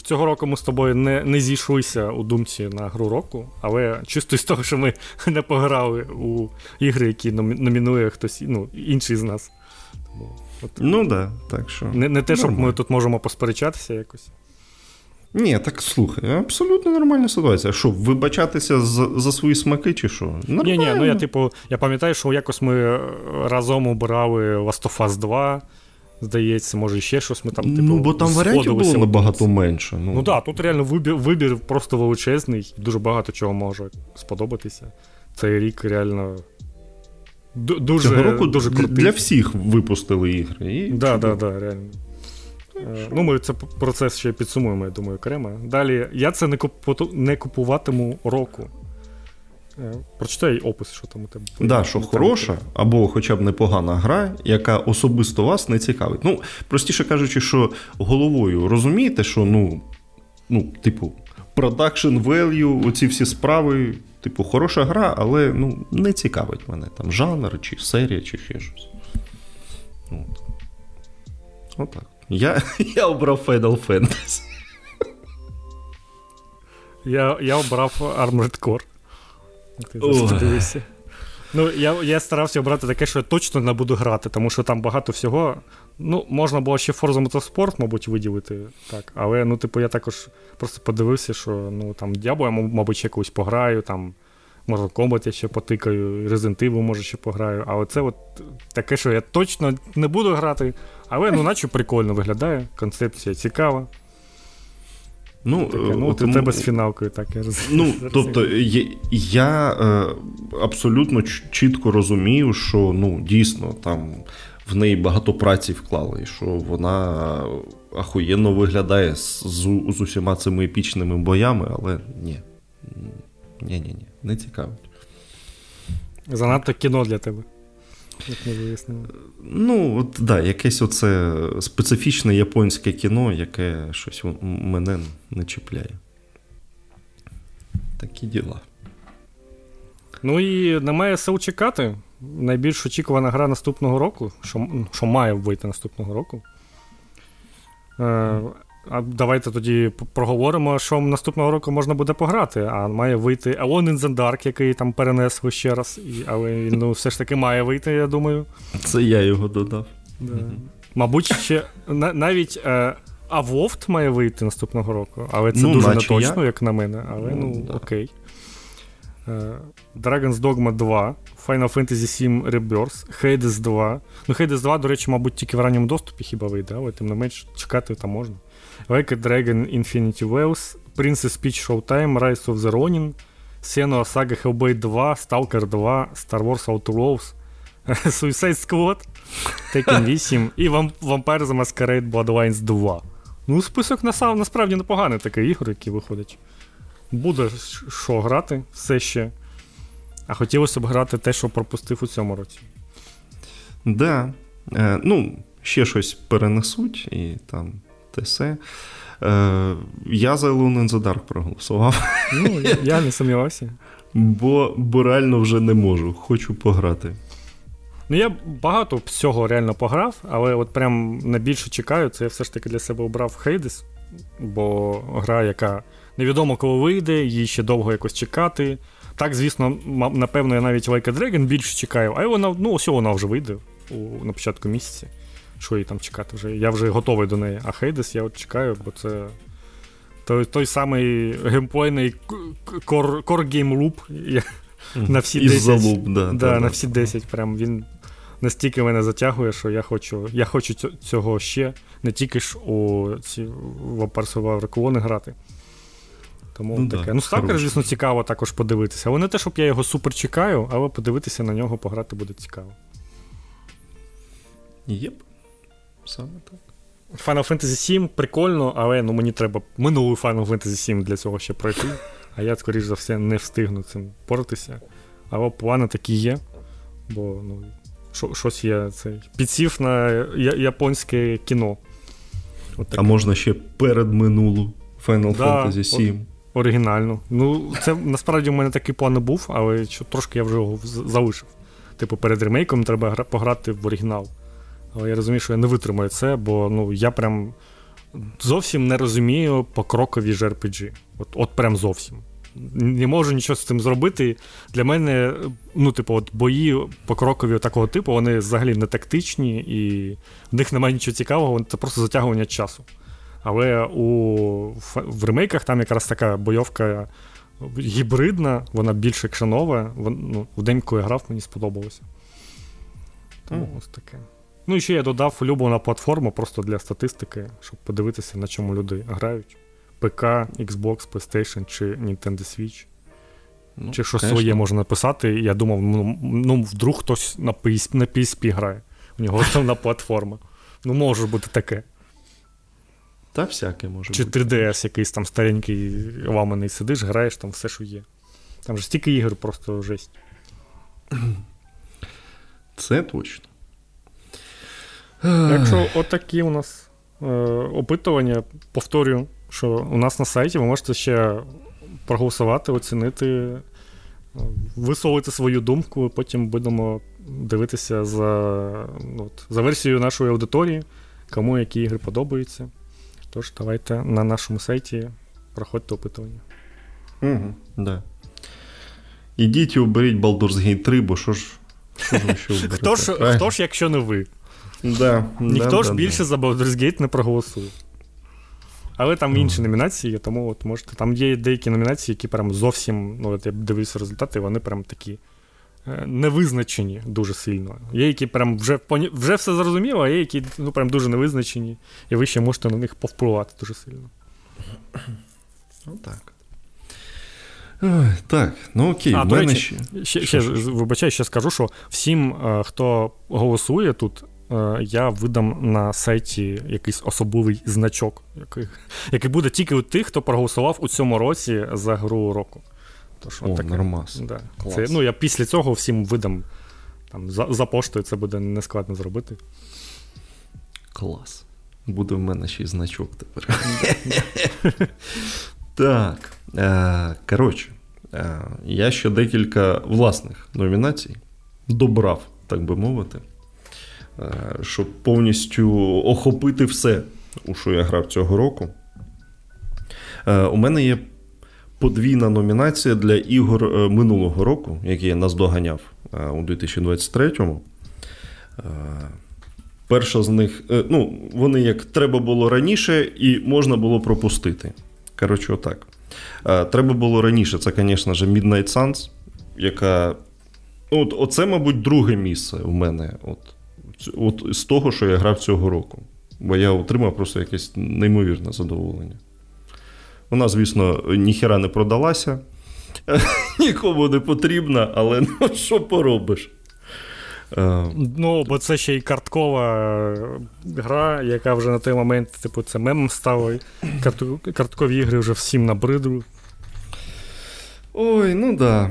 [SPEAKER 1] цього року ми з тобою не не зійшлися у думці на гру року, але чисто з того, що ми не пограли у ігри, які номінує хтось ну, інший з нас.
[SPEAKER 2] От, Ну да, так що.
[SPEAKER 1] Не не те, щоб Нормально. ми тут можемо посперечатися якось.
[SPEAKER 2] Ні, так слухай, абсолютно нормальна ситуація. Що, вибачатися за, за свої смаки, чи що? Нормально.
[SPEAKER 1] Ні, ні, ну я типу, я пам'ятаю, що якось ми разом обирали Last of Us 2. Здається, може, ще щось ми там типу,
[SPEAKER 2] Ну, бо там варіантів було набагато менше.
[SPEAKER 1] Ну так, да, тут реально вибір вибір просто величезний, дуже багато чого може сподобатися. Цей рік реально дуже Цього року дуже крутий.
[SPEAKER 2] Для всіх випустили ігри.
[SPEAKER 1] Так, так, так, да, реально. Е, ну, Ми це процес ще підсумуємо, я думаю, окремо. Далі, я це не купуватиму року. Е, прочитай опис, що там у тебе.
[SPEAKER 2] Да, що хороша або хоча б непогана гра, яка особисто вас не цікавить. Ну, простіше кажучи, що головою розумієте, що, ну, ну, типу, production value, оці всі справи, типу, хороша гра, але ну, не цікавить мене там жанр, чи серія, чи ще щось. От. Отак. Я я обрав Final Fantasy.
[SPEAKER 1] Я я обрав Armored Core. Ти подивишся. Ну, я я старався обрати таке, що я точно не буду грати, тому що там багато всього. Ну, можна було ще Forza Motorsport, мабуть, виділити. так. Але, ну, типу, я також просто подивився, що ну, там Diablo я, мабуть, ще якусь пограю, там Mortal Kombat я ще потикаю, Resident Evil, може, ще пограю. А оце от таке, що я точно не буду грати, але ну, наче прикольно виглядає, концепція цікава. Ну, таке, ну от, у тебе з фіналкою, так я
[SPEAKER 2] розумію. Ну, тобто, я, я е, абсолютно чітко розумію, що ну, дійсно там в неї багато праці вклали, і що вона ахуєнно виглядає з, з усіма цими епічними боями, але ні. Ні-ні-ні, не цікавить.
[SPEAKER 1] Занадто кіно для тебе. Як ми вияснили.
[SPEAKER 2] Ну, от, да, якесь оце специфічне японське кіно, яке щось мене не чіпляє. Такі діла.
[SPEAKER 1] Ну і немає сил чекати. Найбільш очікувана гра наступного року, що що має вийти наступного року. Е, а давайте тоді проговоримо, що наступного року можна буде пограти. А має вийти Alone in the Dark, який там перенесли ще раз. І, Але ну, все ж таки має вийти, я думаю.
[SPEAKER 2] Це я його додав.
[SPEAKER 1] Да. Мабуть, ще навіть е, Авовт має вийти наступного року, але це ну, дуже не точно, я... як на мене. Але ну, ну да. окей. Dragon's Dogma 2, Final Fantasy VII Rebirth, Hades 2. Ну, Hades 2, до речі, мабуть, тільки в ранньому доступі хіба вийде, але тим не менш чекати там можна. Like a Dragon Infinity Wells, Princess Peach Showtime, Rise of the Ronin, Senua Saga Hellblade 2, Stalker 2, Star Wars Outlaws, Suicide Squad, Tekken 8 і Vampire the Masquerade Bloodlines 2. Ну, список насправді непоганий такий ігор, які виходять. Буде що грати все ще. А хотілося б грати те, що пропустив у цьому році.
[SPEAKER 2] Да. Е, Ну, ще щось перенесуть і там те все. Е, Я за in the проголосував.
[SPEAKER 1] Ну, я не сумнівався.
[SPEAKER 2] Бо, бо реально вже не можу, хочу пограти.
[SPEAKER 1] Ну, я багато всього реально пограв, але от прям найбільше чекаю, це я все ж таки для себе обрав Hades, бо гра, яка невідомо коли вийде, її ще довго якось чекати. Так, звісно, напевно, я навіть Like a Dragon більше чекаю, а вона ну, ось вона вже вийде у, на початку місяця. Що їй там чекати вже? Я вже готовий до неї. А Hades я от чекаю, бо це той той самий геймплейний core game loop. На всі 10.
[SPEAKER 2] Залуп, да,
[SPEAKER 1] да, да, на всі 10. Прям він настільки мене затягує, що я хочу я хочу цього ще, не тільки ж у ці в грати. Тому ну, таке. Да, ну, Сталкер, звісно, цікаво також подивитися. Але не те, щоб я його супер чекаю, але подивитися на нього пограти буде цікаво.
[SPEAKER 2] Єп. Саме так.
[SPEAKER 1] Final Fantasy 7 прикольно, але ну, мені треба минулий Final Fantasy 7 для цього ще пройти. А я, скоріш за все, не встигну цим поратися. Але плани такі є. Бо ну, щось є цей підсів на японське кіно.
[SPEAKER 2] От а можна ще перед минулу Final да, Fantasy 7.
[SPEAKER 1] Оригінально. Ну, це насправді у мене такий план був, але трошки я вже його залишив. Типу, перед ремейком треба пограти в оригінал. Але я розумію, що я не витримаю це, бо ну, я прям зовсім не розумію покрокові ж RPG. От от прям зовсім. Не можу нічого з цим зробити. Для мене, ну, типу, от бої покрокові такого типу, вони взагалі не тактичні, і в них немає нічого цікавого, це просто затягування часу. Але у, в ремейках там якраз така бойовка гібридна, вона більш екшенова. Ну, в день, коли я грав, мені сподобалося. Тому mm. ось таке. Ну і ще я додав улюблену платформу просто для статистики, щоб подивитися, на чому люди грають. ПК, Xbox, PlayStation чи Nintendo Switch. Ну, Чи щось своє можна написати. Я думав, ну, ну вдруг хтось на PSP, на PSP грає. У нього основна платформа. Ну, може бути таке.
[SPEAKER 2] Та всяке може.
[SPEAKER 1] Чи бути. 3DS якийсь там старенький ламаний сидиш, граєш там все, що є. Там же стільки ігор, просто жесть.
[SPEAKER 2] Це точно.
[SPEAKER 1] Так що, отакі у нас е, опитування. Повторюю, що у нас на сайті ви можете ще проголосувати, оцінити, е, висловити свою думку, потім будемо дивитися за от, за версією нашої аудиторії, кому які ігри подобаються. Тож, давайте на нашому сайті проходьте опитування.
[SPEAKER 2] Угу, да. Ідіть і оберіть Baldur's Gate 3, бо що ж. Що ж, що
[SPEAKER 1] хто, ж, хто ж, якщо не ви?
[SPEAKER 2] Да,
[SPEAKER 1] Ніхто
[SPEAKER 2] да,
[SPEAKER 1] ж
[SPEAKER 2] да,
[SPEAKER 1] більше за Baldur's Gate не проголосує. Але там інші номінації, тому от можете. Там є деякі номінації, які прям зовсім, ну от я дивлюся результати, вони прям такі е, невизначені дуже сильно. Є, які прям вже вже все зрозуміло, а є, які ну, прям дуже невизначені, і ви ще можете на них повпливати дуже сильно.
[SPEAKER 2] Ну так. Так, ну окей,
[SPEAKER 1] а, мене речі, ще. Ще, ще вибачай, ще скажу, що всім, е, хто голосує тут, я видам на сайті якийсь особливий значок, який який буде тільки у тих, хто проголосував у цьому році за гру року.
[SPEAKER 2] Тож, О, нормас.
[SPEAKER 1] Да. Це, ну, Я після цього всім видам там, за, за поштою, це буде нескладно зробити.
[SPEAKER 2] Клас. Буде в мене ще й значок тепер. Так. Е, коротше, е, я ще декілька власних номінацій добрав, так би мовити. Е, щоб повністю охопити все, у що я грав цього року. Е, у мене є подвійна номінація для ігор е, минулого року, які я наздоганяв у 2023-му. Перша з них, ну, вони як треба було раніше, і можна було пропустити. Коротше, отак. Треба було раніше, це, звісно ж, Midnight Suns, яка. Ну, от, Оце, мабуть, друге місце в мене. От, от З того, що я грав цього року. Бо я отримав просто якесь неймовірне задоволення. Вона, звісно, ніхера не продалася, нікому не потрібна, але ну, що поробиш?
[SPEAKER 1] Е, ну, бо це ще й карткова гра, яка вже на той момент, типу, це мемом стала. Карткові ігри вже всім набридли.
[SPEAKER 2] Ой, ну да.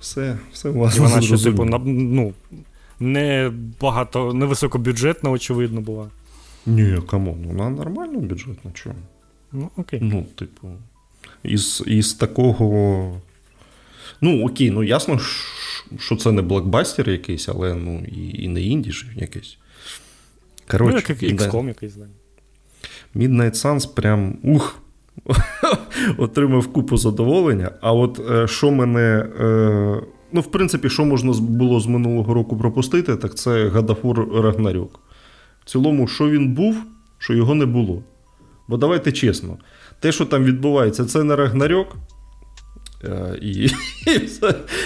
[SPEAKER 2] Все, все власне.
[SPEAKER 1] І вона ще, типу, на, ну, не багато, не високобюджетна, очевидно, була.
[SPEAKER 2] Ні, come on, вона нормально бюджетна, чому?
[SPEAKER 1] Ну, окей.
[SPEAKER 2] Ну, типу, із, із такого. Ну, окей, ну ясно, що це не блокбастер якийсь, але ну, і і не інді ж якийсь.
[SPEAKER 1] Коротше, ну, як XCOM якийсь, да.
[SPEAKER 2] Midnight Suns прям ух. Отримав купу задоволення. А от е, що мене. Е, ну, в принципі, що можна було з минулого року пропустити, так це Гадафур Рагнарьок. В цілому, що він був, що його не було. Бо давайте чесно, те, що там відбувається, це не Рагнарьок. Е, і,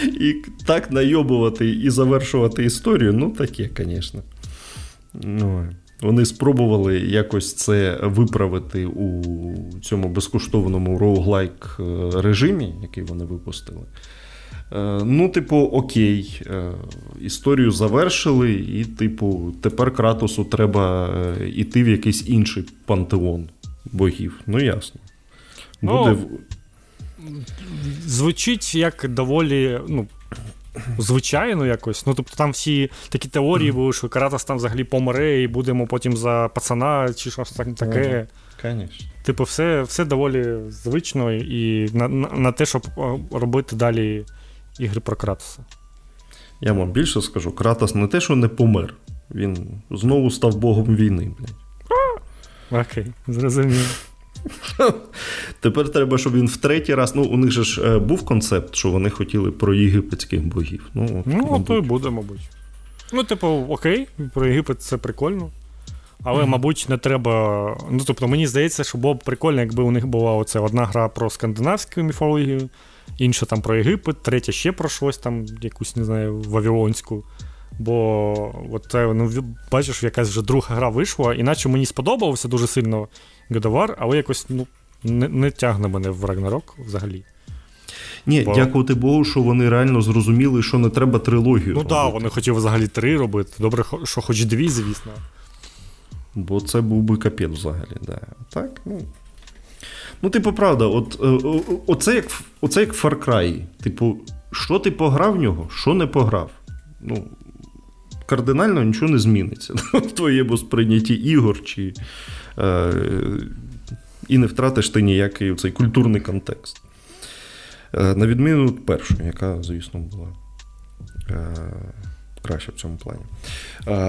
[SPEAKER 2] і, і так найобувати і завершувати історію, ну таке, звісно. Ну, Вони спробували якось це виправити у цьому безкоштовному роуглайк е, режимі, який вони випустили. Е, ну, типу, окей, історію завершили, і, типу, тепер Кратосу треба йти в якийсь інший пантеон богів. Ну, ясно.
[SPEAKER 1] Ну, Буде... Звучить як доволі. ну, Звичайно, якось. Ну, тобто там всі такі теорії були, що Каратас там взагалі помре, і будемо потім за пацана чи щось таке.
[SPEAKER 2] Конечно.
[SPEAKER 1] Типу, все все доволі звично і на, на, на те, щоб робити далі ігри про Кратоса.
[SPEAKER 2] Я вам більше скажу: Кратос не те, що не помер, він знову став богом війни, блядь.
[SPEAKER 1] Окей, зрозумів.
[SPEAKER 2] Тепер треба, щоб він в третій раз. Ну, у них же ж е, був концепт, що вони хотіли про єгипетських богів. Ну, от,
[SPEAKER 1] ну то і буде, мабуть. Ну, типу, окей, про Єгипет це прикольно. Але, mm-hmm. мабуть, не треба. Ну, тобто, мені здається, що було б прикольно, якби у них була оце одна гра про скандинавську міфологію, інша там про Єгипет, третя ще про щось там, якусь, не знаю, вавилонську. Бо от, ну, бачиш, якась вже друга гра вийшла, іначе мені сподобалося дуже сильно God але якось ну, не не тягне мене в Рагнарок взагалі.
[SPEAKER 2] Ні, Бо... дякувати Богу, що вони реально зрозуміли, що не треба трилогію.
[SPEAKER 1] Ну так, да, вони хотіли взагалі три робити. Добре, що хоч дві, звісно.
[SPEAKER 2] Бо це був би капець взагалі. Да. Так, ну. Ну, типу, правда, от, е, оце як оце як Far Cry. Типу, що ти пограв в нього, що не пограв. Ну, Кардинально нічого не зміниться в твоєму сприйнятті ігор чи Е, і не втратиш ти ніякий цей культурний контекст. Е, на відміну від першої, яка, звісно, була е, краще в цьому плані.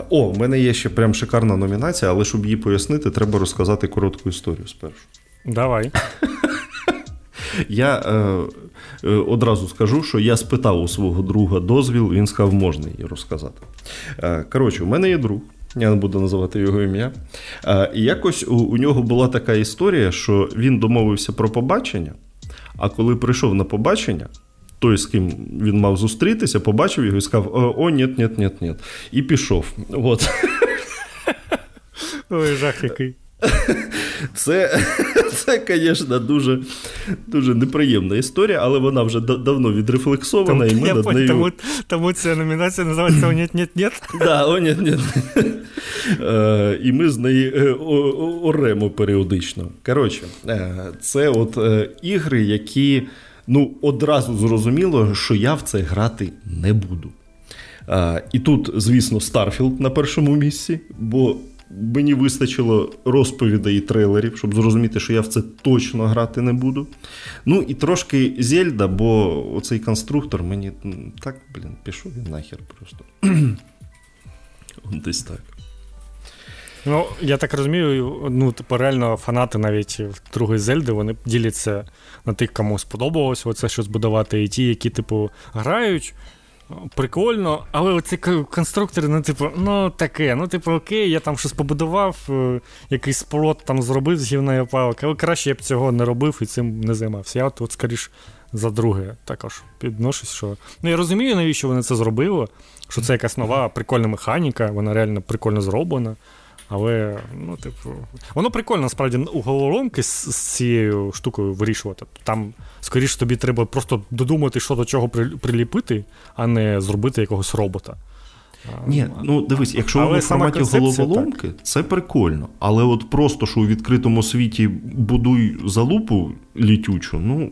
[SPEAKER 2] О, в мене є ще прям шикарна номінація, але щоб її пояснити, треба розказати коротку історію спершу.
[SPEAKER 1] Давай.
[SPEAKER 2] Я е, одразу скажу, що я спитав у свого друга дозвіл, він сказав, можна її розказати. Е, коротше, у мене є друг, я не буду називати його ім'я. І якось у, у нього була така історія, що він домовився про побачення, а коли прийшов на побачення, той, з ким він мав зустрітися, побачив його і сказав: О, ні, ні, ні, ні. І пішов. От.
[SPEAKER 1] Ой, жах який.
[SPEAKER 2] Це, це, звісно, дуже дуже неприємна історія, але вона вже давно відрефлексована. і ми над нею...
[SPEAKER 1] Тому, тому ця номінація називається «О, нет, нет, нет».
[SPEAKER 2] Да, «О, нет, нет». Е, і ми з неї е, оремо періодично. Коротше, е, це от ігри, які ну, одразу зрозуміло, що я в це грати не буду. І тут, звісно, Старфілд на першому місці, бо мені вистачило розповідей і трейлерів, щоб зрозуміти, що я в це точно грати не буду. Ну і трошки Зельда, бо оцей конструктор мені так, блін, пішов він нахер просто. Десь так.
[SPEAKER 1] Ну, я так розумію, ну, типу, реально фанати навіть другої Зельди, вони діляться на тих, кому сподобалось оце щось будувати, і ті, які, типу, грають. Прикольно, але оці конструктори, ну, типу, ну таке, ну, типу, окей, я там щось побудував, е, якийсь спорот там зробив з гівної палки, але краще я б цього не робив і цим не займався. Я от скоріш за друге також підношусь, що. Ну, я розумію, навіщо вони це зробили, що це якась нова прикольна механіка, вона реально прикольно зроблена. Але, ну, типу, воно прикольно, насправді, у головоломки з, з цією штукою вирішувати. Там, скоріше, тобі треба просто додумати, що до чого приліпити, а не зробити якогось робота.
[SPEAKER 2] Ні, ну дивись, якщо воно в форматі головоломки, так. це прикольно. Але от просто що у відкритому світі будуй залупу літючу, ну.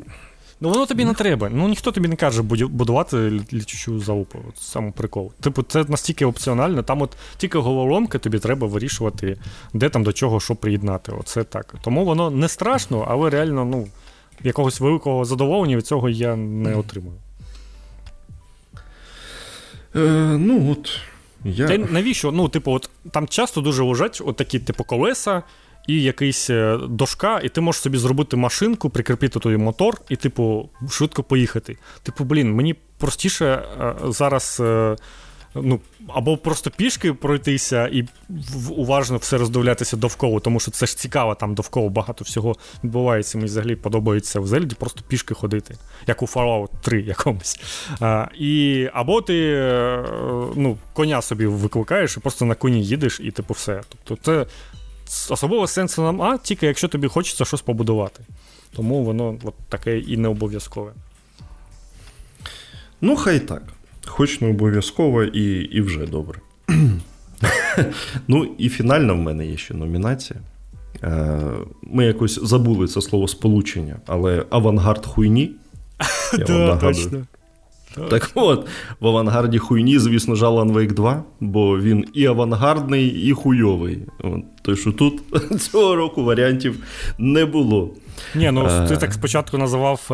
[SPEAKER 1] Ну воно тобі не треба. Ну ніхто тобі не каже будувати літючу залупу. От саме прикол. Типу, це настільки опціонально. Там от тільки головоломки тобі треба вирішувати, де там до чого що приєднати. Оце так. Тому воно не страшно, але реально, ну, якогось великого задоволення від цього я не отримую.
[SPEAKER 2] Е, Ну, от. Я...
[SPEAKER 1] Та навіщо? Ну, типу, от там часто дуже лежать от такі, типу, колеса, і якийсь е, дошка, і ти можеш собі зробити машинку, прикріпити той мотор, і, типу, швидко поїхати. Типу, блін, мені простіше е, зараз. Е, ну, Або просто пішки пройтися і уважно все роздивлятися довкола, тому що це ж цікаво, там довкола багато всього відбувається. Мені взагалі подобається в Зельді просто пішки ходити, як у Fallout 3 якомусь. А, і, Або ти ну, коня собі викликаєш і просто на коні їдеш, і типу все. Тобто це особливо сенсу нам А, тільки якщо тобі хочеться щось побудувати. Тому воно от таке і не обов'язкове.
[SPEAKER 2] Ну, хай так. Хоч не обов'язково і і вже добре. ну, і фінальна в мене є ще номінація. Е, ми якось забули це слово сполучення, але авангард хуйні.
[SPEAKER 1] Я вам нагадую.
[SPEAKER 2] Так от, в авангарді хуйні, звісно, Alan Wake 2, бо він і авангардний, і хуйовий. Той, що тут цього року варіантів не було.
[SPEAKER 1] Ні, ну ти е. так спочатку називав е,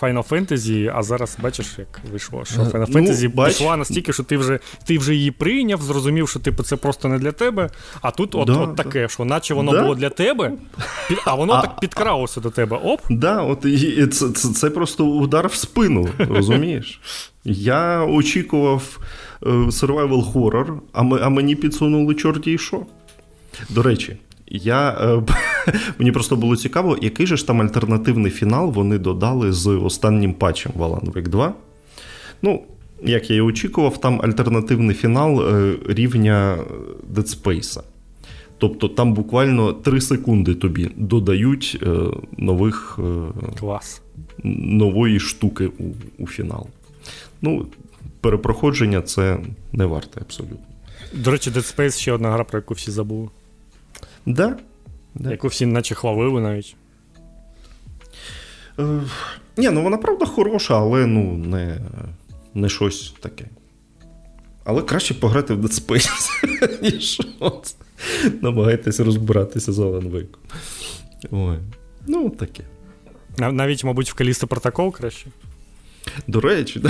[SPEAKER 1] Final Fantasy, а зараз бачиш, як вийшло, що е, Final Fantasy ну, пішла настільки, що ти вже ти вже її прийняв, зрозумів, що типу, це просто не для тебе. А тут от, да, от таке, да. що наче воно да? було для тебе, а воно а, так підкралося до тебе. Оп.
[SPEAKER 2] Да, от і це, це, це просто удар в спину, розумієш? Я очікував survival horror, а ми, а мені підсунули чорті і що. До речі, я, е, Мені просто було цікаво, який же ж там альтернативний фінал вони додали з останнім патчем в Alan Wake 2. Ну, як я і очікував, там альтернативний фінал е, рівня Dead Space. Тобто там буквально 3 секунди тобі додають е, нових
[SPEAKER 1] Клас.
[SPEAKER 2] нової штуки у, у фінал. Ну, перепроходження це не варте абсолютно.
[SPEAKER 1] До речі, Dead Space ще одна гра, про яку всі забули.
[SPEAKER 2] Да? да.
[SPEAKER 1] Яку всі наче хвалили навіть.
[SPEAKER 2] Е, Ні, ну вона правда хороша, але ну, не не щось таке. Але краще пограти в Dead Space, ніж намагайтеся розбиратися з Alan Wake. Ой. Ну, таке.
[SPEAKER 1] Навіть, мабуть, в Калісто протокол краще.
[SPEAKER 2] До речі,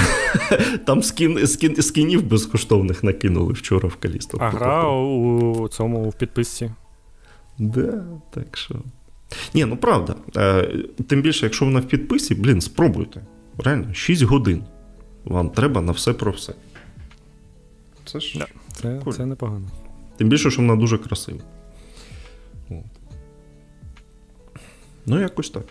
[SPEAKER 2] там скін, скін, скінів безкоштовних накинули вчора в Калісто.
[SPEAKER 1] А гра у цьому в підписці.
[SPEAKER 2] Да, так що. Ні, ну правда. Е, тим більше, якщо вона в підписі, блін, спробуйте. Реально, 6 годин. Вам треба на все про все.
[SPEAKER 1] Це ж. Да, це, це непогано.
[SPEAKER 2] Тим більше, що вона дуже красива. От. Ну, якось так.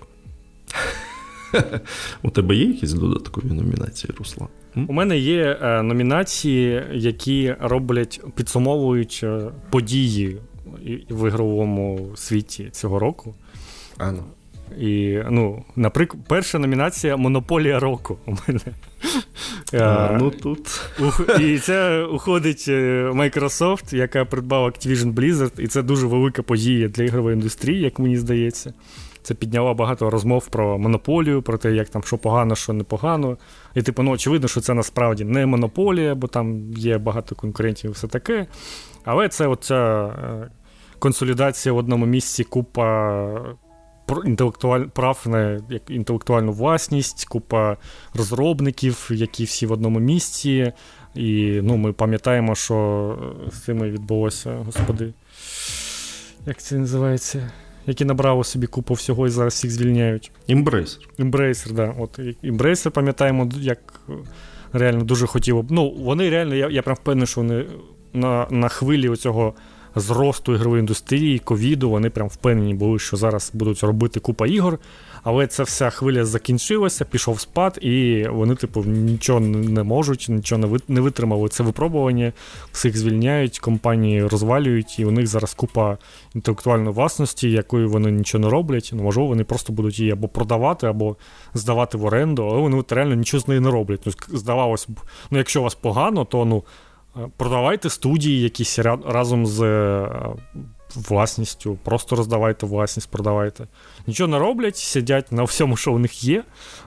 [SPEAKER 2] У тебе є якісь додаткові номінації, Руслан?
[SPEAKER 1] У мене є е, номінації, які роблять, підсумовують е, події в ігровому світі цього року.
[SPEAKER 2] А ну.
[SPEAKER 1] І, ну, наприклад, перша номінація Монополія року у мене.
[SPEAKER 2] А, ну тут.
[SPEAKER 1] І це уходить е, Microsoft, яка придбала Activision Blizzard, і це дуже велика подія для ігрової індустрії, як мені здається. Це підняло багато розмов про монополію, про те, як там що погано, що непогано. І, типу, ну, очевидно, що це насправді не монополія, бо там є багато конкурентів і все таке. Але це оця е, консолідація в одному місці, купа інтелектуаль... прав на інтелектуальну власність, купа розробників, які всі в одному місці. І ну, ми пам'ятаємо, що з цими відбулося, господи. Як це називається? Які набрали собі купу всього і зараз всіх звільняють.
[SPEAKER 2] Embracer.
[SPEAKER 1] Embracer, да. От Embracer, пам'ятаємо, як реально дуже хотіло б. Ну, вони реально, я я прям впевнений, що вони на на хвилі цього зросту ігрової індустрії, ковіду, вони прям впевнені були, що зараз будуть робити купа ігор. Але ця вся хвиля закінчилася, пішов спад, і вони, типу, нічого не можуть, нічого не витримали. Це випробування, всіх звільняють, компанії розвалюють, і у них зараз купа інтелектуальної власності, якою вони нічого не роблять. Ну, можливо, вони просто будуть її або продавати, або здавати в оренду, але вони от реально нічого з нею не роблять. Ну, Здавалось б, ну, якщо у вас погано, то ну. Продавайте студії якісь разом з е, власністю, просто роздавайте власність, продавайте. Нічого не роблять, сидять на всьому, що у них є,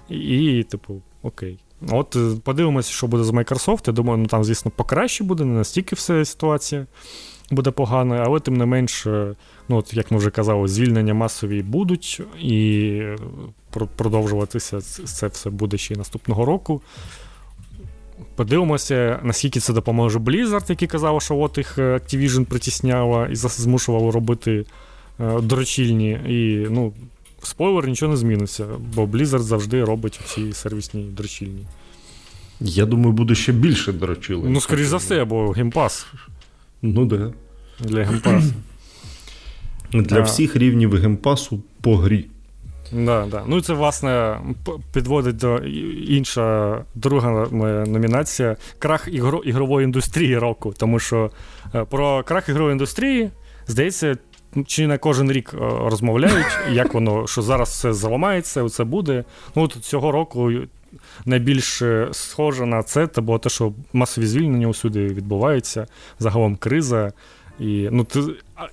[SPEAKER 1] і, типу, окей. От е, подивимося, що буде з Microsoft. Я думаю, ну там, звісно, покраще буде, не настільки все ситуація буде погана, але тим не менш, е, ну, от, як ми вже казали, звільнення масові будуть, і продовжуватися це все буде ще й наступного року. Подивимося, наскільки це допоможе Blizzard, який казав, що от їх е, Activision притісняло і змушувало робити е, дрочильні. І, ну, спойлер, нічого не зміниться, бо Blizzard завжди робить всі сервісні дрочильні.
[SPEAKER 2] Я думаю, буде ще більше дрочильні.
[SPEAKER 1] Ну, скоріш за все, бо Game Pass.
[SPEAKER 2] Ну, да.
[SPEAKER 1] Для геймпасу.
[SPEAKER 2] Для всіх рівнів геймпасу по грі.
[SPEAKER 1] Да, да. Ну це, власне, підводить до інша друга моя номінація крах ігро, ігрової індустрії року. Тому що е, про крах ігрової індустрії, здається, чи не кожен рік е, розмовляють, як воно, що зараз все зламається, це буде. Ну, от Цього року найбільш схоже на це, це було те, що масові звільнення усюди відбуваються, загалом криза. І ну,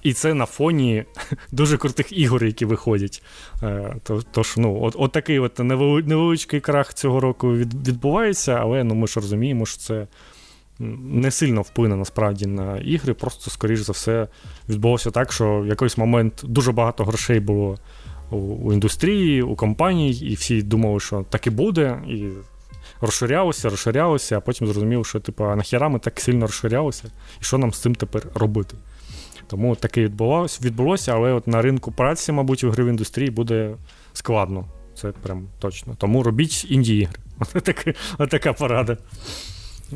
[SPEAKER 1] і це на фоні дуже крутих ігор, які виходять. Е, тож, ну, от, от такий от невеличкий крах цього року відбувається, але ну, ми ж розуміємо, що це не сильно вплине насправді на ігри. Просто, скоріш за все, відбулося так, що в якийсь момент дуже багато грошей було у, у індустрії, у компаній, і всі думали, що так і буде. і Розширялося, розширялося, а потім зрозумів, що типу, а нахіра ми так сильно розширялися, і що нам з цим тепер робити. Тому таке відбулося, відбулося, але от на ринку праці, мабуть, в ігровій індустрії буде складно. Це прям точно. Тому робіть інді-ігри. Отака, отака порада.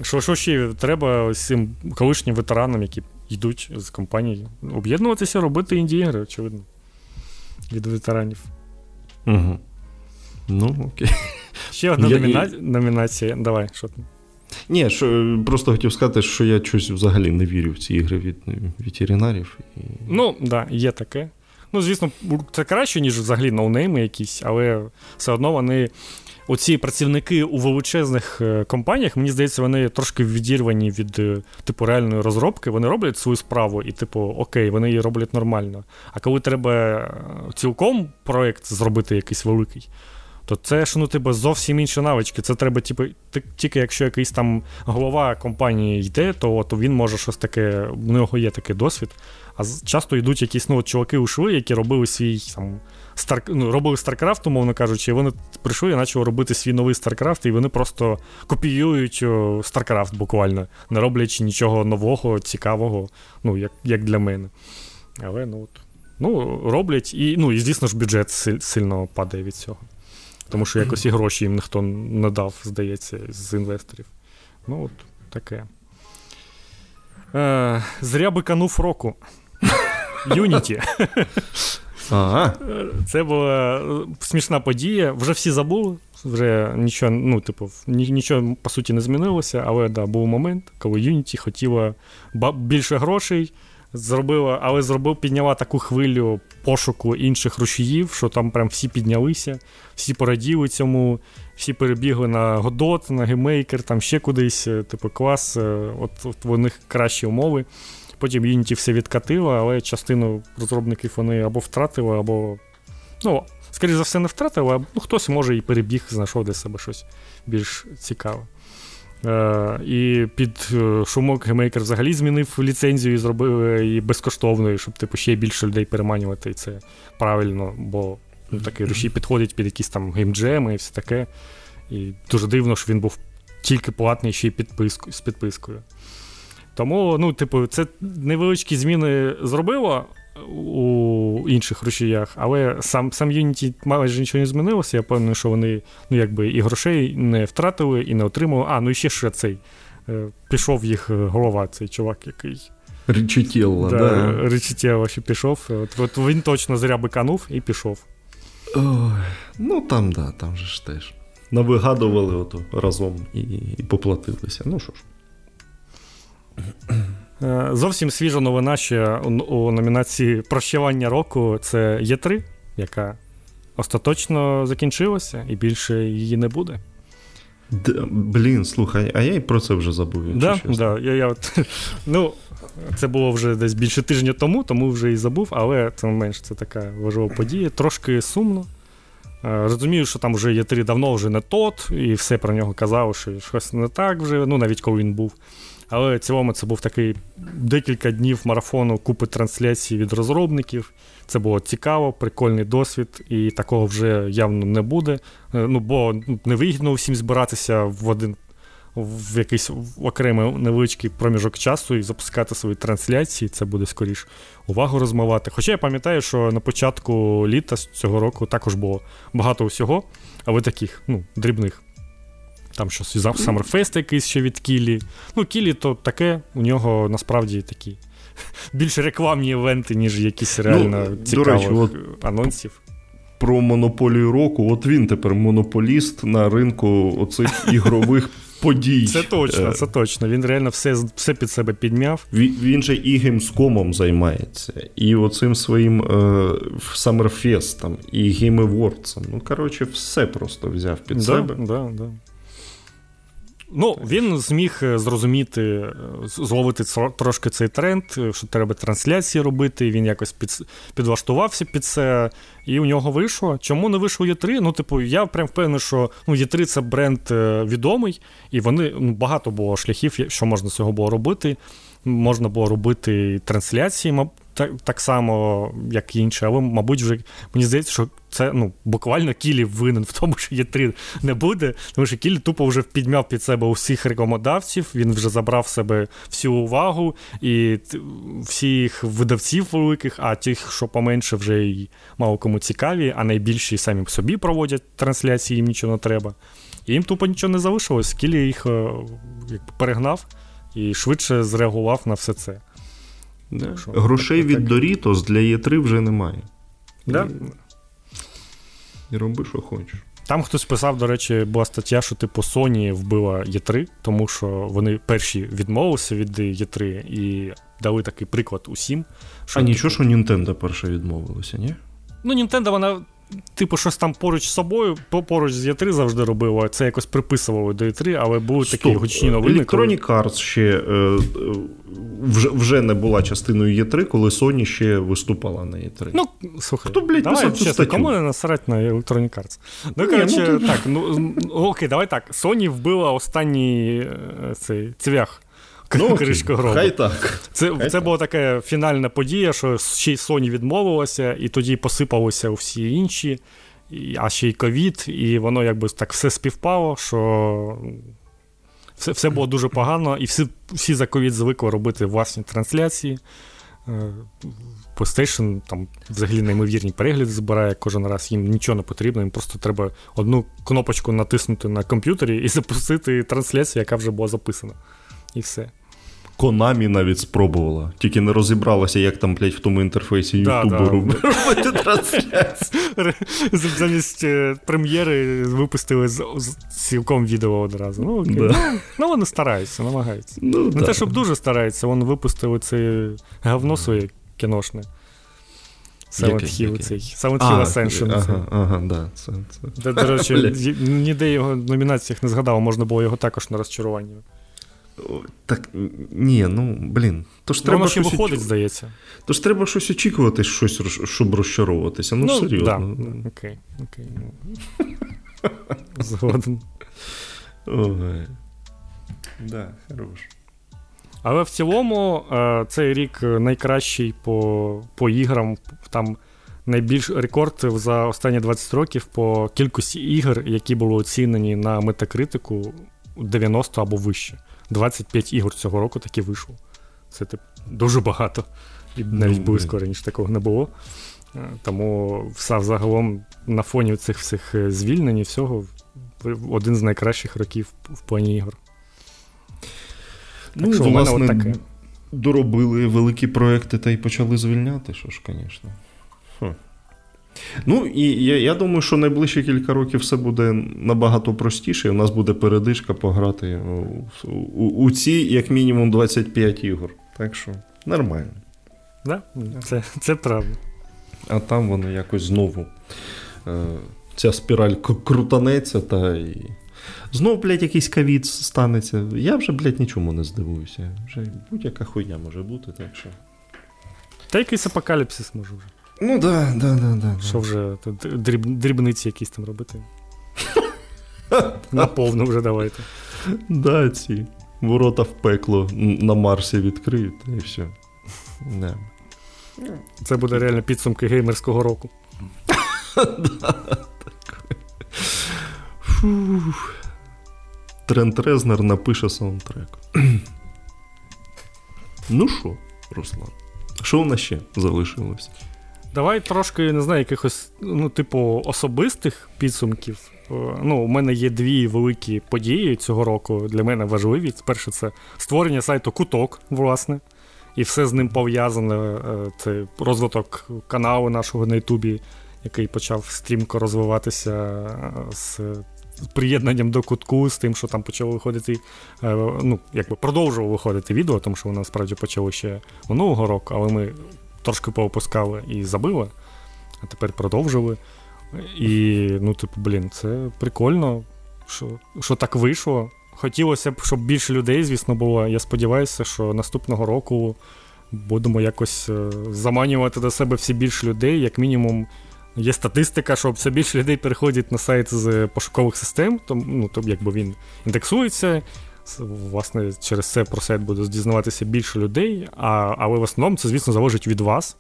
[SPEAKER 1] Що що ще треба ось цим колишнім ветеранам, які йдуть з компанії, об'єднуватися, робити інді-ігри, очевидно. Від ветеранів.
[SPEAKER 2] Угу. Ну, окей.
[SPEAKER 1] Ще одна номіна... номінація. Давай, що там?
[SPEAKER 2] Ні, що, просто хотів сказати, що я щось взагалі не вірю в ці ігри від ветеринарів. І...
[SPEAKER 1] Ну, так, да, є таке. Ну, звісно, це краще, ніж взагалі ноунейми якісь, але все одно вони. Оці працівники у величезних е, компаніях, мені здається, вони трошки відірвані від е, типу реальної розробки. Вони роблять свою справу, і, типу, окей, вони її роблять нормально. А коли треба е, цілком проєкт зробити якийсь великий, то це ж ну, типу, зовсім інші навички. Це треба, типу, тільки якщо якийсь там голова компанії йде, то то він може щось таке, у нього є такий досвід. А часто йдуть якісь ну, чуваки ушли, які робили свій там. Стар... ну, робили StarCraft, умовно кажучи, і вони прийшли і почали робити свій новий StarCraft, і вони просто копіюють StarCraft буквально, не роблячи нічого нового, цікавого, ну, як як для мене. Але ну, от, ну, роблять, і, ну, і звісно ж, бюджет сильно падає від цього. Тому що якось і гроші їм ніхто не дав, здається, з інвесторів. Ну, от таке. Е, Зря биканув року. Юніті.
[SPEAKER 2] Ага.
[SPEAKER 1] Це була е, смішна подія. Вже всі забули, вже нічого, ну, типу, нічого по суті не змінилося, але да, був момент, коли Unity хотіла більше грошей зробила, але зробив, підняла таку хвилю пошуку інших рушіїв, що там прям всі піднялися, всі пораділи цьому, всі перебігли на Godot, на геймейкер, там ще кудись, е, типу, клас, е, от, от у них кращі умови. Потім Unity все відкатило, але частину розробників вони або втратили, або. Ну, скоріше за все, не втратили, а ну, хтось може і перебіг, знайшов для себе щось більш цікаве. Е, І під е, шумок геймейкер взагалі змінив ліцензію і зробив її безкоштовною, щоб типу, ще більше людей переманювати. І це правильно, бо ну, такий рушій підходить під якісь там геймджеми і все таке. І дуже дивно, що він був тільки платний ще й підписку, з підпискою. Тому, ну, типу, це невеличкі зміни зробило, у інших рушіях, але сам сам Unity майже нічого не змінилося. Я певний, що вони ну, якби і грошей не втратили, і не отримали. А, ну і ще ще цей. Е, пішов їх голова, цей чувак, який.
[SPEAKER 2] Річітєлла, да.
[SPEAKER 1] да. Річітєлла ще пішов. От, от Він точно зря биканув і пішов.
[SPEAKER 2] Ой, Ну там, да, там же ж теж. Навигадували ото разом і, і поплатилися. Ну що ж.
[SPEAKER 1] Е, зовсім свіжа новина ще у номінації Прощавання року це Є3, яка остаточно закінчилася, і більше її не буде.
[SPEAKER 2] Д, блін, слухай, а я і про це вже забув.
[SPEAKER 1] Да, да, я, я от, ну, Це було вже десь більше тижня тому, тому вже і забув, але тим менш це така важлива подія. Трошки сумно. Е, розумію, що там вже є три давно вже не тот, і все про нього казав, що щось не так вже, ну навіть коли він був. Але в цілому це був такий декілька днів марафону, купи трансляцій від розробників. Це було цікаво, прикольний досвід, і такого вже явно не буде. Е, ну, Бо невигідно всім збиратися в один в якийсь окремий невеличкий проміжок часу і запускати свої трансляції. Це буде скоріш увагу розмивати. Хоча я пам'ятаю, що на початку літа цього року також було багато всього, але таких ну, дрібних. Там щось Summerfest якийсь ще від Кілі. Ну, Кілі то таке, у нього насправді такі більш рекламні івенти, ніж якісь ну, реально ну, цікавих речі, от анонсів.
[SPEAKER 2] Про монополію року, от він тепер монополіст на ринку оцих ігрових подій.
[SPEAKER 1] Це точно, е, це точно. Він реально все все під себе підмяв.
[SPEAKER 2] Він, він же і геймскомом займається, і оцим своїм е, Summerfest, і Game Awards. Ну, коротше, все просто взяв під
[SPEAKER 1] да,
[SPEAKER 2] себе.
[SPEAKER 1] Да, да. Ну, він зміг е, зрозуміти, е, зловити трошки цей тренд, е, що треба трансляції робити. Він якось під, підлаштувався під це, і у нього вийшло. Чому не вийшло Є3? Ну, типу, я прям впевнений, що ну, Є3 це бренд відомий, і вони ну, багато було шляхів, що можна з цього було робити. Можна було робити трансляції, так так само, як і інші, але, мабуть, вже мені здається, що це ну, буквально Кілі винен в тому, що є три не буде, тому що Кілі тупо вже підмяв під себе усіх рекламодавців, він вже забрав себе всю увагу і всіх видавців великих, а тих, що поменше, вже й мало кому цікаві, а найбільші самі собі проводять трансляції, їм нічого не треба. І їм тупо нічого не залишилось. Кілі їх е, якби, перегнав і швидше зреагував на все це.
[SPEAKER 2] Да. Що, Грошей від так... Doritos для Є3 вже немає.
[SPEAKER 1] Да?
[SPEAKER 2] І роби, що хочеш.
[SPEAKER 1] Там хтось писав, до речі, була стаття, що типу Sony вбила Є3, тому що вони перші відмовилися від Є3 і дали такий приклад усім.
[SPEAKER 2] Що, а нічого, типу... що Nintendo перша відмовилася, ні?
[SPEAKER 1] Ну, Nintendo, вона типу, щось там поруч з собою, поруч з Є3 завжди робило, це якось приписувало до Є3, але були Стоп. такі гучні новини.
[SPEAKER 2] Electronic коли... Arts ще е, вже вже не була частиною Є3, коли Sony ще виступала на Є3.
[SPEAKER 1] Ну, слухай,
[SPEAKER 2] Хто, блядь,
[SPEAKER 1] давай, чесно, кому не насрать на Electronic Arts? Ну, коротше, ну, так, ну, окей, давай так. Sony вбила останній е, цей цвях.
[SPEAKER 2] Ну, кришка гроба. Хай так.
[SPEAKER 1] Це
[SPEAKER 2] хай
[SPEAKER 1] це
[SPEAKER 2] так.
[SPEAKER 1] була така фінальна подія, що ще й Sony відмовилася, і тоді посипалися всі інші, а ще й ковід, і воно якби так все співпало, що все все було дуже погано, і всі всі за ковід звикли робити власні трансляції. Е, PlayStation там взагалі неймовірні перегляди збирає кожен раз, їм нічого не потрібно, їм просто треба одну кнопочку натиснути на комп'ютері і запустити трансляцію, яка вже була записана. І все.
[SPEAKER 2] Konami навіть спробувала, тільки не розібралася, як там, блядь, в тому інтерфейсі Ютубу робити трансляцію.
[SPEAKER 1] Замість е, прем'єри випустили цілком відео одразу. Ну, окей. Ну, вони стараються, намагаються. Ну, Не те, щоб дуже стараються, вони випустили це говно своє кіношне. Silent Hill цей. Silent Hill Ascension.
[SPEAKER 2] Ага, ага, да, це, це.
[SPEAKER 1] До, до речі, ніде його в номінаціях не згадав, можна було його також на розчарування.
[SPEAKER 2] Так, ні, ну, блін. То ж треба
[SPEAKER 1] ще виходить, оч... здається.
[SPEAKER 2] Тож треба щось очікувати, щось, щоб розчаровуватися. Ну, ну серйозно.
[SPEAKER 1] Да. Окей, окей. Ну. Згоден.
[SPEAKER 2] Ой. Да, хорош.
[SPEAKER 1] Але в цілому, е, цей рік найкращий по по іграм. Там найбільш рекорд за останні 20 років по кількості ігор, які були оцінені на метакритику 90 або вище. 25 ігор цього року таки вийшло. Це тип, дуже багато. І навіть ну, близько раніше такого не було. Е, тому все загалом на фоні цих всіх е, звільнень і всього один з найкращих років в плані ігор.
[SPEAKER 2] Ну, так що власне, таке. доробили великі проекти та й почали звільняти, що ж, звісно. Ну, і я я думаю, що найближчі кілька років все буде набагато простіше. У нас буде передишка пограти у, у, у ці, як мінімум, 25 ігор. Так що нормально.
[SPEAKER 1] Да? Це це правда.
[SPEAKER 2] А там воно якось знову. Е, ця спіраль крутанеться та і. Знов, блядь, якийсь ковід станеться. Я вже, блядь, нічому не здивуюся. Вже будь-яка хуйня може бути, так що.
[SPEAKER 1] Та якийсь апокаліпсис може вже.
[SPEAKER 2] Ну да, да, да, да.
[SPEAKER 1] Що вже дріб, дрібниці якісь там робити. Наповну вже давайте.
[SPEAKER 2] Да, ці ворота в пекло на Марсі відкриють, і все. Не.
[SPEAKER 1] Це буде реально підсумки геймерського року.
[SPEAKER 2] Трент Резнер напише саундтрек. Ну що, Руслан? Що у нас ще залишилось?
[SPEAKER 1] Давай трошки, не знаю, якихось, ну, типу, особистих підсумків. Е, ну, У мене є дві великі події цього року. Для мене важливі. Перше, це створення сайту Куток, власне. І все з ним пов'язане. Е, це розвиток каналу нашого на Ютубі, який почав стрімко розвиватися е, з приєднанням до кутку, з тим, що там почало виходити, ну, якби продовжувало виходити відео, тому що воно справді почало ще минулого року, але ми трошки поопускали і забили, а тепер продовжили. І, ну, типу, блін, це прикольно, що, що так вийшло. Хотілося б, щоб більше людей, звісно, було. Я сподіваюся, що наступного року будемо якось е, заманювати до себе всі більше людей. Як мінімум, є статистика, що все більше людей переходять на сайт з пошукових систем, то, ну, то якби він індексується. Власне, через це про сайт буде дізнаватися більше людей, а, але в основному це, звісно, залежить від вас.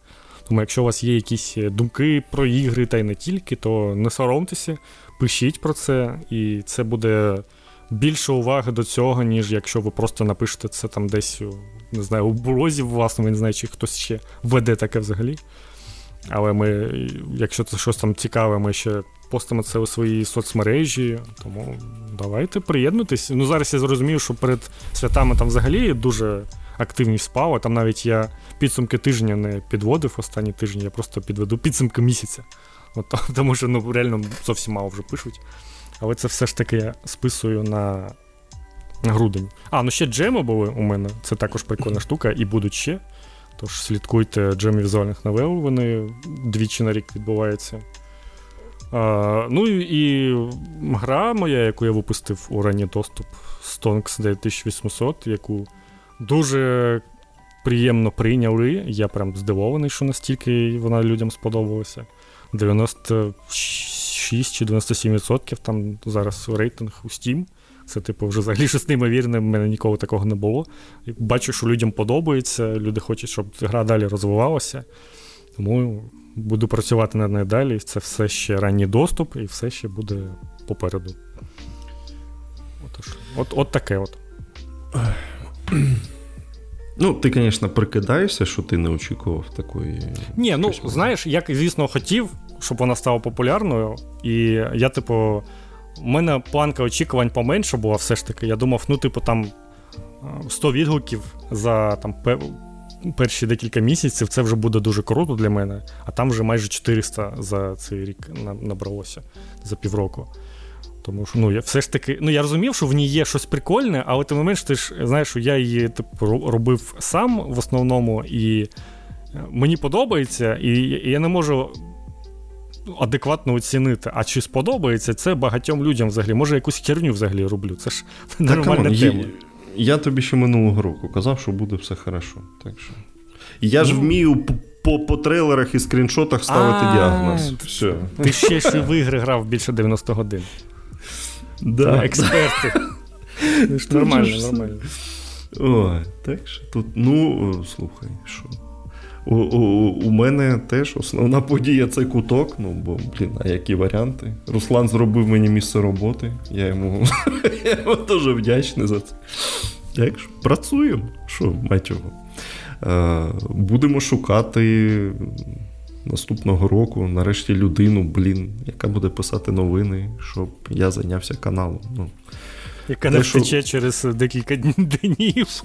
[SPEAKER 1] Тому якщо у вас є якісь думки про ігри та й не тільки, то не соромтеся, пишіть про це, і це буде більше уваги до цього, ніж якщо ви просто напишете це там десь, не знаю, у блозі власному, не знаю, чи хтось ще веде таке взагалі. Але ми, якщо це щось там цікаве, ми ще постимо це у своїй соцмережі. Тому давайте приєднуйтесь. Ну зараз я зрозумів, що перед святами там взагалі дуже активність спала. Там навіть я підсумки тижня не підводив останні тижні, я просто підведу підсумки місяця. От, Тому що ну, реально зовсім мало вже пишуть. Але це все ж таки я списую на грудень. А, ну ще джеми були у мене. Це також прикольна штука, і будуть ще. Тож слідкуйте джеми візуальних новел, вони двічі на рік відбуваються. А, Ну і гра моя, яку я випустив у ранній доступ Stonks 9800, яку дуже приємно прийняли. Я прям здивований, що настільки вона людям сподобалася. 96 чи 97% там зараз рейтинг у Steam. Це, типу, вже взагалі щось неймовірне, в мене ніколи такого не було. Бачу, що людям подобається, люди хочуть, щоб гра далі розвивалася. Тому буду працювати над нею далі. Це все ще ранній доступ, і все ще буде попереду. Отож, От от таке от.
[SPEAKER 2] Ну, ти, звісно, прикидаєшся, що ти не очікував такої.
[SPEAKER 1] Ні, ну знаєш, я, звісно, хотів, щоб вона стала популярною. І я, типу, у мене планка очікувань поменше була все ж таки. Я думав, ну, типу, там 100 відгуків за там перші декілька місяців це вже буде дуже круто для мене, а там вже майже 400 за цей рік набралося за півроку. Тому що ну, я все ж таки, ну я розумів, що в ній є щось прикольне, але тим не менш, ти ж знаєш, що я її типу, робив сам в основному, і е, мені подобається, і я не можу адекватно оцінити. А чи сподобається це багатьом людям взагалі? Може, якусь херню взагалі роблю. Це ж нормальна тема.
[SPEAKER 2] Я тобі ще минулого року казав, що буде все хорошо. Так що. Я ж ну. вмію по по трейлерах і скріншотах ставити діагноз. Все.
[SPEAKER 1] Ти ще ж в ігри грав більше 90 годин. Да. Експерти. Нормально, нормально.
[SPEAKER 2] Ой, так що тут, ну, слухай, що. У у, у мене теж основна подія це куток. Ну, бо, блін, а які варіанти? Руслан зробив мені місце роботи. Я йому я йому дуже вдячний за це. Так що працюємо, що мать його. Будемо шукати наступного року, нарешті, людину, блін, яка буде писати новини, щоб я зайнявся каналом. Ну,
[SPEAKER 1] Яка не втече через декілька днів.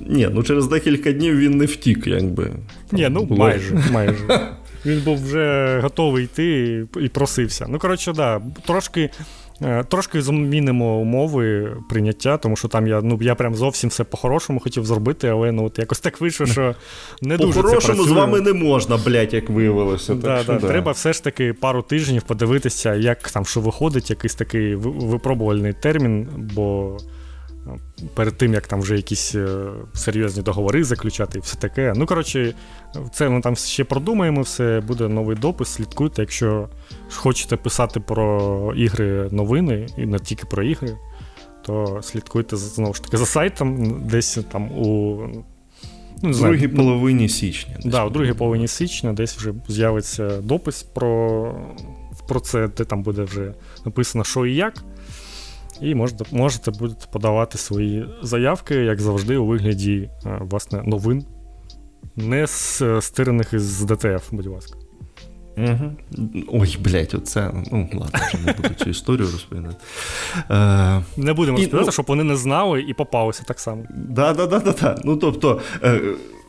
[SPEAKER 2] Ні, ну через декілька днів він не втік, якби.
[SPEAKER 1] Ні, ну було... майже. майже. Він був вже готовий йти і просився. Ну, коротше, да, трошки. Е, трошки змінимо умови прийняття, тому що там я ну, я прям зовсім все по-хорошому хотів зробити, але ну, от якось так вийшло, що не дуже
[SPEAKER 2] По-хорошому з вами не можна, блядь, як виявилося.
[SPEAKER 1] Да,
[SPEAKER 2] так, да,
[SPEAKER 1] да. Треба все ж таки пару тижнів подивитися, як там що виходить, якийсь такий випробувальний термін, бо перед тим, як там вже якісь е, серйозні договори заключати і все таке. Ну, коротше, це ми там ще продумаємо, все, буде новий допис, слідкуйте. Якщо хочете писати про ігри новини, і не тільки про ігри, то слідкуйте знову ж таки за сайтом, десь там у.
[SPEAKER 2] Ну, не другій половині січня.
[SPEAKER 1] Так, да, у другій половині січня десь вже з'явиться допис про про це, де там буде вже написано, що і як. І можете можете будете подавати свої заявки, як завжди, у вигляді е, власне, новин, не стирених із ДТФ, будь ласка.
[SPEAKER 2] Угу. Ой, блядь, оце. Ну, ладно, вже не буду цю історію розповідати. Е,
[SPEAKER 1] Не будемо розповідати, ну, щоб вони не знали і попалися так само.
[SPEAKER 2] Да, да, да, да, да. Ну, тобто, е,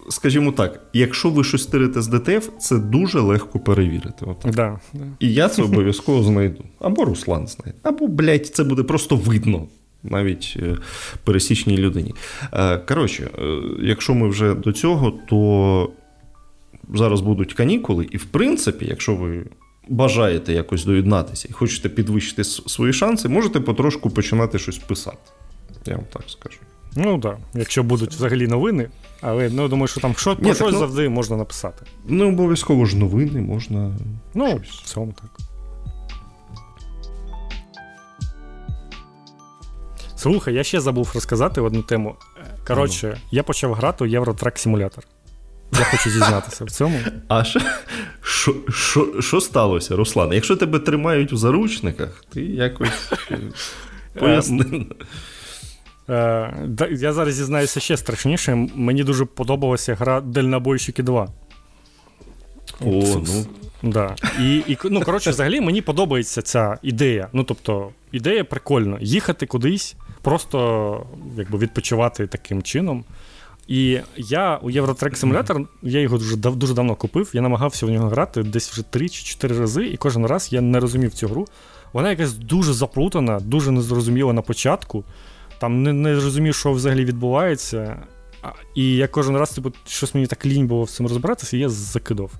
[SPEAKER 2] скажімо так, якщо ви щось тирите з ДТФ, це дуже легко перевірити.
[SPEAKER 1] Отак. Да, да.
[SPEAKER 2] І я це обов'язково знайду. Або Руслан знайде. Або, блядь, це буде просто видно. Навіть е, пересічній людині. Е, коротше, е, якщо ми вже до цього, то зараз будуть канікули, і в принципі, якщо ви бажаєте якось доєднатися і хочете підвищити свої шанси, можете потрошку починати щось писати. Я вам так скажу.
[SPEAKER 1] Ну так, да. якщо будуть взагалі новини, але ну, думаю, що там що, про щось ну, завжди можна написати.
[SPEAKER 2] Ну, обов'язково ж новини можна.
[SPEAKER 1] Ну, щось. в цьому так. Слухай, я ще забув розказати одну тему. Коротше, ага. я почав грати у Євротрак симулятор. Я хочу зізнатися в цьому.
[SPEAKER 2] А що що, що, сталося, Руслан? Якщо тебе тримають у заручниках, ти якось е, поясни.
[SPEAKER 1] Е, Я зараз зізнаюся ще страшніше. Мені дуже подобалася гра Дальнобойщики 2.
[SPEAKER 2] О, ну.
[SPEAKER 1] Да. І, і, ну, коротше, взагалі мені подобається ця ідея. Ну, тобто, ідея прикольна. Їхати кудись, просто якби відпочивати таким чином. І я у Євротрек симулятор, я його дуже дуже давно купив, я намагався в нього грати десь вже 3 чи 4 рази, і кожен раз я не розумів цю гру. Вона якась дуже заплутана, дуже незрозуміла на початку. Там не не розумів, що взагалі відбувається. І я кожен раз, типу, щось мені так лінь було в цьому розбиратися, і я закидав.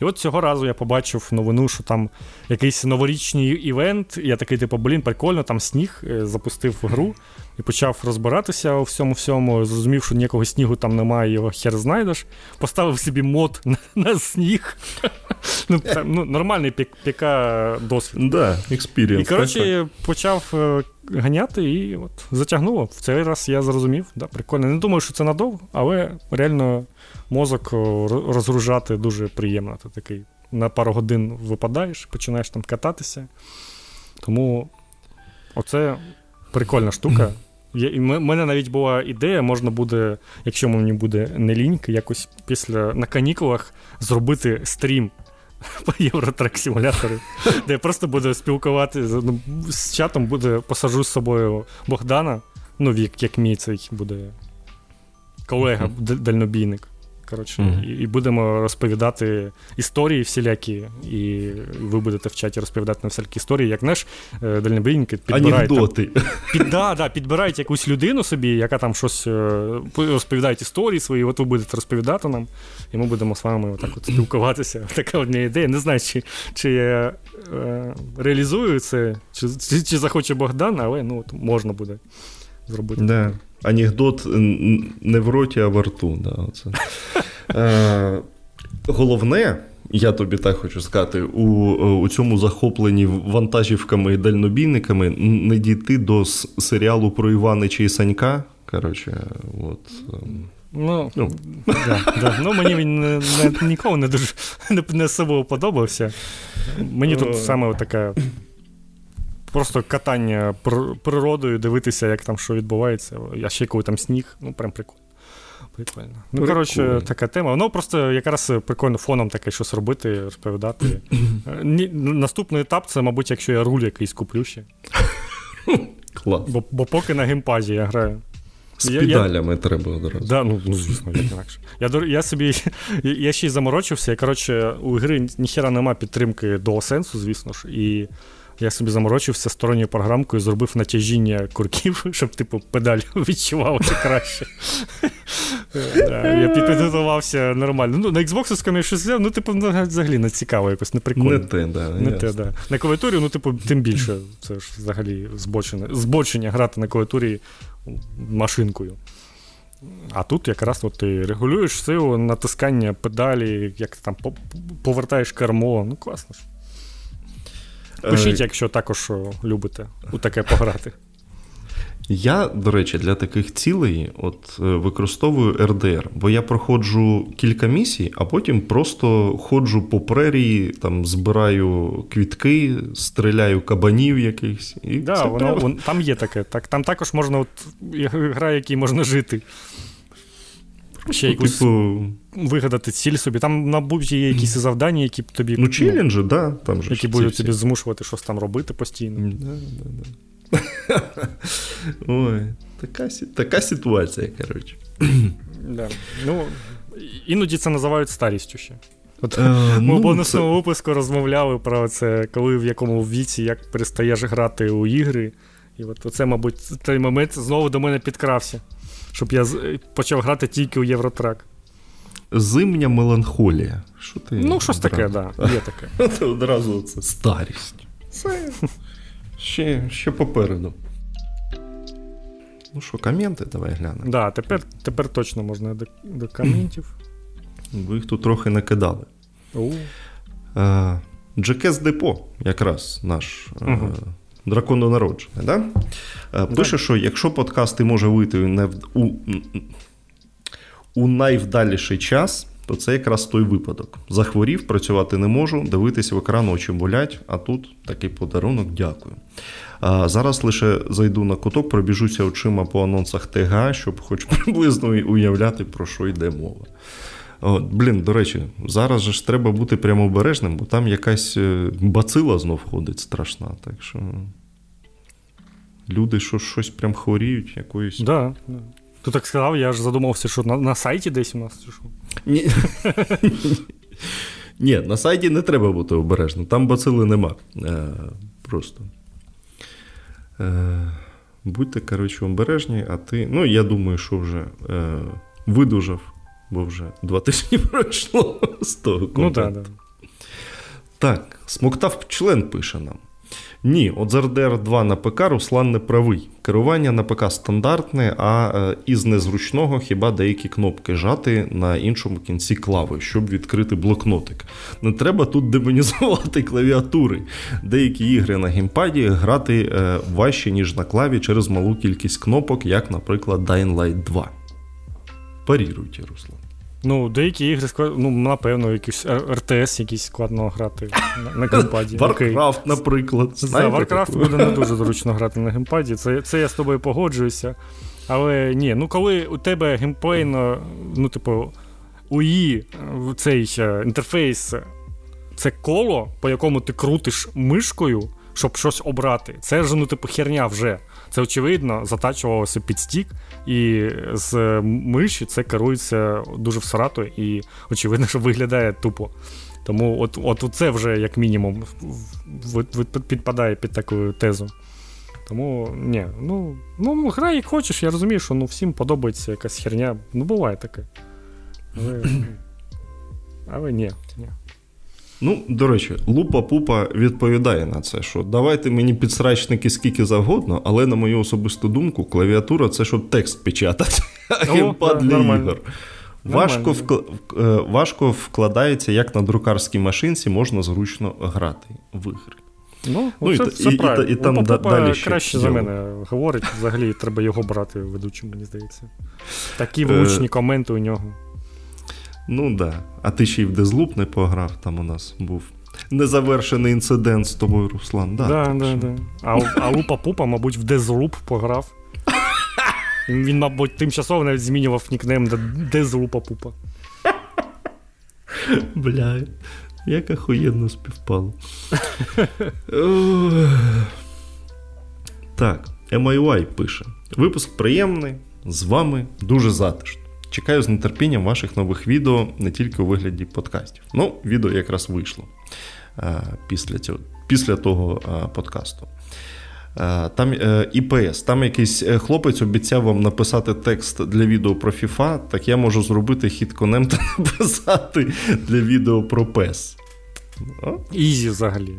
[SPEAKER 1] І от цього разу я побачив новину, що там якийсь новорічний івент. І я такий, типу, блін, прикольно, там сніг е, запустив гру і почав розбиратися у всьому всьому. Зрозумів, що ніякого снігу там немає, його хер знайдеш. Поставив собі мод на, на сніг. Ну, ну, Нормальний піка досвід.
[SPEAKER 2] Да,
[SPEAKER 1] І коротше, почав е, ганяти і от затягнуло. В цей раз я зрозумів. Да, Прикольно. Не думаю, що це надовго, але реально мозок розгружати дуже приємно. Ти такий на пару годин випадаєш, починаєш там кататися. Тому оце прикольна штука. У мене навіть була ідея, можна буде, якщо мені буде не лінька, якось після на канікулах зробити стрім по Євротрек симулятору, де я просто буду спілкувати ну, з чатом, буде, посажу з собою Богдана, ну, як, як мій цей буде колега, дальнобійник. Коротше, mm-hmm. і, і будемо розповідати історії всілякі, і ви будете в чаті розповідати на всякі історії, як знаєш, е, дальнобійники
[SPEAKER 2] підбирають Анекдоти.
[SPEAKER 1] Там, під, да, да, підбирають якусь людину собі, яка там щось е, розповідає історії свої, от ви будете розповідати нам, і ми будемо з вами отак от спілкуватися. Така одна ідея. Не знаю, чи чи я е, реалізую це, чи, чи чи, захоче Богдан, але ну, можна буде зробити.
[SPEAKER 2] Да. Анекдот не в роті, а в рту. Да, оце. Е, Головне, я тобі так хочу сказати, у у цьому захопленні вантажівками і дальнобійниками не дійти до серіалу про Іванича і Санька. Коротше, от.
[SPEAKER 1] Ем, ну, ну. Да, да. ну мені він не, не, ніколи не дуже не, не собою подобався. Мені тут е. саме така просто катання природою, дивитися, як там що відбувається. А ще коли там сніг, ну прям прикольно. Прикольно. Ну, коротше, така тема. Воно просто якраз прикольно фоном таке щось робити, розповідати. Наступний етап це, мабуть, якщо я руль якийсь куплю ще.
[SPEAKER 2] Клас.
[SPEAKER 1] Бо, бо поки на геймпазі я граю.
[SPEAKER 2] З я, педалями я... треба одразу.
[SPEAKER 1] Да, ну, ну звісно, як інакше. Я я собі я ще й заморочився, і коротше, у гри ніхера нема підтримки до сенсу, звісно ж. І я собі заморочився сторонньою програмкою, зробив натяжіння курків, щоб, типу, педаль відчувалася краще. Я підготувався нормально. Ну, На Xbox щось взяв, ну, типу, взагалі не цікаво, якось не прикольно.
[SPEAKER 2] Не те, да. Не те,
[SPEAKER 1] да. На клавіатурі, ну, типу, тим більше. Це ж взагалі збочення, збочення грати на клавіатурі машинкою. А тут якраз от ти регулюєш силу, натискання педалі, як ти там повертаєш кермо. Ну, класно ж. Пишіть, якщо також любите у таке пограти.
[SPEAKER 2] Я, до речі, для таких цілей от е, використовую RDR, бо я проходжу кілька місій, а потім просто ходжу по прерії, там збираю квітки, стріляю кабанів якихось. І
[SPEAKER 1] да, воно, воно, Там є таке. Так, Там також можна от, гра, якій можна жити. Ще якусь типу... вигадати ціль собі. Там, мабуть, є якісь завдання, які тобі.
[SPEAKER 2] Ну, челенджі, да, там же
[SPEAKER 1] які будуть тобі змушувати щось там робити постійно.
[SPEAKER 2] Да, да, да. Ой, така така ситуація, коротше.
[SPEAKER 1] Да. Ну, Іноді це називають старістю ще. От е, Ми ну, в бонусному це... випуску розмовляли про це, коли в якому віці як перестаєш грати у ігри. І от це, мабуть, той момент знову до мене підкрався, щоб я почав грати тільки у Євротрак.
[SPEAKER 2] Зимня меланхолія. Що ти
[SPEAKER 1] Ну, щось таке, так. Да, є таке.
[SPEAKER 2] Це одразу це старість. Це ще ще попереду. Ну що, коменти давай глянемо.
[SPEAKER 1] Так, да, тепер тепер точно можна до до коментів.
[SPEAKER 2] Ви їх тут трохи накидали. Джекес Депо, якраз наш угу. Дракононароджений. Да? Пише, що якщо подкасти може вийти у, у найвдаліший час, то це якраз той випадок. Захворів, працювати не можу, дивитись в екран очі болять, а тут такий подарунок, дякую. А Зараз лише зайду на куток, пробіжуся очима по анонсах ТГ, щоб хоч приблизно уявляти, про що йде мова. О, Блін, до речі, зараз же ж треба бути прямо обережним, бо там якась е, бацила знов ходить страшна. Так що люди що, щось прям хворіють, якоюсь.
[SPEAKER 1] Да, да. Ти так сказав, я ж задумався, що на на сайті десь у нас чи що?
[SPEAKER 2] Ні. Ні, на сайті не треба бути обережним, там бацили нема. Е, Просто. Е, Будьте, коротше, обережні, а ти. Ну, я думаю, що вже е, видужав, бо вже два тижні пройшло з того контенту. Ну, так, так. Так, смоктав член пише нам. Ні, от з RDR 2 на ПК Руслан не правий. Керування на ПК стандартне, а е, із незручного хіба деякі кнопки жати на іншому кінці клави, щоб відкрити блокнотик. Не треба тут демонізувати клавіатури. Деякі ігри на геймпаді грати е, важче, ніж на клаві через малу кількість кнопок, як, наприклад, Dying Light 2. Паріруйте, Руслан.
[SPEAKER 1] Ну, деякі ігри ну, напевно, якийсь RTS якийсь складно грати на, на геймпаді.
[SPEAKER 2] Warcraft, наприклад.
[SPEAKER 1] За Warcraft буде не дуже зручно грати на геймпаді. Це це я з тобою погоджуюся. Але ні, ну коли у тебе геймплейно, ну, типу, UI, цей е, інтерфейс, це коло, по якому ти крутиш мишкою, щоб щось обрати. Це ж, ну, типу, херня вже. Це, очевидно, затачувалося під стік, і з миші це керується дуже всрато, і очевидно, що виглядає тупо. Тому от от це вже, як мінімум, підпадає під таку тезу. Тому, ні, ну, ну грай як хочеш, я розумію, що ну, всім подобається якась херня. Ну, буває таке. Але, але ні, ні.
[SPEAKER 2] Ну, до речі, Лупа Пупа відповідає на це, що давайте мені підсрачники скільки завгодно, але на мою особисту думку, клавіатура це щоб текст печатати, а геймпад для ігор. Важко вкл... Е, важко вкладається, як на друкарській машинці можна зручно грати в ігри.
[SPEAKER 1] Ну, ну це, і, все і, правильно. І, і, там Лупа далі краще за мене говорить. Взагалі треба його брати ведучим, мені здається. Такі влучні коменти у нього.
[SPEAKER 2] Ну. Да. А ти ще й в Дезлуп не пограв, там у нас був незавершений інцидент з тобою, Руслан. Да,
[SPEAKER 1] да, да, да. А а Лупа Пупа, мабуть, в Дезлуп пограв. Він, мабуть, тимчасово навіть змінював нікнейм де злупа пупа.
[SPEAKER 2] Бля, як охуєнно співпало. так, MIY пише: Випуск приємний, з вами дуже затишно. Чекаю з нетерпінням ваших нових відео не тільки у вигляді подкастів. Ну, відео якраз вийшло після цього, після того подкасту. Там ІПС, там якийсь е, хлопець обіцяв вам написати текст для відео про FIFA, так я можу зробити хід конем та написати для відео про PES.
[SPEAKER 1] Ізі взагалі.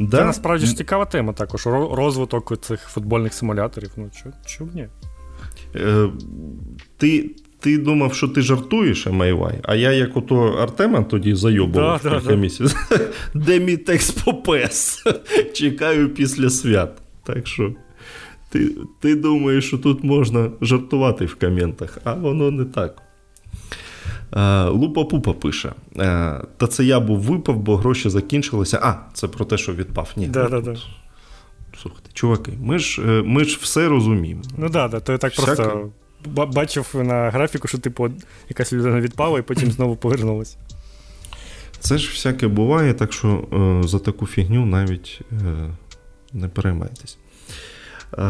[SPEAKER 1] Да? Це насправді ж цікава тема також. Розвиток цих футбольних симуляторів. Ну, чому ні?
[SPEAKER 2] Е, Ти ти думав, що ти жартуєш, MIY, а я, як ото Артема тоді зайобував да, кілька да, місяців. Де мій текст по Чекаю після свят. Так що ти ти думаєш, що тут можна жартувати в коментах, а воно не так. Лупа Пупа пише. Та це я був випав, бо гроші закінчилися. А, це про те, що відпав. Ні.
[SPEAKER 1] Да, да, да.
[SPEAKER 2] Слухайте, чуваки, ми ж е, ми ж все розуміємо.
[SPEAKER 1] Ну так, да, да, то я так Всяке... просто бачив на графіку, що типу якась людина відпала і потім знову повернулася.
[SPEAKER 2] Це ж всяке буває, так що е, за таку фігню навіть е, не переймайтесь. Е,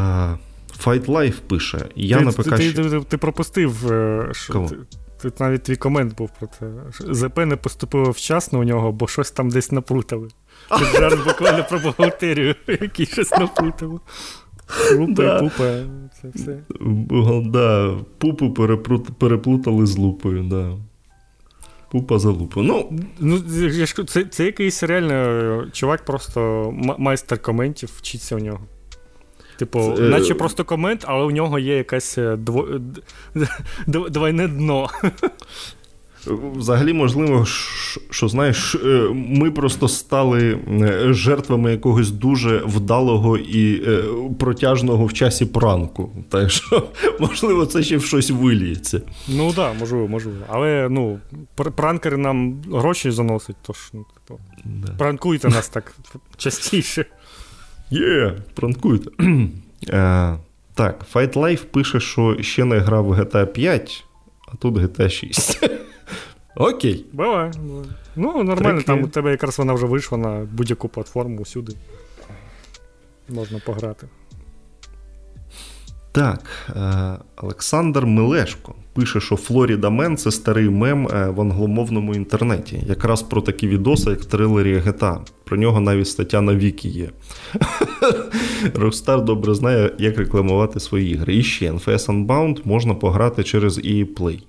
[SPEAKER 2] Fight Life пише. Я
[SPEAKER 1] ти,
[SPEAKER 2] на ПК...
[SPEAKER 1] ти, ти, ти, ти пропустив, е, що Кого? Тут навіть твій комент був про це. ЗП не поступило вчасно у нього, бо щось там десь наплутали. Тут зараз буквально про бухгалтерію, який щось наплутали. Лупа да. пупа. Це все.
[SPEAKER 2] Да, Пупу переплутали з лупою, да. Пупа за лупу. Ну,
[SPEAKER 1] ну Це це якийсь реально чувак, просто майстер коментів вчиться у нього. Типу, це... наче просто комент, але у нього є якесь е, дво... двойне дно.
[SPEAKER 2] Взагалі, можливо, що знаєш, е, ми просто стали е, жертвами якогось дуже вдалого і протяжного в часі пранку. Так що, можливо, це ще в щось виліється.
[SPEAKER 1] Ну так, да, можливо, можливо. Але ну, пранкери нам гроші заносять, тож ну, типу, да. пранкуйте нас так частіше.
[SPEAKER 2] Є, yeah, пранкуйте. Е, Так, Fight Life пише, що ще не грав в GTA 5, а тут GTA 6. Окей.
[SPEAKER 1] Буває. Ну, нормально, Такі. там у тебе якраз вона вже вийшла на будь-яку платформу усюди. Можна пограти.
[SPEAKER 2] Так, е, Олександр Милешко пише, що Флоріда Мен це старий мем е, в англомовному інтернеті. Якраз про такі відоси, як в трилері GTA. Про нього навіть стаття на Вікі є. Rockstar добре знає, як рекламувати свої ігри. І ще NFS Unbound можна пограти через EA Play.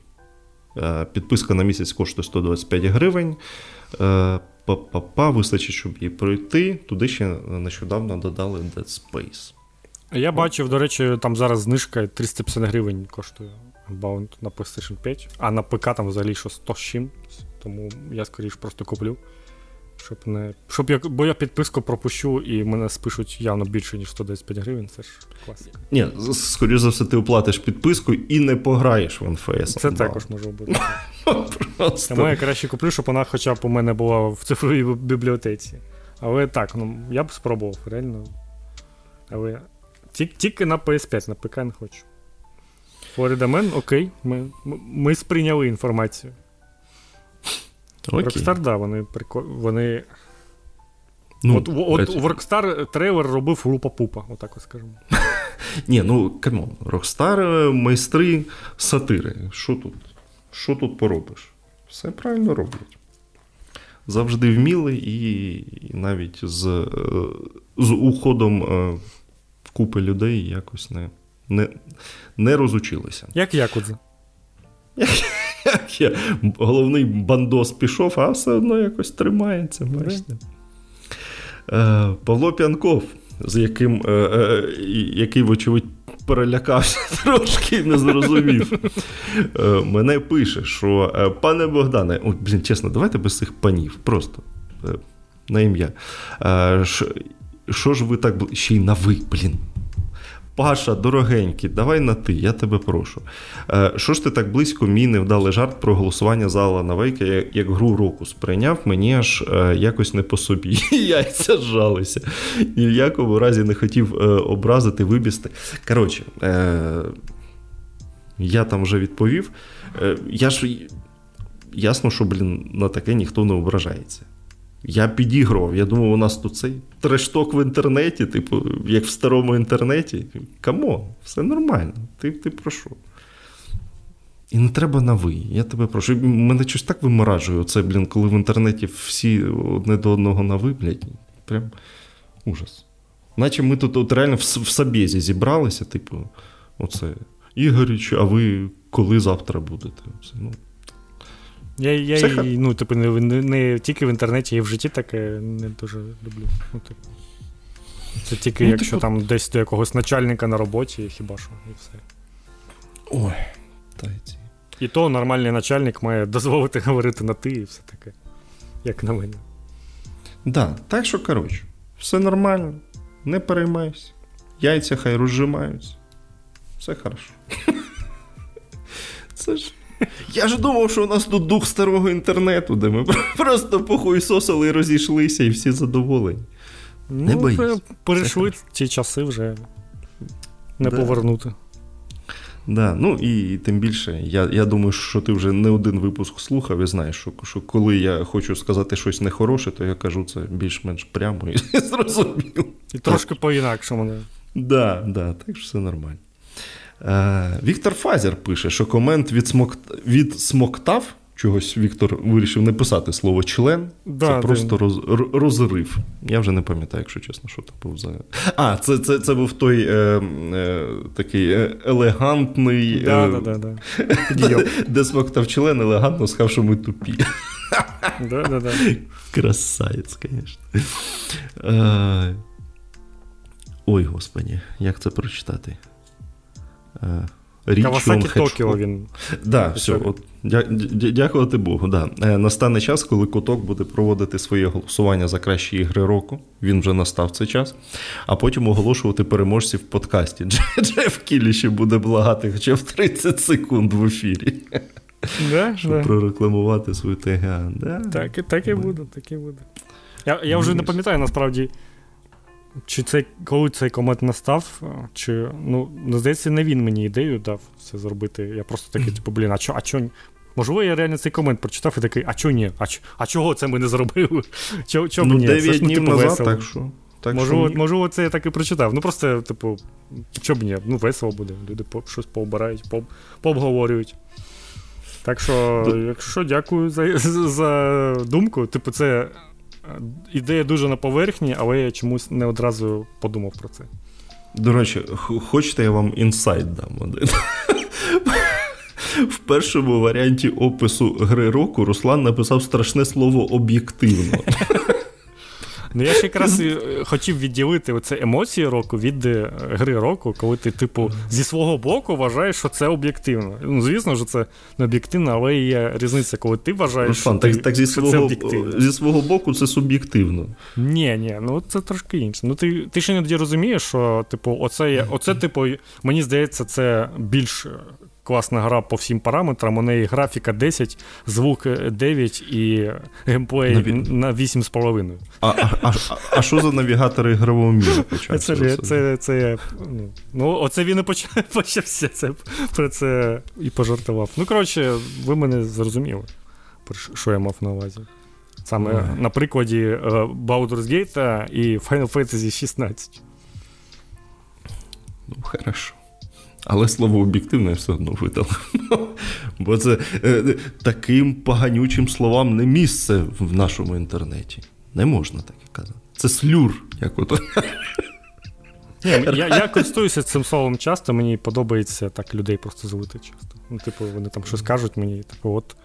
[SPEAKER 2] Е, підписка на місяць коштує 125 гривень. Па-па-па, вистачить, щоб її пройти. Туди ще нещодавно додали Dead Space.
[SPEAKER 1] Я бачив, до речі, там зараз знижка 350 гривень коштує Bound на PlayStation 5, а на ПК там взагалі що 100 з чим. Тому я скоріш просто куплю. Щоб не. Щоб я, Бо я підписку пропущу і мене спишуть явно більше, ніж 125 гривень. Це ж класика.
[SPEAKER 2] Ні, скоріш за все, ти оплатиш підписку і не пограєш в NFS.
[SPEAKER 1] Це також може бути. Просто. Тому я краще куплю, щоб вона хоча б у мене була в цифровій бібліотеці. Але так, ну я б спробував, реально. Але тільки на PS5, на ПК не хочу. Man, окей, ми ми сприйняли інформацію. Rockstar, да, вони прикол... вони. Ну, От от у Rockstar трейлер робив лупа-пупа, отак от скажемо.
[SPEAKER 2] Ні, ну come on, Rockstar е, майстри сатири. Що тут Що тут поробиш? Все правильно роблять. Завжди вміли, і, і навіть з е, з уходом е, купи людей якось не не, не розучилися.
[SPEAKER 1] Як Якудза?
[SPEAKER 2] Як я головний бандос пішов, а все одно якось тримається. бачите. Е, Павло П'янков, з яким, е, е, який, вочевидь, перелякався трошки і не зрозумів. Мене пише, що пане Богдане, о, блін, чесно, давайте без цих панів, просто на ім'я. Що ж ви так ще й на ви, блін. Паша, дорогенький, давай на ти, я тебе прошу. Е, що ж ти так близько мій невдалий жарт про голосування за Алана Вейка як, як гру року сприйняв, мені аж е, якось не по собі. Яйця зжалися. Ні в якому разі не хотів е, образити, вибісти. Коротше, Я там вже відповів. Я ж ясно, що, блін, на таке ніхто не ображається. Я підігрував, я думав, у нас тут цей trash talk в інтернеті, типу, як в старому інтернеті. Come on, все нормально. Ти ти про що? І не треба на ви. Я тебе прошу. Мене щось так виморажує, оце, блін, коли в інтернеті всі одне до одного на ви, блядь. Прям ужас. Наче ми тут от реально в, в Сабєзі зібралися, типу, оце. Ігоріч, а ви коли завтра будете? Це, ну,
[SPEAKER 1] я я Все ну, типу, не, не не, тільки в інтернеті, і в житті таке не дуже люблю. Ну, типу. Це тільки ну, якщо типу... там десь до якогось начальника на роботі, хіба що, і все.
[SPEAKER 2] Ой, та
[SPEAKER 1] І то нормальний начальник має дозволити говорити на ти і все таке, як на мене.
[SPEAKER 2] Да, так що, коротше, все нормально, не переймайся. Яйця хай розжимаються. Все хорошо. Це ж. Я ж думав, що у нас тут дух старого інтернету, де ми просто похуйсосили і розійшлися, і всі задоволені.
[SPEAKER 1] Ну, не боїсь. Перейшли ті часи вже не да. повернути.
[SPEAKER 2] Да, ну і тим більше, я я думаю, що ти вже не один випуск слухав і знаєш, що що коли я хочу сказати щось нехороше, то я кажу це більш-менш прямо і зрозуміло.
[SPEAKER 1] І трошки по-інакшому. Так,
[SPEAKER 2] да, да, так що все нормально. Е, Віктор Фазер пише, що комент відсмок... відсмоктав. Чогось Віктор вирішив не писати слово член. Да, це просто роз... розрив. Я вже не пам'ятаю, якщо чесно, що це був за. А, це це, це був той е, е, такий е, елегантний.
[SPEAKER 1] Да, е, да, да,
[SPEAKER 2] де, де смоктав член, елегантно сказав, що ми тупі.
[SPEAKER 1] Да, да, да.
[SPEAKER 2] Красавець, звісно. Е, ой, господі, як це прочитати?
[SPEAKER 1] Річом, Кавасакі Токіо він.
[SPEAKER 2] Да, все, от, дя, дя, Дякувати Богу. Да. Е, настане час, коли куток буде проводити своє голосування за кращі ігри року. Він вже настав цей час, а потім оголошувати переможців в подкасті. Джеф Кіліші буде благати хоча б 30 секунд в ефірі.
[SPEAKER 1] Да,
[SPEAKER 2] Щоб
[SPEAKER 1] да.
[SPEAKER 2] прорекламувати свою ТГА. Да.
[SPEAKER 1] Так так і буде, так і буде. Я я вже не пам'ятаю насправді, чи це коли цей комент настав, чи ну, ну, здається, не він мені ідею дав це зробити. Я просто такий, типу, блін, а чо, а чо? Можливо, я реально цей комент прочитав і такий, а чо ні? А а чого це ми не зробили? Чо, чо
[SPEAKER 2] ну,
[SPEAKER 1] ні?
[SPEAKER 2] 9 це ж, ну, типу, назад, весело. так що. Так
[SPEAKER 1] можливо, що... можливо, це я так і прочитав. Ну просто, типу, що б ні, ну весело буде. Люди по, щось пообирають, по, пообговорюють. Так що, якщо дякую за, за думку, типу, це ідея дуже на поверхні, але я чомусь не одразу подумав про це.
[SPEAKER 2] До речі, хочете, я вам інсайт дам один. В першому варіанті опису гри року Руслан написав страшне слово об'єктивно.
[SPEAKER 1] Ну я ж якраз е, хотів відділити оце емоції року від е, гри року, коли ти, типу, зі свого боку вважаєш, що це об'єктивно. Ну, звісно що це не об'єктивно, але є різниця, коли ти вважаєш. Руслан,
[SPEAKER 2] що
[SPEAKER 1] так,
[SPEAKER 2] ти, так зі свого, це об'єктивно. Зі свого боку це суб'єктивно.
[SPEAKER 1] Ні, ні, ну це трошки інше. Ну ти ти ще іноді розумієш, що, типу, оце, оце, типу, мені здається, це більш класна гра по всім параметрам. У неї графіка 10, звук 9 і геймплей Наві... на 8,5.
[SPEAKER 2] А що за навігатори ігрового міру?
[SPEAKER 1] Це, це, це, це, ну, ну, Оце він і почався це, про це і пожартував. Ну, коротше, ви мене зрозуміли, що я мав на увазі. Саме Ой. на прикладі Baldur's Gate і Final Fantasy 16.
[SPEAKER 2] Ну, хорошо. Але слово об'єктивне все одно видав. Бо це е, таким поганючим словам не місце в нашому інтернеті. Не можна так казати. Це слюр, як.
[SPEAKER 1] Ні, Я я користуюся цим словом часто, мені подобається так людей просто звати часто. Ну, Типу, вони там щось кажуть мені, типу, от.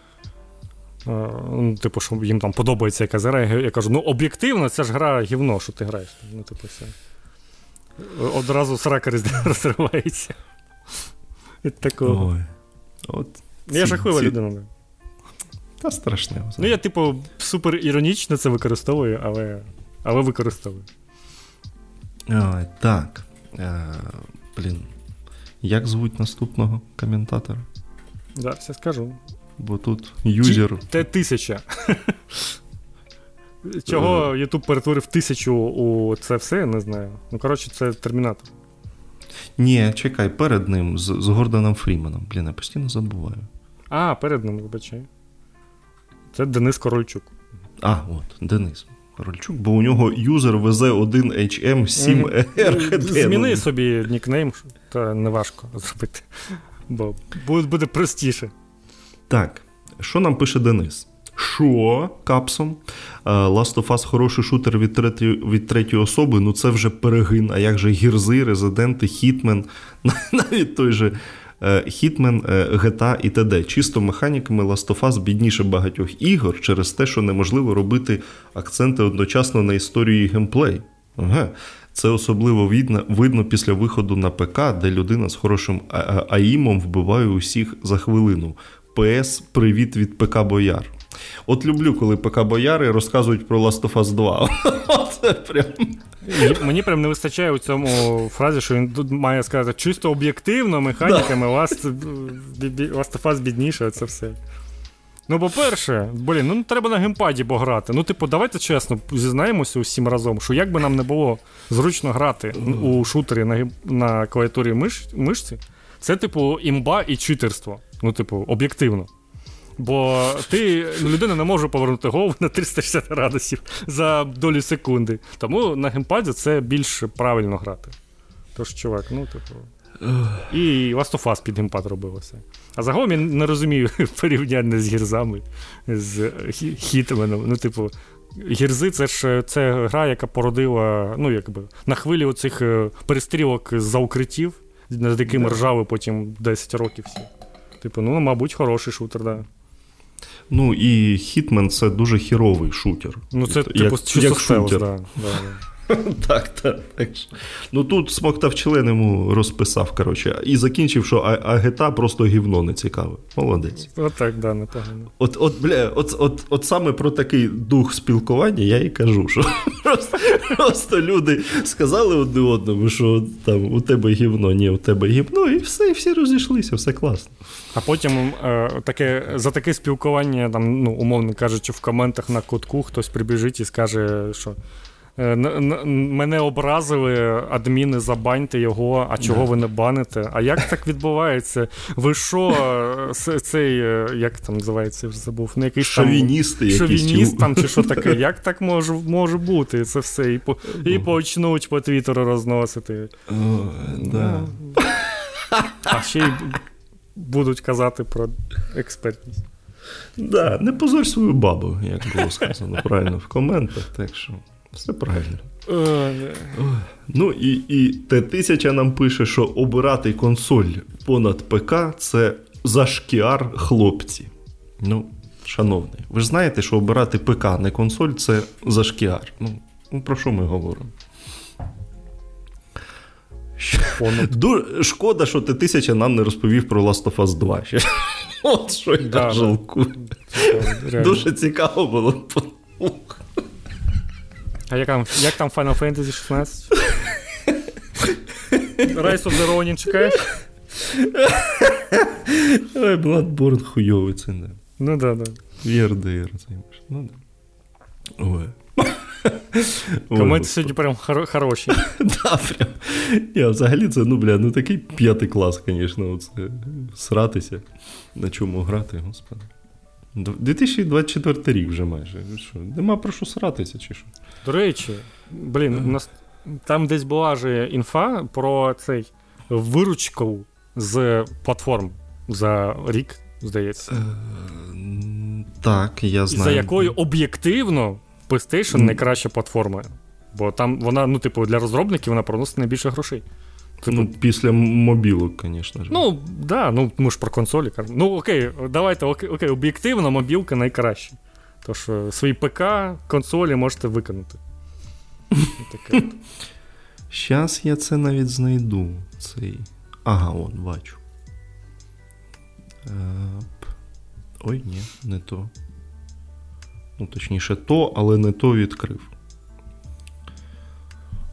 [SPEAKER 1] Е, ну, Типу, що їм там подобається якась гра. Я кажу, ну об'єктивно, це ж гра гівно, що ти граєш. Ну, типу, все. Одразу срака розривається. Від такого. Ой. От Я ці, жахлива ці... людина.
[SPEAKER 2] Та страшне.
[SPEAKER 1] Ну, я, типу, супер іронічно це використовую, але але використовую.
[SPEAKER 2] Ой, Так. Е, Блін. Як звуть наступного коментатора?
[SPEAKER 1] Зараз я скажу.
[SPEAKER 2] Бо тут юзер.
[SPEAKER 1] Т тисяча. Чого YouTube перетворив тисячу у це все, я не знаю. Ну, коротше, це термінатор.
[SPEAKER 2] Ні, чекай, перед ним з, з Гордоном Фріменом. Блін, я постійно забуваю.
[SPEAKER 1] А, перед ним, вибачай. Це Денис Корольчук.
[SPEAKER 2] А, от, Денис Корольчук, бо у нього юзер VZ1HM7RHD.
[SPEAKER 1] Зміни собі нікнейм, то не важко зробити. Бо буде простіше.
[SPEAKER 2] Так, що нам пише Денис? Що капсом? Е, Last of Us хороший шутер від третьої, від третьої особи, ну це вже перегин. А як же гірзи, резиденти, Хітмен, навіть той же Хітмен, GTA і т.д. Чисто механіками Last of Us бідніше багатьох ігор через те, що неможливо робити акценти одночасно на історію і геймплей. Ага. Це особливо видно видно після виходу на ПК, де людина з хорошим АІМом вбиває усіх за хвилину. ПС Привіт від ПК Бояр. От люблю, коли ПК Бояри розказують про Last of Us 2. Це прям...
[SPEAKER 1] Мені прям не вистачає у цьому фразі, що він тут має сказати чисто об'єктивно, механіками, Last of Us бідніше, це все. Ну, по-перше, блін, ну треба на геймпаді пограти. Ну, типу, давайте чесно зізнаємося усім разом, що як би нам не було зручно грати у шутері на на клавіатурі миш, мишці, це, типу, імба і читерство. Ну, типу, об'єктивно. Бо ти ну, людина не може повернути голову на 360 градусів за долю секунди. Тому на геймпаді це більш правильно грати. Тож, чувак, ну, типу. І Last of Us під геймпад робилося. А загалом я не розумію порівняння з гірзами, з хітменом. Ну, типу, гірзи це ж це гра, яка породила ну, якби, на хвилі оцих е, перестрілок за укриттів, над якими ржали потім 10 років всі. Типу, ну, мабуть, хороший шутер, так. Да.
[SPEAKER 2] Ну і Хітмен це дуже хіровий шутер.
[SPEAKER 1] Ну, це типу як, як шутер. Да, да,
[SPEAKER 2] Так, так. так. Ну тут смоктав член йому розписав, коротше, і закінчив, що Агета просто гівно не цікаве. Молодець.
[SPEAKER 1] От так, да, непогано.
[SPEAKER 2] От от, бля, от, от, от саме про такий дух спілкування я і кажу, що просто просто люди сказали одне одному, що там у тебе гівно, ні, у тебе гівно, і все, і всі розійшлися, все класно.
[SPEAKER 1] А потім е, таке, за таке спілкування, там, ну, умовно кажучи, в коментах на кутку хтось прибіжить і скаже, що. Е, мене образили, адміни, забаньте його, а чого ви не баните? А як так відбувається? Ви що, цей, е, як там називається, вже забув, не якийсь
[SPEAKER 2] Шовіністи
[SPEAKER 1] там, шовініст там чи що таке? Як так може може бути? Це все? І по, і почнуть по твіттеру розносити.
[SPEAKER 2] О, да.
[SPEAKER 1] А ще й будуть казати про експертність.
[SPEAKER 2] Да, Не позорь свою бабу, як було сказано правильно в коментах. так що... Все правильно. Ну і і Т-1000 нам пише, що обирати консоль понад ПК це зашкіар хлопці. Ну, шановний, ви ж знаєте, що обирати ПК, не консоль це зашкіар. Ну, ну про що ми говоримо? Ду... Шкода, що Т-1000 нам не розповів про Last of Us 2. От що я да, жалкую. Дуже цікаво було.
[SPEAKER 1] А як там як там Final Fantasy 16? Rise of the Ronin чекаєш?
[SPEAKER 2] Ой, Bloodborne хуйовий це не.
[SPEAKER 1] Ну да, да.
[SPEAKER 2] VRDR займеш. Ну да. Ой.
[SPEAKER 1] Коменти сьогодні прям хор- хороші.
[SPEAKER 2] Да, прям. Я взагалі це, ну, бля, ну такий п'ятий клас, звісно, оце сратися. На чому грати, господи. 2024 рік вже майже. Що, Нема про що сратися, чи що?
[SPEAKER 1] До речі, блін, у нас там десь була ж інфа про цей виручку з платформ за рік, здається. Е,
[SPEAKER 2] так, я знаю.
[SPEAKER 1] За якою об'єктивно PlayStation найкраща платформа. Бо там вона, ну, типу, для розробників вона приносить найбільше грошей.
[SPEAKER 2] Типу... Ну, Після мобілок, звісно ж.
[SPEAKER 1] Ну, да, ну ми ж про консолі. Ну, окей, давайте, окей, окей, об'єктивно, мобілка найкраща. Тож е, свої ПК, консолі можете виконати.
[SPEAKER 2] Щас я це навіть знайду. Цей. Ага, от, бачу. Ой, ні, не то. Ну, точніше, то, але не то відкрив.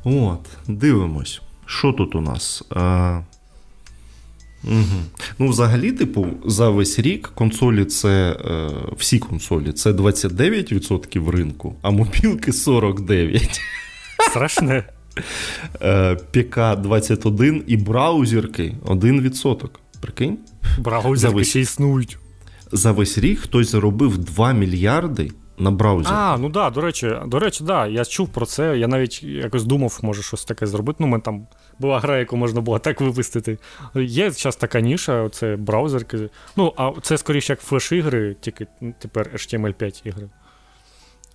[SPEAKER 2] От, дивимось. Що тут у нас? А... Угу. Ну, взагалі, типу, за весь рік консолі це е, всі консолі це 29% ринку, а мобілки 49%.
[SPEAKER 1] Страшне.
[SPEAKER 2] Е, ПК-21 і браузерки 1%. Прикинь?
[SPEAKER 1] Браузерки весь... ще існують.
[SPEAKER 2] За весь рік хтось заробив 2 мільярди на браузер.
[SPEAKER 1] А, ну да, до речі, до речі, да, я чув про це. Я навіть якось думав, може щось таке зробити. Ну, ми там була гра, яку можна було так випустити. Є зараз така ніша, це браузерки. Ну, а це скоріше як флеш-ігри, тільки тепер HTML5 ігри.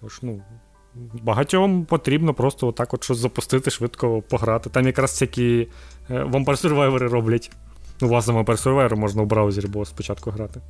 [SPEAKER 1] Тож, ну, Багатьом потрібно просто отак от щось запустити, швидко пограти. Там якраз всякі е, Survivor роблять. Ну, власне, Survivor можна в браузері було спочатку грати.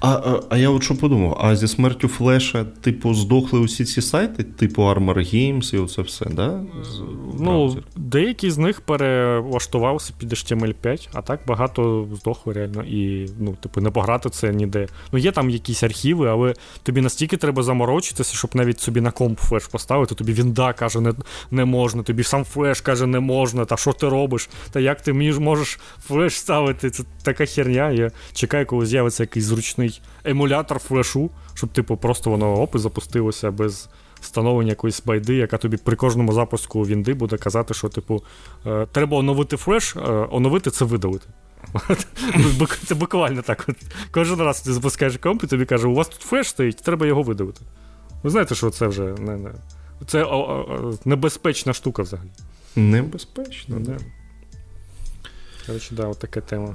[SPEAKER 2] А а, а я от що подумав: а зі смертю Флеша, типу, здохли усі ці сайти, типу Armor Games і оце все, да?
[SPEAKER 1] З, ну, деякі з них перелаштувалися під HTML5, а так багато здохли реально. І, ну, типу, не пограти це ніде. Ну, є там якісь архіви, але тобі настільки треба заморочитися, щоб навіть собі на комп Flash поставити. Тобі Вінда каже, не не можна, тобі сам Flash каже, не можна. Та що ти робиш? Та як ти можеш Flash ставити? Це така херня. Я чекаю, коли з'явиться якийсь зручний звичайний емулятор флешу, щоб, типу, просто воно оп і запустилося без встановлення якоїсь байди, яка тобі при кожному запуску Вінди буде казати, що, типу, е, треба оновити Flash, е, оновити це видалити. Це буквально так. Кожен раз ти запускаєш комп і тобі каже, у вас тут Flash стоїть, треба його видалити. Ви знаєте, що це вже не, не. це о, о, небезпечна штука взагалі.
[SPEAKER 2] Небезпечно,
[SPEAKER 1] да. Коротше, да, от така тема.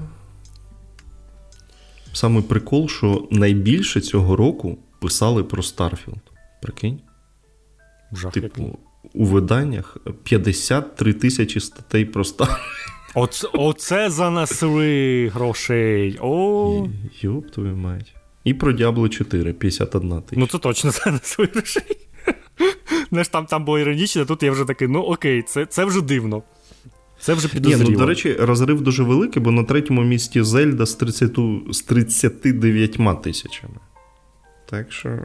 [SPEAKER 2] Саме прикол, що найбільше цього року писали про Starfield. Прикинь?
[SPEAKER 1] Жах типу, який.
[SPEAKER 2] у виданнях 53 тисячі статей про Starfield.
[SPEAKER 1] Оце, оце занесли грошей. О.
[SPEAKER 2] Йоп твою мать. І про Diablo 4 51 тисяча.
[SPEAKER 1] Ну це точно занесли грошей. Знаєш, там там було іронічно, тут я вже такий, ну окей, це це вже дивно. Це вже підозріло. Ні,
[SPEAKER 2] ну, До речі, розрив дуже великий, бо на третьому місці Зельда з 30, з 39 тисячами. Так що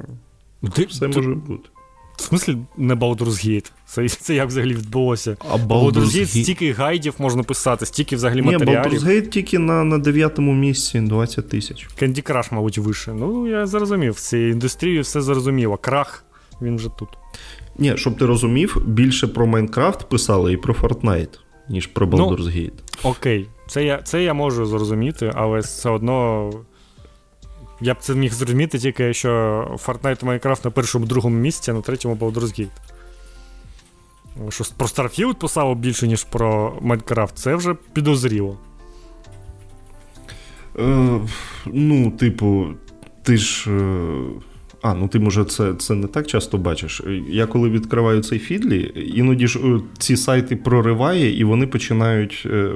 [SPEAKER 2] ти, все ти, може бути.
[SPEAKER 1] В смислі, не Baldur's Gate. Це це як взагалі відбулося?
[SPEAKER 2] А Baldur's, Baldur's Gate
[SPEAKER 1] стільки гайдів можна писати, стільки взагалі Ні, матеріалів.
[SPEAKER 2] Baldur's Gate тільки на на дев'ятому місці 20 тисяч.
[SPEAKER 1] Candy Crush, мабуть, вище. Ну, я зрозумів. В цій індустрії все зрозуміло. Крах, він вже тут.
[SPEAKER 2] Ні, щоб ти розумів, більше про Майнкрафт писали і про Fortnite ніж про ну, Gate.
[SPEAKER 1] Ну, окей, це я це я можу зрозуміти, але все одно. Я б це міг зрозуміти тільки, що Fortnite і Minecraft на першому другому місці, а на третьому Baldur's Gate. Що про Starfield писало більше, ніж про Minecraft, це вже підозріло.
[SPEAKER 2] Е, Ну, типу, ти ж. Е... А, ну ти, може, це це не так часто бачиш. Я коли відкриваю цей фідлі, іноді ж е, ці сайти прориває, і вони починають. Е,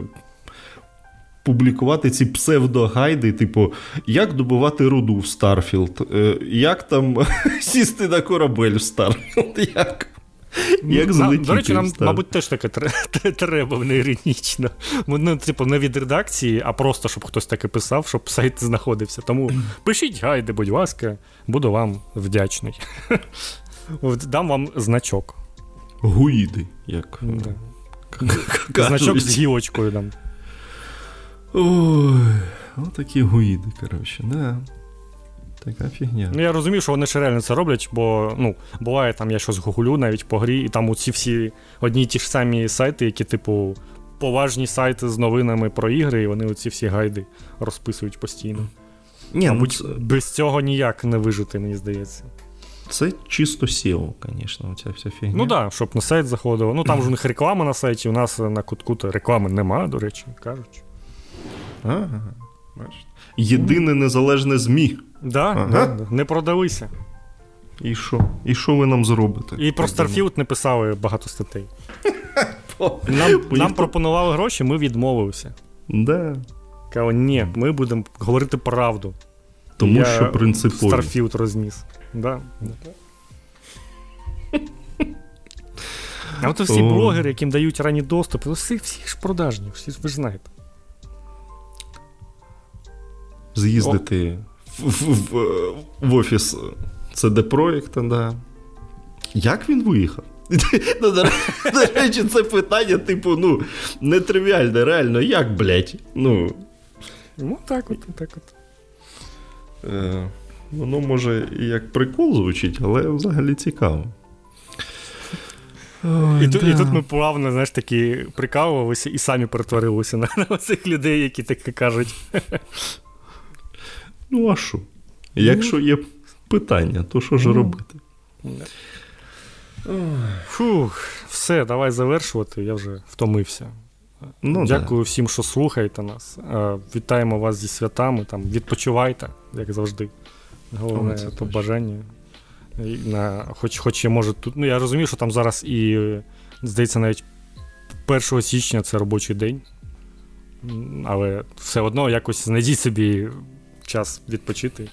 [SPEAKER 2] Публікувати ці псевдогайди, типу, як добувати руду в Starfield, е, як там сісти на корабель в Starfield, як як залетіти?
[SPEAKER 1] До речі, нам, мабуть, теж таке треба не іронічно. Ну, типу, не від редакції, а просто, щоб хтось таке писав, щоб сайт знаходився. Тому пишіть гайди, будь ласка, буду вам вдячний. Дам вам значок.
[SPEAKER 2] Гуїди, як. Да.
[SPEAKER 1] Значок з гілочкою дам.
[SPEAKER 2] Ой, отакі гуїди, коротше, да. Така фігня.
[SPEAKER 1] Ну, я розумію, що вони ще реально це роблять, бо ну, буває, там я щось гуглю навіть по грі, і там оці всі одні й ті ж самі сайти, які, типу, поважні сайти з новинами про ігри, і вони оці всі гайди розписують постійно. Ні, ну Мабуть, ну, це... без цього ніяк не вижити, мені здається.
[SPEAKER 2] Це чисто SEO, звісно, оця вся фігня.
[SPEAKER 1] Ну так, да, щоб на сайт заходило. Ну там ж у них реклама на сайті, у нас на кутку реклами нема, до речі, кажуть.
[SPEAKER 2] Ага. Єдине незалежне ЗМІ.
[SPEAKER 1] Да, ага. да, Не продалися.
[SPEAKER 2] І що? І що ви нам зробите?
[SPEAKER 1] І про Starfield не писали багато статей. Нам нам пропонували гроші, ми відмовилися.
[SPEAKER 2] Да.
[SPEAKER 1] Кажу, ні, ми будемо говорити правду.
[SPEAKER 2] Тому Я що принципово.
[SPEAKER 1] Starfield розніс. Да. А от всі блогери, яким дають ранні доступи, всі всі ж продажні, всі ви ж знаєте.
[SPEAKER 2] З'їздити в, в, в офіс CD Projekt, да. Як він виїхав? Ну, До речі, це питання, типу, ну, нетривіальне, реально, як, блядь? Ну,
[SPEAKER 1] Ну, так от, так от.
[SPEAKER 2] Е, Воно може і як прикол звучить, але взагалі цікаво.
[SPEAKER 1] Ой, і, да. і тут ми плавно, знаєш, такі прикалувалися і самі перетворилися на, на цих людей, які таке кажуть.
[SPEAKER 2] Ну, а що? Якщо є питання, то що ж ну, робити?
[SPEAKER 1] Фух, все, давай завершувати, я вже втомився. Ну, Дякую да. всім, що слухаєте нас. Вітаємо вас зі святами. Там, Відпочивайте, як завжди. Головне О, побажання. На, Хоч хоч я можу тут. Ну, я розумію, що там зараз і, здається, навіть 1 січня це робочий день. Але все одно якось знайдіть собі час відпочити.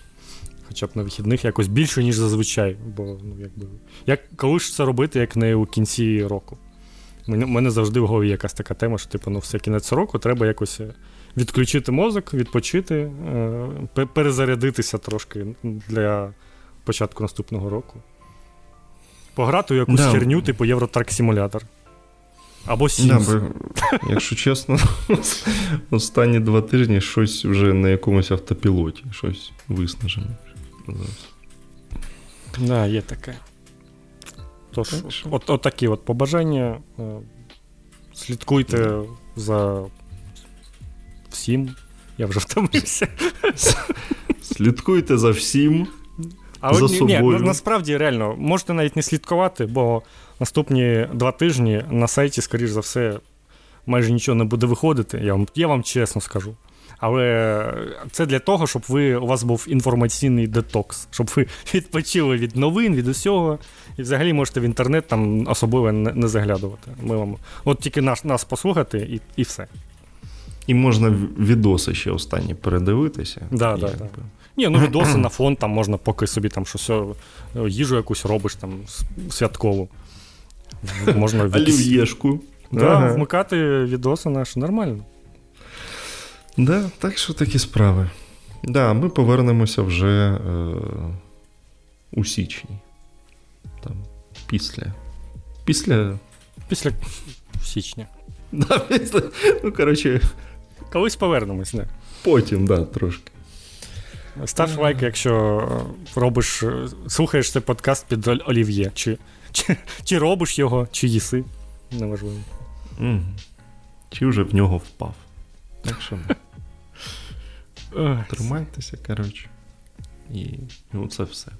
[SPEAKER 1] Хоча б на вихідних якось більше, ніж зазвичай. Бо, ну, якби, як, коли ж це робити, як не у кінці року? У мене завжди в голові якась така тема, що типу, ну, все кінець року треба якось е, відключити мозок, відпочити, е, перезарядитися трошки для початку наступного року. Пограти у якусь да. херню, типу Євротрак Симулятор. Або Sims. Да,
[SPEAKER 2] бо, Якщо чесно, останні два тижні щось вже на якомусь автопілоті, щось виснажене.
[SPEAKER 1] Да, є таке. Тож, от, от такі от побажання. Е, слідкуйте за всім. Я вже втомився.
[SPEAKER 2] Слідкуйте за всім. А за ні, собою.
[SPEAKER 1] ні, насправді реально можете навіть не слідкувати, бо наступні два тижні на сайті, скоріш за все, майже нічого не буде виходити. Я вам я вам чесно скажу. Але це для того, щоб ви, у вас був інформаційний детокс, щоб ви відпочили від новин, від усього. І взагалі можете в інтернет там особливо не, не заглядувати. Ми вам, От тільки нас нас послухати і і все.
[SPEAKER 2] І можна відоси ще останні передивитися.
[SPEAKER 1] Да, да, да. Ні, ну відоси на фон, там можна поки собі там щось їжу якусь робиш там святкову.
[SPEAKER 2] Можна Олів'єшку.
[SPEAKER 1] Да, ага. Вмикати відоси наші нормально.
[SPEAKER 2] Да, Так що такі справи. Да, Ми повернемося вже е, у січні. Там, Після. Після.
[SPEAKER 1] Після січня.
[SPEAKER 2] Да, після, Ну, коротше.
[SPEAKER 1] Колись повернемось, не?
[SPEAKER 2] Потім, так, да, трошки.
[SPEAKER 1] Став лайк, якщо робиш, слухаєш цей подкаст під олів'є. Чи чи, чи робиш його, чи їси. Неважливо.
[SPEAKER 2] Mm. Чи вже в нього впав. Так що. Тримайтеся, коротше. І ну, це все.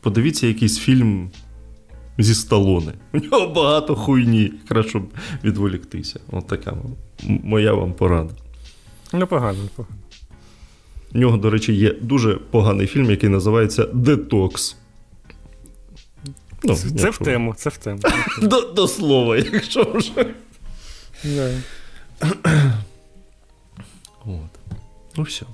[SPEAKER 2] Подивіться якийсь фільм зі сталони. У нього багато хуйні, краще відволіктися. От така моя вам порада.
[SPEAKER 1] Непогано, непогано.
[SPEAKER 2] У нього, до речі, є дуже поганий фільм, який називається Детокс.
[SPEAKER 1] Ну, Це якщо... в тему, це в тему.
[SPEAKER 2] До до слова, якщо вже.
[SPEAKER 1] Yeah.
[SPEAKER 2] От. Ну все.